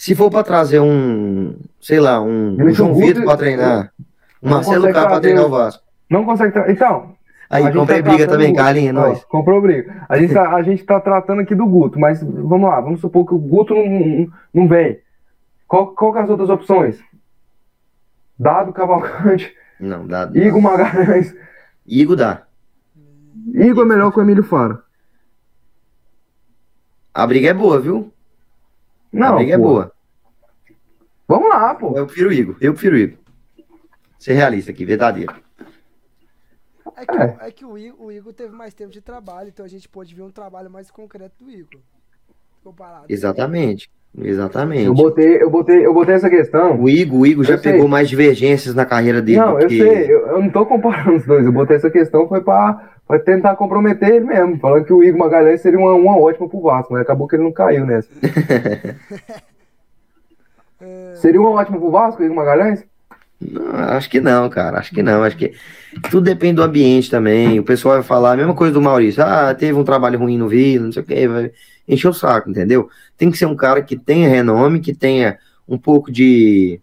Se for para trazer um, sei lá, um, um João Vitor para treinar, um Marcelo Cá para treinar o Vasco. Não consegue. Então. Aí, comprei tá briga também, Carlinhos, nós. Comprou briga. A gente, tá, a gente tá tratando aqui do Guto, mas vamos lá, vamos supor que o Guto não, não, não vem. Qual, qual que é as outras opções? Dado Cavalcante. Não, dado. Igor Magalhães. Igor dá. Igor é melhor que o Emílio Faro. A briga é boa, viu? Não, a briga é pô. boa. Vamos lá, pô. Eu prefiro o Igor. Eu prefiro o Igor. Ser realista aqui, verdadeiro. É que, É. é que o, Igor, o Igor teve mais tempo de trabalho, então a gente pode ver um trabalho mais concreto do Igor. Comparado. Exatamente. Exatamente. Eu botei, eu botei, eu botei essa questão. O Igor, o Igor já Eu sei. pegou mais divergências na carreira dele. Não, do eu que- sei, eu, eu não tô comparando os dois. Eu botei essa questão foi pra, pra tentar comprometer ele mesmo, falando que o Igor Magalhães seria uma, uma ótima pro Vasco, mas acabou que ele não caiu nessa. É, Seria uma ótima pro Vasco, o Igor Magalhães? Não, acho que não, cara. Acho que não. Acho que tudo depende do ambiente também. O pessoal vai falar a mesma coisa do Maurício. Ah, teve um trabalho ruim no Vila, não sei o quê. Vai encher o saco, entendeu? Tem que ser um cara que tenha renome, que tenha um pouco de.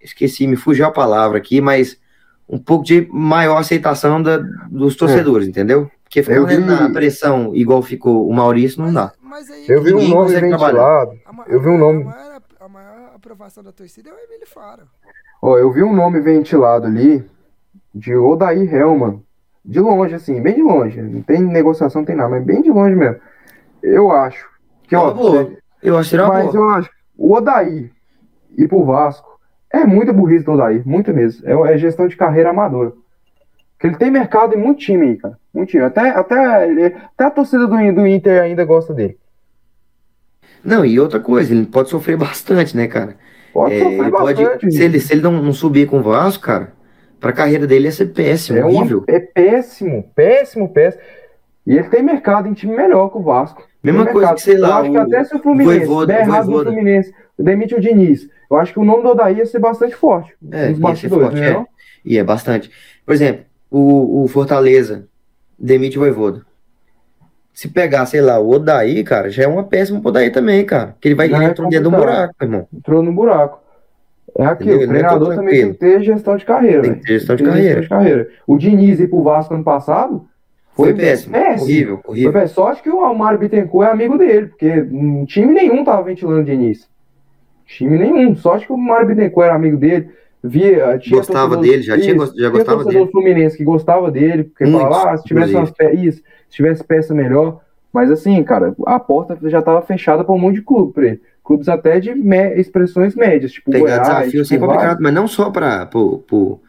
Esqueci, me fugiu a palavra aqui, mas um pouco de maior aceitação da- dos torcedores, entendeu? Porque ficar Eu vi- na pressão igual ficou o Maurício não dá. Mas aí Eu vi um nome ventilado. a eu vi um a nome- maior, a maior aprovação da torcida é o Emílio Faro. Ó, eu vi um nome ventilado ali de Odair Helman. De longe, assim, bem de longe. Não tem negociação, não tem nada, mas bem de longe mesmo. Eu acho. Que, É ó, boa. Eu acho que Mas boa. eu acho, o Odair ir pro Vasco é muita burrice do Odair, muito mesmo. É, é gestão de carreira amadora. Porque ele tem mercado em muito time aí, cara. Muito time. Até, até, até a torcida do, do Inter ainda gosta dele. Não, e outra coisa, ele pode sofrer bastante, né, cara? Pode É, sofrer pode, bastante. se ele, se ele não, não subir com o Vasco, cara, pra carreira dele ia ser péssimo, é, horrível. é péssimo, péssimo, péssimo. E ele tem mercado em time melhor que o Vasco. Mesma coisa mercado. que, sei lá, Eu acho que até se o Fluminense Voivoda- der errado no Voivoda. Fluminense, demite o Diniz. Eu acho que o nome do Odair ia ser bastante forte. É, ia ser forte, né? é. E é bastante. Por exemplo, o, o Fortaleza demite o Voivoda. Se pegar, sei lá, o Odaí, cara, já é uma péssima pro Odaí também, cara. Que ele vai ele é entrou dentro do buraco, irmão. entrou no buraco. É aquilo, Entendeu? o é treinador também tem que ter gestão de carreira. Tem que ter gestão de Tem carreira. gestão de carreira. O Diniz ir pro Vasco ano passado Foi péssimo. Horrível, Foi horrível. péssimo. Sorte que o Mário Bittencourt é amigo dele, porque time nenhum tava ventilando o Diniz. Time nenhum. Sorte que o Mário Bittencourt era amigo dele. Via, tinha Gostava dele, já tinha Isso, já gostava torcedor dele. Fluminense que gostava dele, porque Muitos, falava, ah, se tivesse umas pe... isso, se tivesse peça melhor. Mas assim, cara, a porta já tava fechada para um monte de clube pra ele. Clubes até de me- expressões médias, tipo Pegar Goiás, desafio assim é complicado, mas não só para pro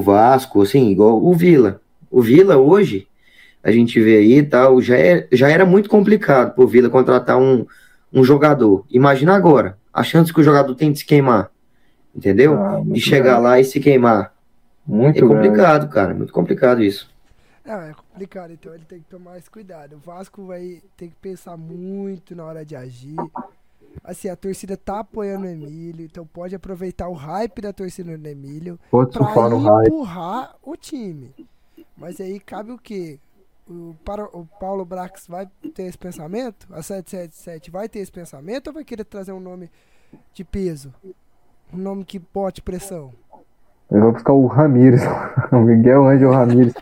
Vasco, assim, igual o Vila. O Vila hoje, a gente vê aí e tal, já, é, já era muito complicado pro Vila contratar um, um jogador. Imagina agora, a chance que o jogador tem de se queimar, entendeu? Ah, de chegar grande. lá e se queimar. Muito É grande. complicado, cara, muito complicado isso. Não, é complicado, então ele tem que tomar esse cuidado. O Vasco vai ter que pensar muito na hora de agir. Assim, a torcida tá apoiando o Emílio, então pode aproveitar o hype da torcida do Emílio Pode pra empurrar o time. Mas aí cabe o quê? O, para, o Paulo Brax vai ter esse pensamento? A 777 vai ter esse pensamento ou vai querer trazer um nome de peso? Um nome que bote pressão? Eu vou buscar o Ramires, o Miguel Ângelo Ramires.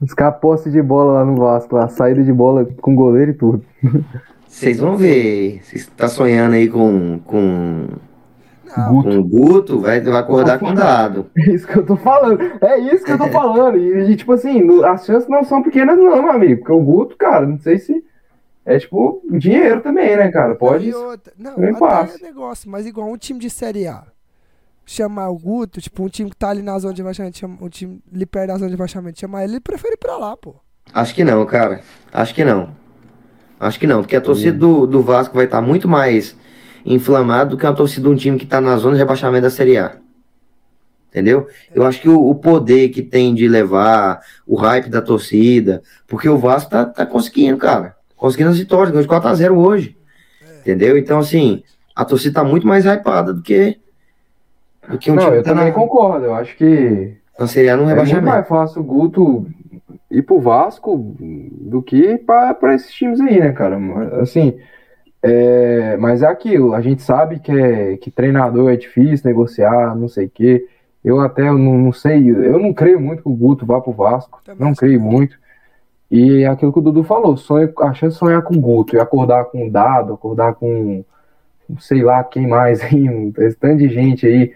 Buscar a posse de bola lá no Vasco, a saída de bola com goleiro e tudo. Vocês vão ver, você está sonhando aí com, com, Não, com o Guto, vai, vai acordar com dado. É isso que eu tô falando. É isso que eu tô falando. E, e, tipo assim, as chances não são pequenas, não, meu amigo. Porque o Guto, cara, não sei se. É tipo dinheiro também, né, cara? Pode. Outra, não, também até é negócio, mas igual um time de Série A. Chamar o Guto, tipo, um time que tá ali na zona de rebaixamento, chama- um time ali perto da zona de rebaixamento, chamar ele, ele prefere ir pra lá, pô. Acho que não, cara. Acho que não. Acho que não, porque a torcida do, do Vasco vai estar muito mais inflamada do que a torcida de um time que está na zona de rebaixamento da Série A. Entendeu? Eu acho que o, o poder que tem de levar, o hype da torcida, porque o Vasco tá, tá conseguindo, cara. Conseguindo as vitórias, ganhou de 4x0 hoje. Entendeu? Então, assim, a torcida tá muito mais hypada do que, do que um Não, time eu tá também na, concordo. Eu acho que na Série A no é muito rebaixamento. mais fácil o Guto ir pro Vasco do que pra esses times aí, né, cara? Assim, é, mas é aquilo. A gente sabe que, é, que treinador é difícil negociar, não sei o quê. Eu até não, não sei, eu não creio muito que o Guto vá pro Vasco. Também Não creio muito. E é aquilo que o Dudu falou, sonho, a chance de sonhar com o Guto e acordar com o Dado, acordar com sei lá quem mais aí, um esse tanto de gente aí.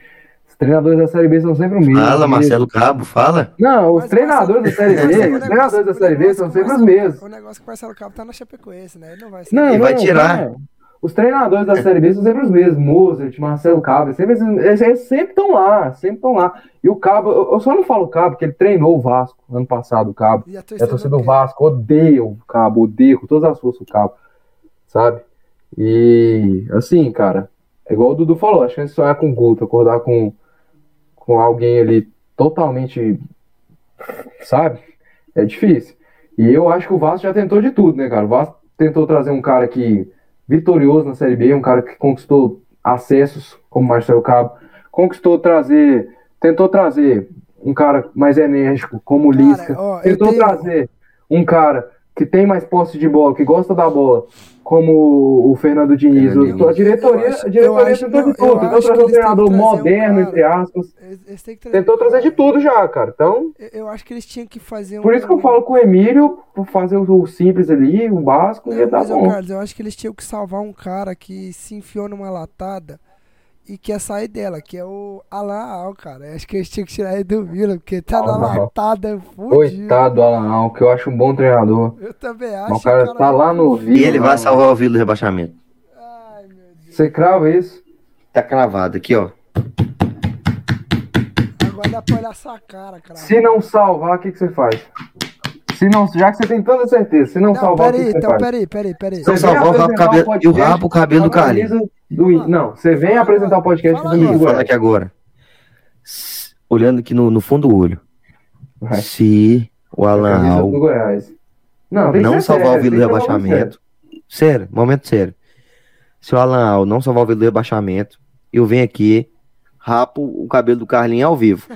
Os treinadores da Série B são sempre os mesmos. Fala, Marcelo Cabo, fala. Não, os Mas o treinadores da Série B, o os treinadores da o Série B são o sempre os mesmos. O negócio que o Marcelo Cabo tá na Chapecoense, né? Ele não vai ser. Não, Ele não, vai tirar. cara. Os treinadores da Série B são sempre os mesmos, Mozart, Marcelo Cabo, sempre, eles, eles sempre estão lá, sempre estão lá. E o Cabo, eu, só não falo Cabo, porque ele treinou o Vasco ano passado, o Cabo. E a a torcida não do. Vasco odeia o Cabo, odeia com todas as forças o Cabo, sabe? E assim, cara, é igual o Dudu falou, acho que a gente sonhar com o Guto, acordar com, com alguém ali totalmente, sabe? É difícil. E eu acho que o Vasco já tentou de tudo, né, cara? O Vasco tentou trazer um cara que vitorioso na Série B, um cara que conquistou acessos, como Marcelo Cabo, conquistou trazer, tentou trazer um cara mais enérgico, como o Lisca, tentou tenho- trazer um cara que tem mais posse de bola, que gosta da bola, como o Fernando Diniz. A diretoria, acho- a diretoria acho- tentou de não, eu tudo, tentou trazer um treinador trazer um moderno, cara- entre aspas. Eles, eles têm que trazer Tentou um trazer de tudo já, cara. Então, Eu, acho que eles tinham que fazer um. por isso que eu falo com o Emílio, por fazer o, simples ali, o básico, ia Não, dar mas, bom. Carlos, eu acho que eles tinham que salvar um cara que se enfiou numa latada e quer sair dela, que é o Alan Al, cara. Acho que eles tinham que tirar ele do Vila, porque tá na Alan Al. latada fudido. Coitado do Alan Al, que eu acho um bom treinador. Eu também acho. Mas o cara cara tá lá no E Vila. ele vai salvar o Vila do rebaixamento. Ai, meu Deus. Você crava isso? Tá cravado aqui, ó. Agora dá pra olhar sua cara, cara. Se não salvar, o que, que você faz? Se não, já que você tem tanta certeza, se não, Não, salvar, o que, então, faz? peraí, peraí, peraí. Você vem salvar o cabelo- o e rabo, o cabelo do com a Carlinhos. camisa do- Não, você vem apresentar o podcast Fala do agora. Vou falar aqui agora. Olhando aqui no, no fundo do olho. Vai. Se o Alan Al. Não, não salvar sério, o Vila do rebaixamento. Sério, momento sério. Se o Alan Al não salvar o Vila do rebaixamento, eu venho aqui, rapo o cabelo do Carlinhos ao vivo.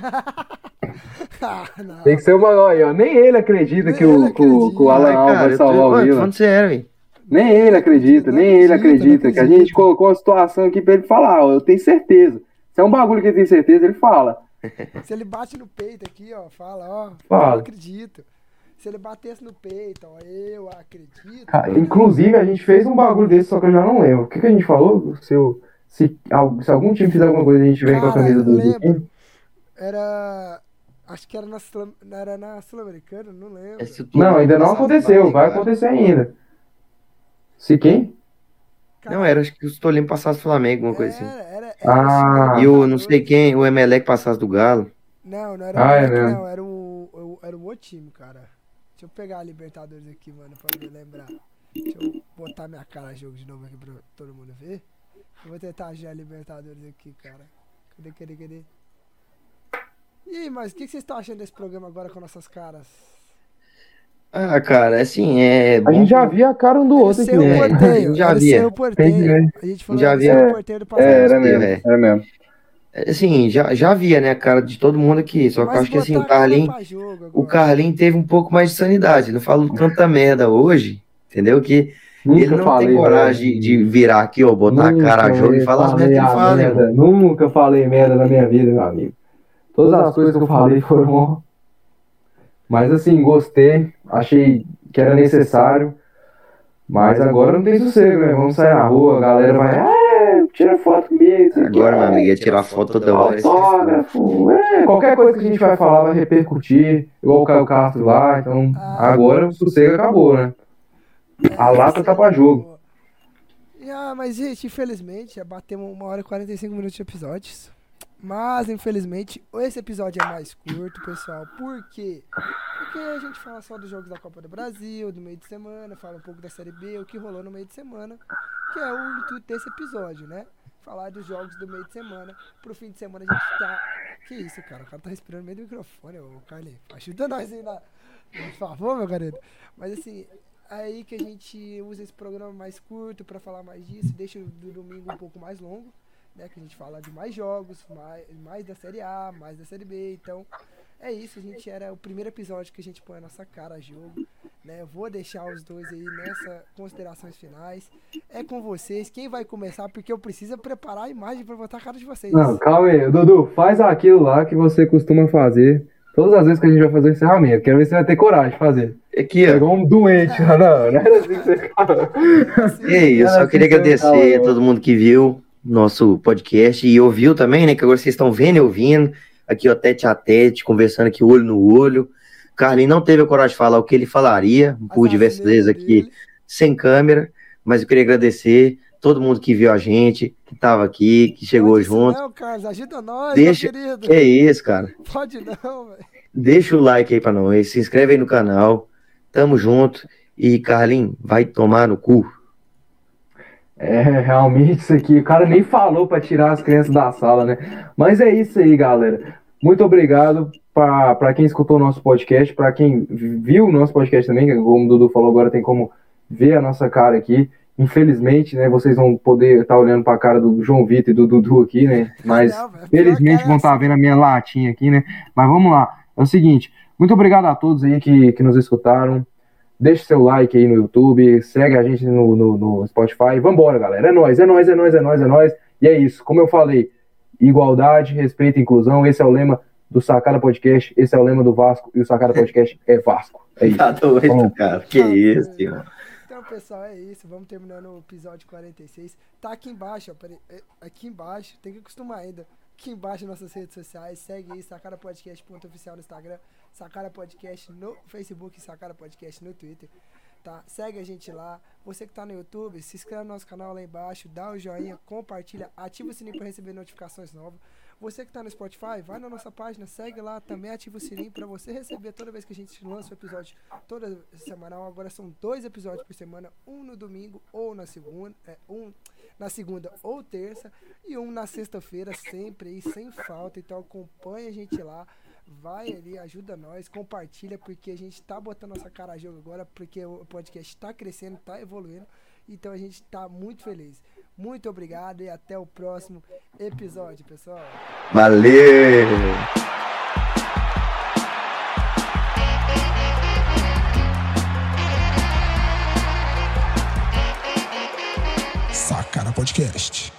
Ah, não. Tem que ser uma. Olha, ó, nem ele acredita Nem que o, que o, que o Alan Ai, Al vai salvar o Vila. falando sério, hein? Nem ele acredita, nem ele acredita, Que a gente colocou uma situação aqui pra ele falar, ó, eu tenho certeza. Se é um bagulho que ele tem certeza, ele fala. Se ele bate no peito aqui, ó, fala, ó, Fala. eu acredito. Se ele batesse no peito, ó, eu acredito. Cara, inclusive, a gente fez um bagulho desse, só que eu já não lembro. O que, que a gente falou? Se, o- se, se algum time fizer alguma coisa, a gente vem com a camisa do lembro. time. Era. Acho que era na, Sul- era na Sul-Americana, não lembro. Não, ainda não aconteceu, vai acontecer ainda. Se quem? Não, era acho que o Tolim passasse do Flamengo, alguma coisa assim. Era, era, Ah. era E o não sei quem, o Emelec passasse do Galo. Não, não era Ah, o é Moleque, mesmo. não, era o, o- era o outro time, cara. Deixa eu pegar a Libertadores aqui, mano, pra me lembrar. Deixa eu botar minha cara jogo de novo aqui pra todo mundo ver. Eu vou tentar achar a Libertadores aqui, cara. Cadê, cadê, cadê? E aí, mas o que, que vocês estão achando desse programa agora com nossas caras? Ah, cara, assim, é. A gente já via a cara um do outro aqui, né? né? porteiro, Já via. porteiro. Entendi. A gente falou Já era via. seu porteiro do É, passado. era mesmo, É. era mesmo. Assim, já, já via, né, a cara de todo mundo aqui. Só que eu acho que assim, o jogo O agora. Carlinhos teve um pouco mais de sanidade. Não falou tanta merda hoje, entendeu? Que Nunca ele não falei, tem coragem velho. de, de virar aqui, ó, botar a cara a jogo e falar as merda que fala, merda. Nunca falei merda na minha vida, meu amigo. Todas as coisas que eu falei foram. Mas assim, gostei. Achei que era necessário. Mas agora não tem sossego, né? Vamos sair na rua, a galera vai. É, tira foto comigo. Agora, meu é, amigo, é tirar foto toda hora. Autógrafo, é, qualquer coisa que a gente vai falar vai repercutir, igual o Caio Castro lá, então Ah. agora o sossego acabou, né? A lata tá pra jogo. Ah, mas, gente, infelizmente, já batemos uma hora e 45 minutos de episódios. Mas, infelizmente, esse episódio é mais curto, pessoal. Por quê? Porque a gente fala só dos jogos da Copa do Brasil, do meio de semana, fala um pouco da Série B, o que rolou no meio de semana, que é o intuito desse episódio, né? Falar dos jogos do meio de semana. Pro fim de semana a gente tá. Que isso, cara? O cara tá respirando no meio do microfone, ô Carlinhos. Ajuda nós aí, na... por favor, meu querido. Mas assim, aí que a gente usa esse programa mais curto pra falar mais disso, deixa o do domingo um pouco mais longo, né? Que a gente fala de mais jogos, mais, mais da Série A, mais da Série B, então é isso, a gente era o primeiro episódio que a gente põe a nossa cara a jogo, né? Vou deixar os dois aí nessa considerações finais. É com vocês, quem vai começar? Porque eu preciso preparar a imagem pra botar a cara de vocês. Não, calma aí, Dudu, faz aquilo lá que você costuma fazer todas as vezes que a gente vai fazer o encerramento. Quero ver se você vai ter coragem de fazer. É ó. igual um doente, não, não era assim que você. E aí, eu Era só queria que eu agradecer a todo mundo que viu nosso podcast e ouviu também, né? Que agora vocês estão vendo e ouvindo. Aqui, ó, tete a tete, conversando aqui olho no olho. Carlinhos não teve a coragem de falar o que ele falaria por diversas vezes aqui, sem câmera. Mas eu queria agradecer todo mundo que viu a gente, que tava aqui, que chegou Pode junto. Não, Carlos, ajuda nós, Deixa- meu querido. Que é isso, cara. Pode não, velho. Deixa o like aí pra nós, se inscreve aí no canal. Tamo junto. E, Carlinhos, vai tomar no cu. É, realmente isso aqui, o cara nem falou pra tirar as crianças da sala, né? Mas é isso aí, galera. Muito obrigado para quem escutou o nosso podcast, para quem viu o nosso podcast também, que como o Dudu falou agora, tem como ver a nossa cara aqui. Infelizmente, né, vocês vão poder estar olhando para a cara do João Vitor e do Dudu aqui, né? Mas Não, felizmente é vão estar assim. vendo a minha latinha aqui, né? Mas vamos lá. É o seguinte, muito obrigado a todos aí que, que nos escutaram. Deixe seu like aí no YouTube, segue a gente no, no, no Spotify. Vambora, galera. É nóis, é nóis, é nóis, é nóis, é nóis. E é isso. Como eu falei, igualdade, respeito e inclusão. Esse é o lema do Sacada Podcast. Esse é o lema do Vasco. E o Sacada Podcast é Vasco. É isso. Tá doido, Bom. cara. Que isso, tio. Então, pessoal, é isso. Vamos terminando o episódio 46. Tá aqui embaixo, ó. é, Aqui embaixo, tem que acostumar ainda. Aqui embaixo nossas redes sociais. Segue aí, Sacara Podcast ponto oficial no Instagram, Sacara Podcast no Facebook Sacara Podcast no Twitter. Tá? Segue a gente lá. Você que tá no YouTube, se inscreve no nosso canal lá embaixo, dá o joinha, compartilha, ativa o sininho para receber notificações novas. Você que tá no Spotify, vai na nossa página, segue lá, também ativa o sininho para você receber toda vez que a gente lança o episódio toda semanal. Agora são dois episódios por semana, um no domingo ou na segunda, é, um na segunda ou terça e um na sexta-feira, sempre aí, sem falta. Então acompanha a gente lá, vai ali, ajuda nós, compartilha, porque a gente tá botando nossa cara a jogo agora, porque o podcast tá crescendo, tá evoluindo. Então a gente tá muito feliz. Muito obrigado e até o próximo episódio, pessoal. Valeu! Podcast.